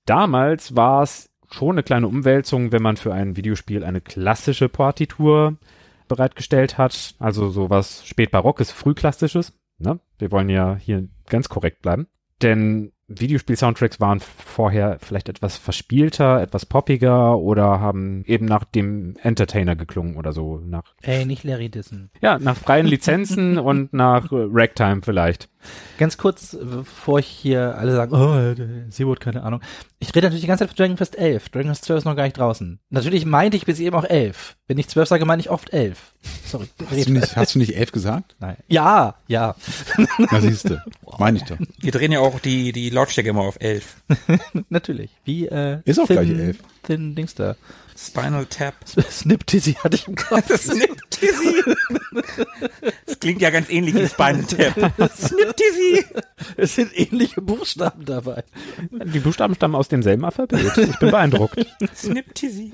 [SPEAKER 3] Damals war es schon eine kleine Umwälzung, wenn man für ein Videospiel eine klassische Partitur bereitgestellt hat, also sowas spätbarockes, frühklassisches. Ne? Wir wollen ja hier ganz korrekt bleiben. Denn Videospiel-Soundtracks waren vorher vielleicht etwas verspielter, etwas poppiger oder haben eben nach dem Entertainer geklungen oder so. Nach,
[SPEAKER 4] Ey, nicht Larry Dissen.
[SPEAKER 3] ja, nach freien Lizenzen und nach Ragtime vielleicht.
[SPEAKER 4] Ganz kurz, äh, bevor ich hier alle sagen, oh, Seawood, keine Ahnung. Ich rede natürlich die ganze Zeit von Dragon Quest 11. Dragon Quest 12 ist noch gar nicht draußen. Natürlich meinte ich bis eben auch 11. Wenn ich 12 sage, meine ich oft 11. Sorry.
[SPEAKER 1] Hast du nicht, hast du nicht elf gesagt?
[SPEAKER 4] Nein. Ja, ja.
[SPEAKER 1] Na siehste, meine ich doch.
[SPEAKER 2] Wir drehen ja auch die, die Lautstärke immer auf 11.
[SPEAKER 4] Natürlich. Wie, äh,
[SPEAKER 1] Ist auch
[SPEAKER 4] Thin,
[SPEAKER 1] gleich 11.
[SPEAKER 4] Thin Dings da.
[SPEAKER 2] Spinal Tap.
[SPEAKER 4] Snip Tizzy hatte ich im Kopf.
[SPEAKER 2] Snip Tizzy. Das klingt ja ganz ähnlich wie Spinal Tap. Snip Tizzy.
[SPEAKER 4] Es sind ähnliche Buchstaben dabei.
[SPEAKER 3] Die Buchstaben stammen aus demselben Alphabet. Ich bin beeindruckt.
[SPEAKER 2] Snip Tizzy.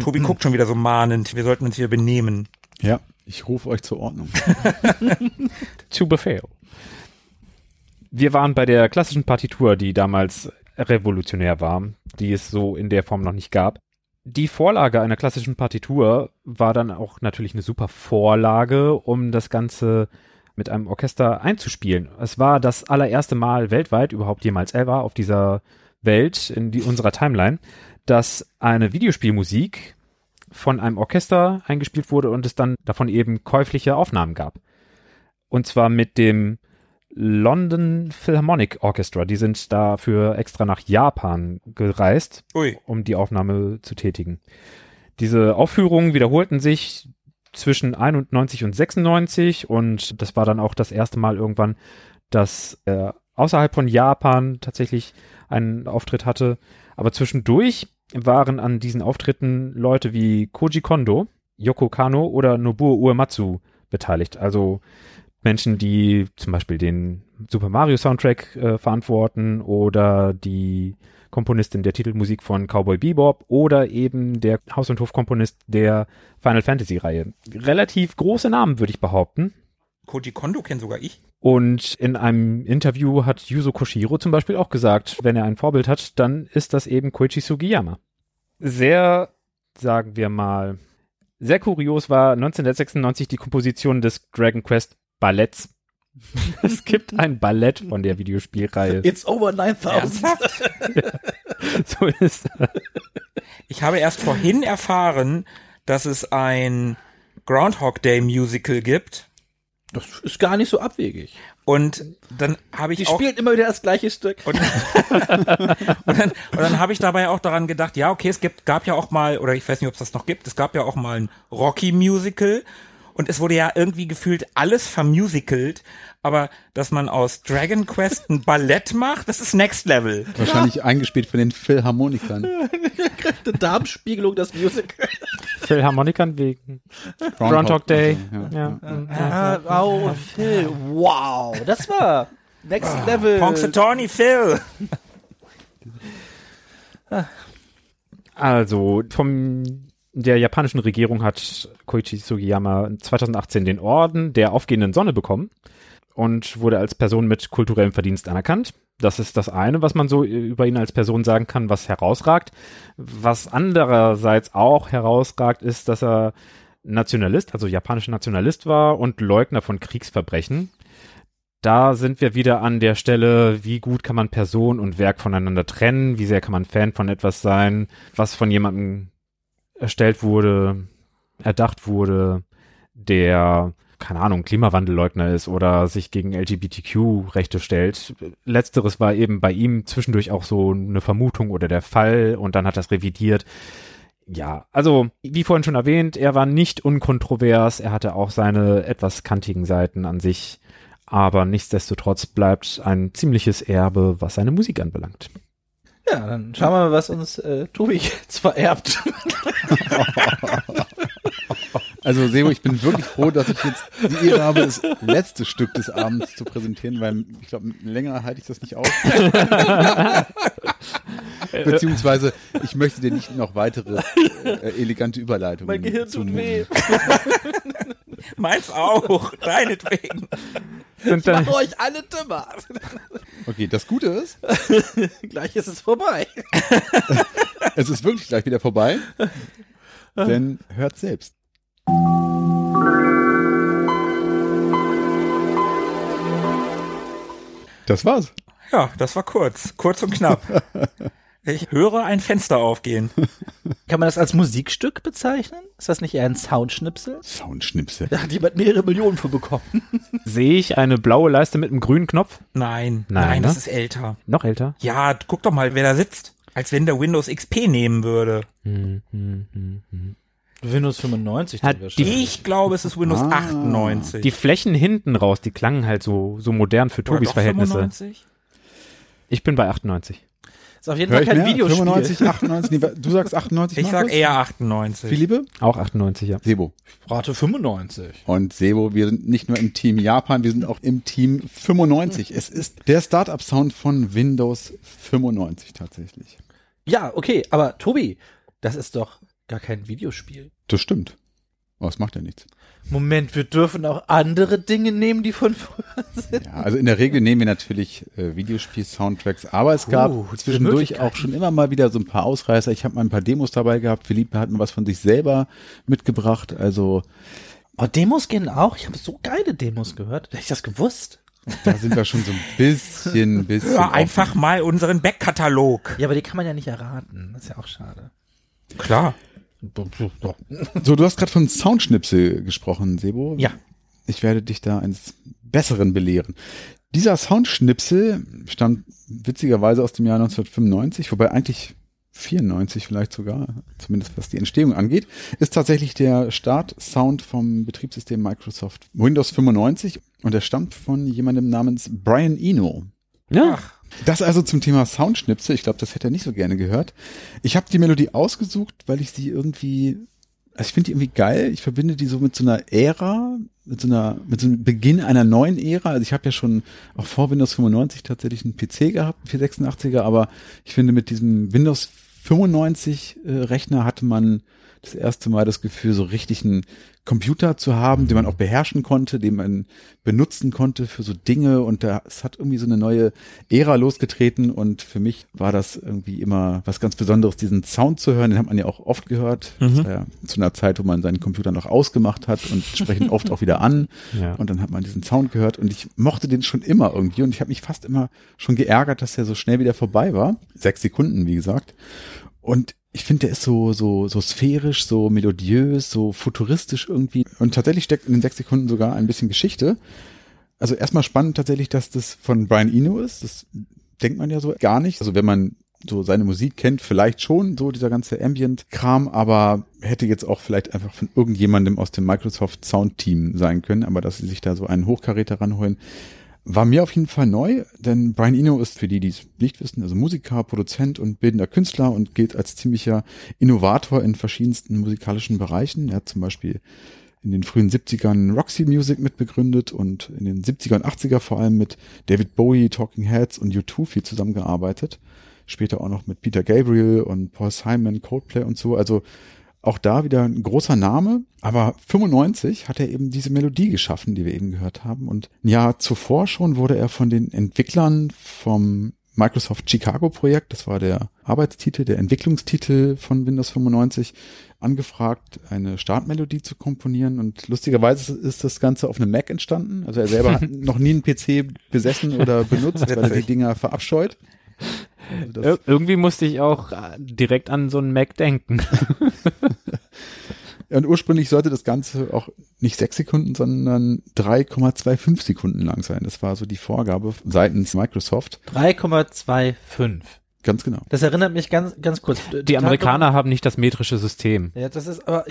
[SPEAKER 2] Tobi guckt schon wieder so mahnend. Wir sollten uns hier benehmen.
[SPEAKER 1] Ja, ich rufe euch zur Ordnung.
[SPEAKER 3] Zu Befehl. Wir waren bei der klassischen Partitur, die damals revolutionär war, die es so in der Form noch nicht gab. Die Vorlage einer klassischen Partitur war dann auch natürlich eine super Vorlage, um das Ganze mit einem Orchester einzuspielen. Es war das allererste Mal weltweit, überhaupt jemals ever, auf dieser Welt, in die, unserer Timeline, dass eine Videospielmusik von einem Orchester eingespielt wurde und es dann davon eben käufliche Aufnahmen gab. Und zwar mit dem London Philharmonic Orchestra. Die sind dafür extra nach Japan gereist,
[SPEAKER 2] Ui.
[SPEAKER 3] um die Aufnahme zu tätigen. Diese Aufführungen wiederholten sich zwischen 91 und 96 und das war dann auch das erste Mal irgendwann, dass er außerhalb von Japan tatsächlich einen Auftritt hatte. Aber zwischendurch waren an diesen Auftritten Leute wie Koji Kondo, Yoko Kano oder Nobuo Uematsu beteiligt. Also Menschen, die zum Beispiel den Super Mario Soundtrack äh, verantworten oder die Komponistin der Titelmusik von Cowboy Bebop oder eben der Haus- und Hofkomponist der Final Fantasy Reihe. Relativ große Namen, würde ich behaupten.
[SPEAKER 2] Koji Kondo kenne sogar ich.
[SPEAKER 3] Und in einem Interview hat Yuzo Koshiro zum Beispiel auch gesagt, wenn er ein Vorbild hat, dann ist das eben Koichi Sugiyama. Sehr, sagen wir mal, sehr kurios war 1996 die Komposition des Dragon Quest Balletts. es gibt ein Ballett von der Videospielreihe.
[SPEAKER 4] It's over 9000.
[SPEAKER 2] Ernsthaft?
[SPEAKER 3] so ist
[SPEAKER 2] Ich habe erst vorhin erfahren, dass es ein Groundhog Day Musical gibt.
[SPEAKER 4] Das ist gar nicht so abwegig.
[SPEAKER 2] Und dann habe ich
[SPEAKER 4] Die
[SPEAKER 2] auch
[SPEAKER 4] spielen immer wieder das gleiche Stück.
[SPEAKER 2] und, und dann, und dann habe ich dabei auch daran gedacht, ja, okay, es gibt, gab ja auch mal, oder ich weiß nicht, ob es das noch gibt, es gab ja auch mal ein Rocky-Musical und es wurde ja irgendwie gefühlt alles vermusicalt, aber dass man aus Dragon Quest ein Ballett macht, das ist Next Level.
[SPEAKER 1] Wahrscheinlich eingespielt von den Philharmonikern.
[SPEAKER 4] Eine Darmspiegelung, das Musical.
[SPEAKER 3] Philharmonikern wegen Groundhog Day.
[SPEAKER 1] Ja.
[SPEAKER 3] Ja.
[SPEAKER 4] Ah, oh, Phil. Wow, das war Next Level.
[SPEAKER 2] Punxsutawney Phil.
[SPEAKER 3] Also, vom der japanischen Regierung hat Koichi Sugiyama 2018 den Orden der aufgehenden Sonne bekommen und wurde als Person mit kulturellem Verdienst anerkannt. Das ist das eine, was man so über ihn als Person sagen kann, was herausragt. Was andererseits auch herausragt, ist, dass er Nationalist, also japanischer Nationalist war und Leugner von Kriegsverbrechen. Da sind wir wieder an der Stelle, wie gut kann man Person und Werk voneinander trennen, wie sehr kann man Fan von etwas sein, was von jemandem erstellt wurde, erdacht wurde, der, keine Ahnung, Klimawandelleugner ist oder sich gegen LGBTQ-Rechte stellt. Letzteres war eben bei ihm zwischendurch auch so eine Vermutung oder der Fall und dann hat das revidiert. Ja, also wie vorhin schon erwähnt, er war nicht unkontrovers, er hatte auch seine etwas kantigen Seiten an sich, aber nichtsdestotrotz bleibt ein ziemliches Erbe, was seine Musik anbelangt.
[SPEAKER 4] Ja, dann schauen wir mal, was uns äh, Tobi jetzt vererbt.
[SPEAKER 1] Also Sebo, ich bin wirklich froh, dass ich jetzt die Ehre habe, das letzte Stück des Abends zu präsentieren, weil ich glaube, länger halte ich das nicht aus. Beziehungsweise, ich möchte dir nicht noch weitere äh, elegante Überleitungen.
[SPEAKER 4] mein Gehirn tut weh.
[SPEAKER 2] Meins auch, deinetwegen.
[SPEAKER 3] Und dann,
[SPEAKER 4] Mach euch alle dümmer.
[SPEAKER 1] Okay, das Gute ist,
[SPEAKER 4] Gleich ist es vorbei.
[SPEAKER 1] es ist wirklich gleich wieder vorbei, denn hört selbst. Das war's.
[SPEAKER 2] Ja, das war kurz, kurz und knapp. Ich höre ein Fenster aufgehen.
[SPEAKER 4] Kann man das als Musikstück bezeichnen? Ist das nicht eher ein Soundschnipsel?
[SPEAKER 1] Soundschnipsel.
[SPEAKER 4] Da hat jemand mehrere Millionen für bekommen.
[SPEAKER 3] sehe ich eine blaue Leiste mit einem grünen Knopf.
[SPEAKER 2] Nein,
[SPEAKER 3] Nein,
[SPEAKER 2] nein,
[SPEAKER 3] ne?
[SPEAKER 2] das ist älter.
[SPEAKER 3] Noch älter.
[SPEAKER 2] Ja, guck doch mal, wer da sitzt. Als wenn der Windows XP nehmen würde.
[SPEAKER 4] Windows 95.
[SPEAKER 3] Hat die-
[SPEAKER 4] schon.
[SPEAKER 2] Ich glaube, es ist Windows
[SPEAKER 1] Ah.
[SPEAKER 2] 98.
[SPEAKER 3] Die Flächen hinten raus, die klangen halt so, so modern für Tobis Verhältnisse.
[SPEAKER 2] 95?
[SPEAKER 3] Ich bin bei 98.
[SPEAKER 4] ist auf jeden
[SPEAKER 1] Hör
[SPEAKER 4] Fall kein
[SPEAKER 1] mehr?
[SPEAKER 4] Videospiel.
[SPEAKER 1] 95, 98, nee, du sagst 98,
[SPEAKER 2] Ich sag
[SPEAKER 1] Markus?
[SPEAKER 2] eher 98.
[SPEAKER 1] Philippe?
[SPEAKER 3] Auch 98, ja.
[SPEAKER 1] Sebo.
[SPEAKER 4] Rate 95.
[SPEAKER 1] Und Sebo, wir sind nicht nur im Team Japan, wir sind auch im Team 95. Es ist der Startup-Sound von Windows 95 tatsächlich.
[SPEAKER 4] Ja, okay, aber Tobi, das ist doch gar kein Videospiel.
[SPEAKER 1] Das stimmt. Aber es macht ja nichts.
[SPEAKER 4] Moment, wir dürfen auch andere Dinge nehmen, die von früher sind.
[SPEAKER 1] Ja, also in der Regel nehmen wir natürlich äh, Videospiel-Soundtracks, aber es gab
[SPEAKER 4] Uh,
[SPEAKER 1] zwischendurch auch schon immer mal wieder so ein paar Ausreißer. Ich habe mal ein paar Demos dabei gehabt. Philippe hat mir was von sich selber mitgebracht. Also
[SPEAKER 4] Oh, Demos gehen auch. Ich habe so geile Demos gehört. Hätte ich das gewusst?
[SPEAKER 1] da sind wir schon so ein bisschen, bisschen.
[SPEAKER 2] Hör
[SPEAKER 1] offen.
[SPEAKER 2] einfach mal unseren Backkatalog.
[SPEAKER 4] Ja, aber die kann man ja nicht erraten. Das ist ja auch schade.
[SPEAKER 2] Klar.
[SPEAKER 1] So, du hast gerade von Soundschnipsel gesprochen, Sebo.
[SPEAKER 4] Ja.
[SPEAKER 1] Ich werde dich da eines Besseren belehren. Dieser Soundschnipsel stammt witzigerweise aus dem Jahr 1995, wobei eigentlich 94 vielleicht sogar, zumindest was die Entstehung angeht, ist tatsächlich der Start-Sound vom Betriebssystem Microsoft Windows 95 und er stammt von jemandem namens Brian Eno.
[SPEAKER 3] Ja.
[SPEAKER 1] Das also zum Thema Soundschnipsel. Ich glaube, das hätte er nicht so gerne gehört. Ich habe die Melodie ausgesucht, weil ich sie irgendwie, also ich finde die irgendwie geil. Ich verbinde die so mit so einer Ära, mit so einer, mit so einem Beginn einer neuen Ära. Also ich habe ja schon auch vor Windows 95 tatsächlich einen PC gehabt, einen 486er, aber ich finde mit diesem Windows 95 äh, Rechner hatte man das erste Mal das Gefühl, so richtig ein Computer zu haben, den man auch beherrschen konnte, den man benutzen konnte für so Dinge. Und da, es hat irgendwie so eine neue Ära losgetreten. Und für mich war das irgendwie immer was ganz Besonderes, diesen Sound zu hören, den hat man ja auch oft gehört,
[SPEAKER 2] Mhm.
[SPEAKER 1] das war ja zu einer Zeit, wo man seinen Computer noch ausgemacht hat und entsprechend oft auch wieder an.
[SPEAKER 3] Ja.
[SPEAKER 1] und dann hat man diesen Sound gehört. Und ich mochte den schon immer irgendwie. Und ich habe mich fast immer schon geärgert, dass er so schnell wieder vorbei war, sechs Sekunden, wie gesagt. Und ich finde, der ist so, so, so sphärisch, so melodiös, so futuristisch irgendwie. Und tatsächlich steckt in den sechs Sekunden sogar ein bisschen Geschichte. Also erstmal spannend tatsächlich, dass das von Brian Eno ist. Das denkt man ja so gar nicht. Also wenn man so seine Musik kennt, vielleicht schon, so dieser ganze Ambient-Kram, aber hätte jetzt auch vielleicht einfach von irgendjemandem aus dem Microsoft Sound-Team sein können, aber dass sie sich da so einen Hochkaräter ranholen, war mir auf jeden Fall neu, denn Brian Eno ist für die, die es nicht wissen, also Musiker, Produzent und bildender Künstler und gilt als ziemlicher Innovator in verschiedensten musikalischen Bereichen. Er hat zum Beispiel in den frühen 70ern Roxy Music mitbegründet und in den 70er und 80er vor allem mit David Bowie, Talking Heads und U2 viel zusammengearbeitet. Später auch noch mit Peter Gabriel und Paul Simon, Coldplay und so. Also auch da wieder ein großer Name, aber 95 hat er eben diese Melodie geschaffen, die wir eben gehört haben. Und ein Jahr zuvor schon wurde er von den Entwicklern vom Microsoft Chicago Projekt, das war der Arbeitstitel, der Entwicklungstitel von Windows 95, angefragt, eine Startmelodie zu komponieren. Und lustigerweise ist das Ganze auf einem Mac entstanden. Also er selber hat noch nie einen PC besessen oder benutzt, weil er die Dinger verabscheut. Also
[SPEAKER 3] Ir irgendwie musste ich auch äh, direkt an so einen Mac denken.
[SPEAKER 1] Und ursprünglich sollte das Ganze auch nicht sechs Sekunden, sondern 3,25 Sekunden lang sein. Das war so die Vorgabe seitens Microsoft.
[SPEAKER 4] 3,25.
[SPEAKER 1] Ganz genau.
[SPEAKER 4] Das erinnert mich ganz, ganz kurz.
[SPEAKER 3] Die Amerikaner haben nicht das metrische System.
[SPEAKER 4] Ja, das ist aber.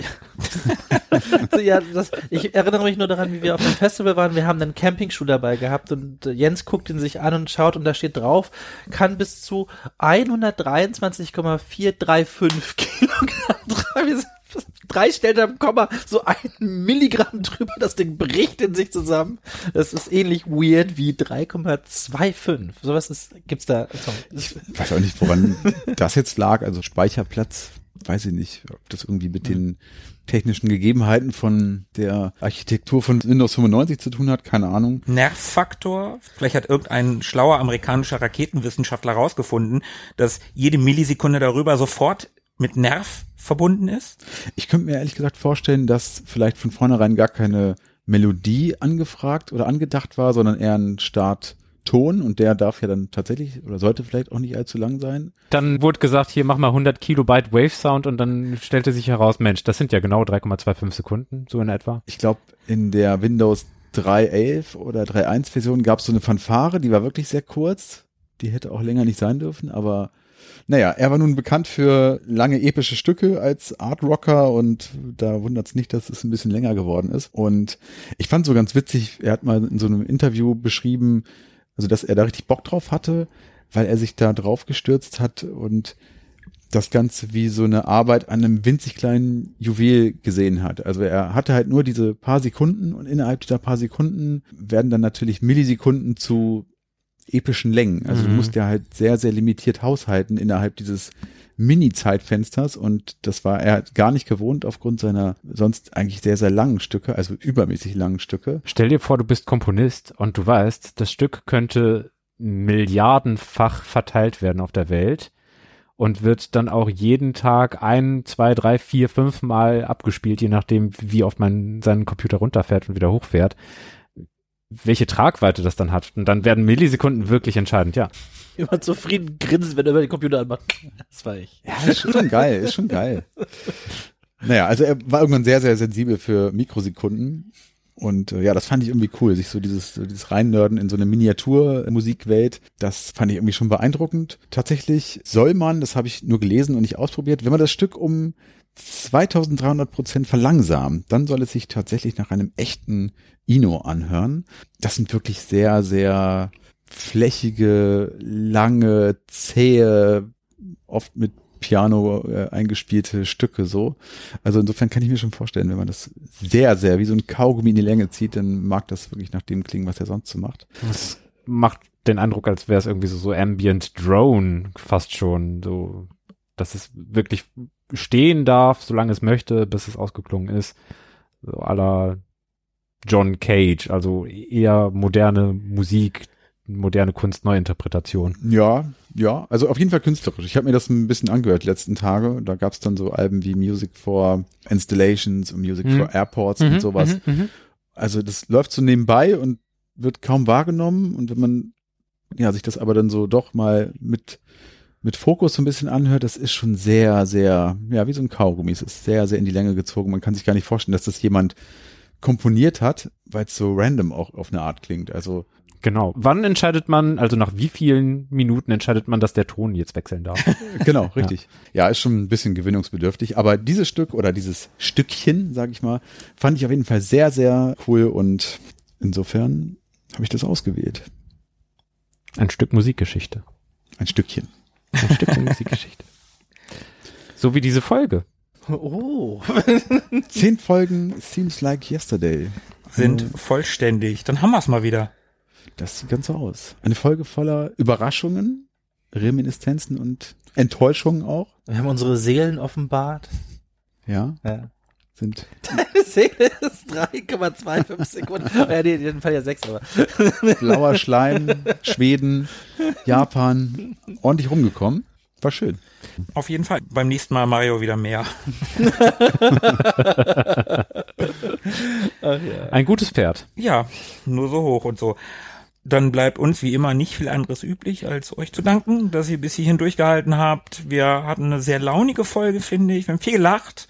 [SPEAKER 4] so, ja, das, ich erinnere mich nur daran, wie wir auf einem Festival waren. Wir haben einen Campingschuh dabei gehabt und äh, Jens guckt ihn sich an und schaut und da steht drauf, kann bis zu 123,435 Kilogramm tragen. Drei Stellen am Komma, so ein Milligramm drüber, das Ding bricht in sich zusammen. Das ist ähnlich weird wie 3,25. Sowas ist, gibt's da. Sorry.
[SPEAKER 1] Ich weiß auch nicht, woran das jetzt lag. Also Speicherplatz, weiß ich nicht, ob das irgendwie mit den technischen Gegebenheiten von der Architektur von Windows 95 zu tun hat, keine Ahnung.
[SPEAKER 2] Nervfaktor. Vielleicht hat irgendein schlauer amerikanischer Raketenwissenschaftler herausgefunden, dass jede Millisekunde darüber sofort mit Nerv verbunden ist.
[SPEAKER 1] Ich könnte mir ehrlich gesagt vorstellen, dass vielleicht von vornherein gar keine Melodie angefragt oder angedacht war, sondern eher ein Startton und der darf ja dann tatsächlich oder sollte vielleicht auch nicht allzu lang sein.
[SPEAKER 3] Dann wurde gesagt, hier mach mal 100 Kilobyte Wave Sound und dann stellte sich heraus, Mensch, das sind ja genau 3,25 Sekunden, so in etwa.
[SPEAKER 1] Ich glaube, in der Windows 3.11 oder 3.1 Version gab es so eine Fanfare, die war wirklich sehr kurz. Die hätte auch länger nicht sein dürfen, aber naja, er war nun bekannt für lange epische Stücke als Art Rocker und da wundert es nicht, dass es ein bisschen länger geworden ist. Und ich fand so ganz witzig, er hat mal in so einem Interview beschrieben, also dass er da richtig Bock drauf hatte, weil er sich da drauf gestürzt hat und das Ganze wie so eine Arbeit an einem winzig kleinen Juwel gesehen hat. Also er hatte halt nur diese paar Sekunden und innerhalb dieser paar Sekunden werden dann natürlich Millisekunden epischen Längen. Also
[SPEAKER 3] Mhm.
[SPEAKER 1] du musst ja halt sehr, sehr limitiert haushalten innerhalb dieses Mini-Zeitfensters und das war er gar nicht gewohnt aufgrund seiner sonst eigentlich sehr, sehr langen Stücke, also übermäßig langen Stücke.
[SPEAKER 3] Stell dir vor, du bist Komponist und du weißt, das Stück könnte milliardenfach verteilt werden auf der Welt und wird dann auch jeden Tag ein, zwei, drei, vier, fünf Mal abgespielt, je nachdem, wie oft man seinen Computer runterfährt und wieder hochfährt. Welche Tragweite das dann hat. Und dann werden Millisekunden wirklich entscheidend, ja.
[SPEAKER 4] Immer zufrieden grinsen, wenn er über den Computer anmacht. Das war ich.
[SPEAKER 1] Ja, ist schon geil, ist schon geil. Naja, also er war irgendwann sehr, sehr sensibel für Mikrosekunden. Und äh, ja, das fand ich irgendwie cool, sich so dieses, so dieses Reinnörden in so eine Miniaturmusikwelt, das fand ich irgendwie schon beeindruckend. Tatsächlich soll man, das habe ich nur gelesen und nicht ausprobiert, wenn man das Stück um 2300 Prozent verlangsamt, dann soll es sich tatsächlich nach einem echten Ino anhören. Das sind wirklich sehr, sehr flächige, lange, zähe, oft mit Piano äh, eingespielte Stücke so. Also insofern kann ich mir schon vorstellen, wenn man das sehr, sehr wie so ein Kaugummi in die Länge zieht, dann mag das wirklich nach dem klingen, was er sonst so macht.
[SPEAKER 3] Das macht den Eindruck, als wäre es irgendwie so, so Ambient Drone fast schon, so, dass es wirklich stehen darf, solange es möchte, bis es ausgeklungen ist. so aller John Cage, also eher moderne Musik, moderne Kunst, Neuinterpretation.
[SPEAKER 1] Ja, ja, also auf jeden Fall künstlerisch. Ich habe mir das ein bisschen angehört die letzten Tage. Da gab's dann so Alben wie Music for Installations und Music
[SPEAKER 3] Mhm.
[SPEAKER 1] for Airports und sowas.
[SPEAKER 3] Mhm, mhm.
[SPEAKER 1] Also das läuft so nebenbei und wird kaum wahrgenommen. Und wenn man ja sich das aber dann so doch mal mit mit Fokus so ein bisschen anhört, das ist schon sehr, sehr, ja, wie so ein Kaugummi. Es ist sehr, sehr in die Länge gezogen. Man kann sich gar nicht vorstellen, dass das jemand komponiert hat, weil es so random auch auf eine Art klingt. Also
[SPEAKER 3] Genau. Wann entscheidet man, also nach wie vielen Minuten entscheidet man, dass der Ton jetzt wechseln darf?
[SPEAKER 1] Genau, richtig. Ja. ist schon ein bisschen gewinnungsbedürftig, aber dieses Stück oder dieses Stückchen, sag ich mal, fand ich auf jeden Fall sehr, sehr cool und insofern habe ich das ausgewählt.
[SPEAKER 3] Ein Stück Musikgeschichte.
[SPEAKER 1] Ein Stückchen.
[SPEAKER 3] Ein Stück Musikgeschichte. So wie diese Folge.
[SPEAKER 4] Oh.
[SPEAKER 1] Zehn Folgen Seems Like Yesterday.
[SPEAKER 2] Sind vollständig. Dann haben wir es mal wieder.
[SPEAKER 1] Das sieht ganz so aus. Eine Folge voller Überraschungen, Reminiszenzen und Enttäuschungen auch.
[SPEAKER 4] Wir haben unsere Seelen offenbart.
[SPEAKER 1] Ja,
[SPEAKER 4] Ja.
[SPEAKER 1] Sind
[SPEAKER 4] Deine Seele ist 3,25 Sekunden. ja, nee, in jedem Fall ja 6, aber.
[SPEAKER 1] blauer Schleim, Schweden, Japan, ordentlich rumgekommen. War schön.
[SPEAKER 2] Auf jeden Fall. Beim nächsten Mal Mario wieder mehr.
[SPEAKER 3] Ein gutes Pferd.
[SPEAKER 2] Ja, nur so hoch und so. Dann bleibt uns wie immer nicht viel anderes übrig, als euch zu danken, dass ihr bis hierhin durchgehalten habt. Wir hatten eine sehr launige Folge, finde ich. Wir haben viel gelacht.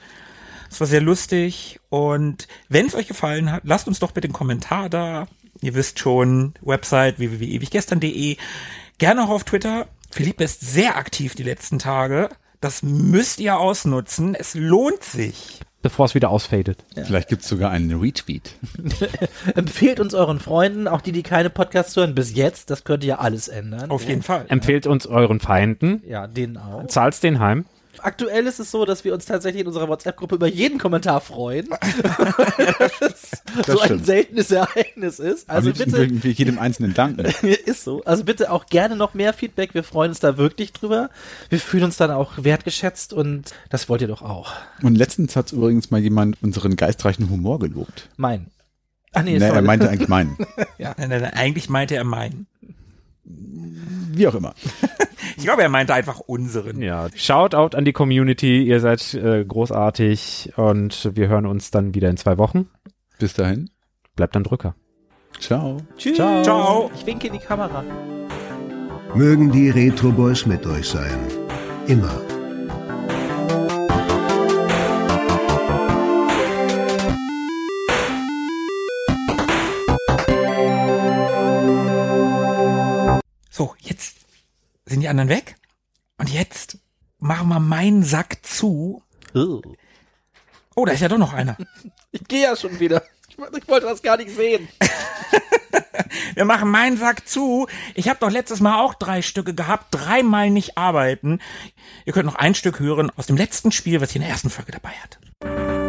[SPEAKER 2] Es war sehr lustig. Und wenn es euch gefallen hat, lasst uns doch bitte einen Kommentar da. Ihr wisst schon, Website www.ewiggestern.de. Gerne auch auf Twitter. Philipp ist sehr aktiv die letzten Tage. Das müsst ihr ausnutzen. Es lohnt sich.
[SPEAKER 3] Bevor es wieder ausfadet.
[SPEAKER 1] Vielleicht gibt's sogar einen Retweet.
[SPEAKER 4] Empfehlt uns euren Freunden, auch die, die keine Podcasts hören, bis jetzt. Das könnte ja alles ändern.
[SPEAKER 2] Auf jeden Fall.
[SPEAKER 3] Empfehlt uns euren Feinden.
[SPEAKER 4] Ja, denen auch.
[SPEAKER 3] Zahlt's den heim.
[SPEAKER 4] Aktuell ist es so, dass wir uns tatsächlich in unserer WhatsApp-Gruppe über jeden Kommentar freuen. so ein seltenes Ereignis ist. Also
[SPEAKER 1] Am
[SPEAKER 4] bitte,
[SPEAKER 1] wir jedem Einzelnen danken.
[SPEAKER 4] ist so. Also bitte auch gerne noch mehr Feedback. Wir freuen uns da wirklich drüber. Wir fühlen uns dann auch wertgeschätzt und das wollt ihr doch auch.
[SPEAKER 1] Und letztens hat übrigens mal jemand unseren geistreichen Humor gelobt.
[SPEAKER 4] Mein. Ach nee,
[SPEAKER 1] Nee,
[SPEAKER 4] sorry.
[SPEAKER 1] er meinte eigentlich meinen.
[SPEAKER 2] Nein, nein, nein, eigentlich meinte er meinen.
[SPEAKER 1] Wie auch immer.
[SPEAKER 2] Ich glaube, er meinte einfach unseren.
[SPEAKER 3] Ja. Shoutout an die Community. Ihr seid äh, großartig und wir hören uns dann wieder in zwei Wochen.
[SPEAKER 1] Bis dahin.
[SPEAKER 3] Bleibt dann Drücker.
[SPEAKER 1] Ciao.
[SPEAKER 4] Tschüss.
[SPEAKER 3] Ciao.
[SPEAKER 2] Ciao.
[SPEAKER 4] Ich winke in die Kamera.
[SPEAKER 5] Mögen die Retro Boys mit euch sein. Immer.
[SPEAKER 2] So, jetzt sind die anderen weg. Und jetzt machen wir meinen Sack zu. Oh, da ist ja doch noch einer.
[SPEAKER 4] Ich gehe ja schon wieder. Ich, ich wollte das gar nicht sehen.
[SPEAKER 2] Wir machen meinen Sack zu. Ich habe doch letztes Mal auch drei Stücke gehabt, dreimal nicht arbeiten. Ihr könnt noch ein Stück hören aus dem letzten Spiel, was ich in der ersten Folge dabei hatte.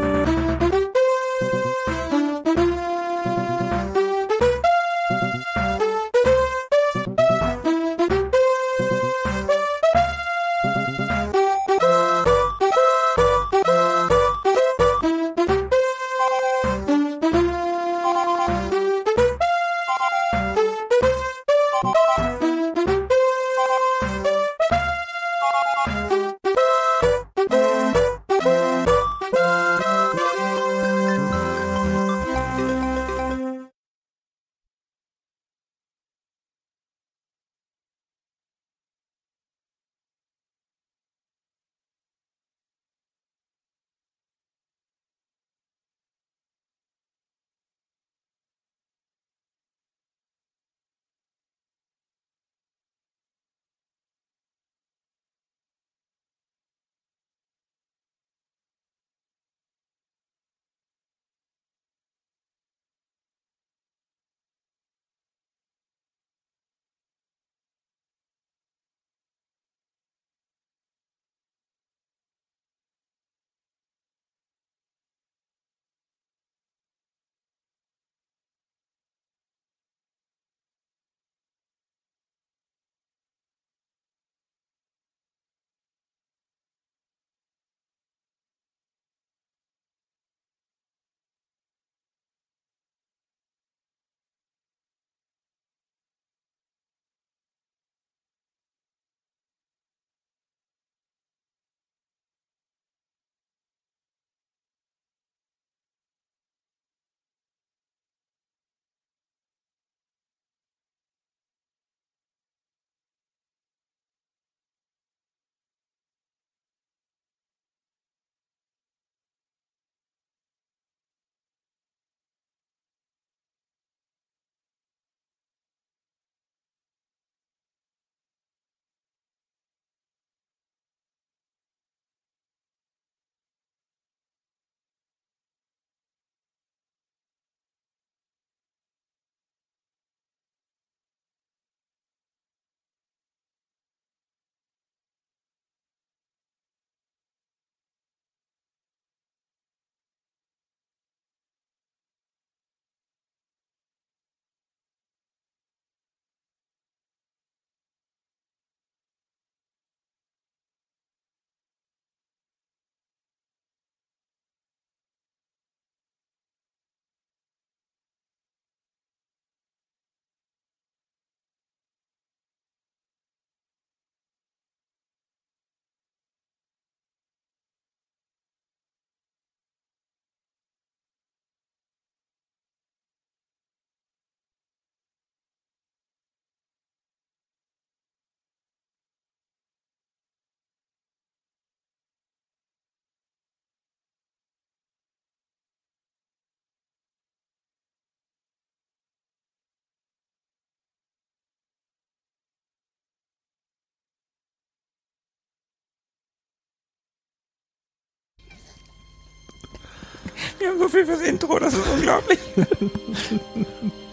[SPEAKER 2] Wir haben so viel fürs Intro, das ist unglaublich.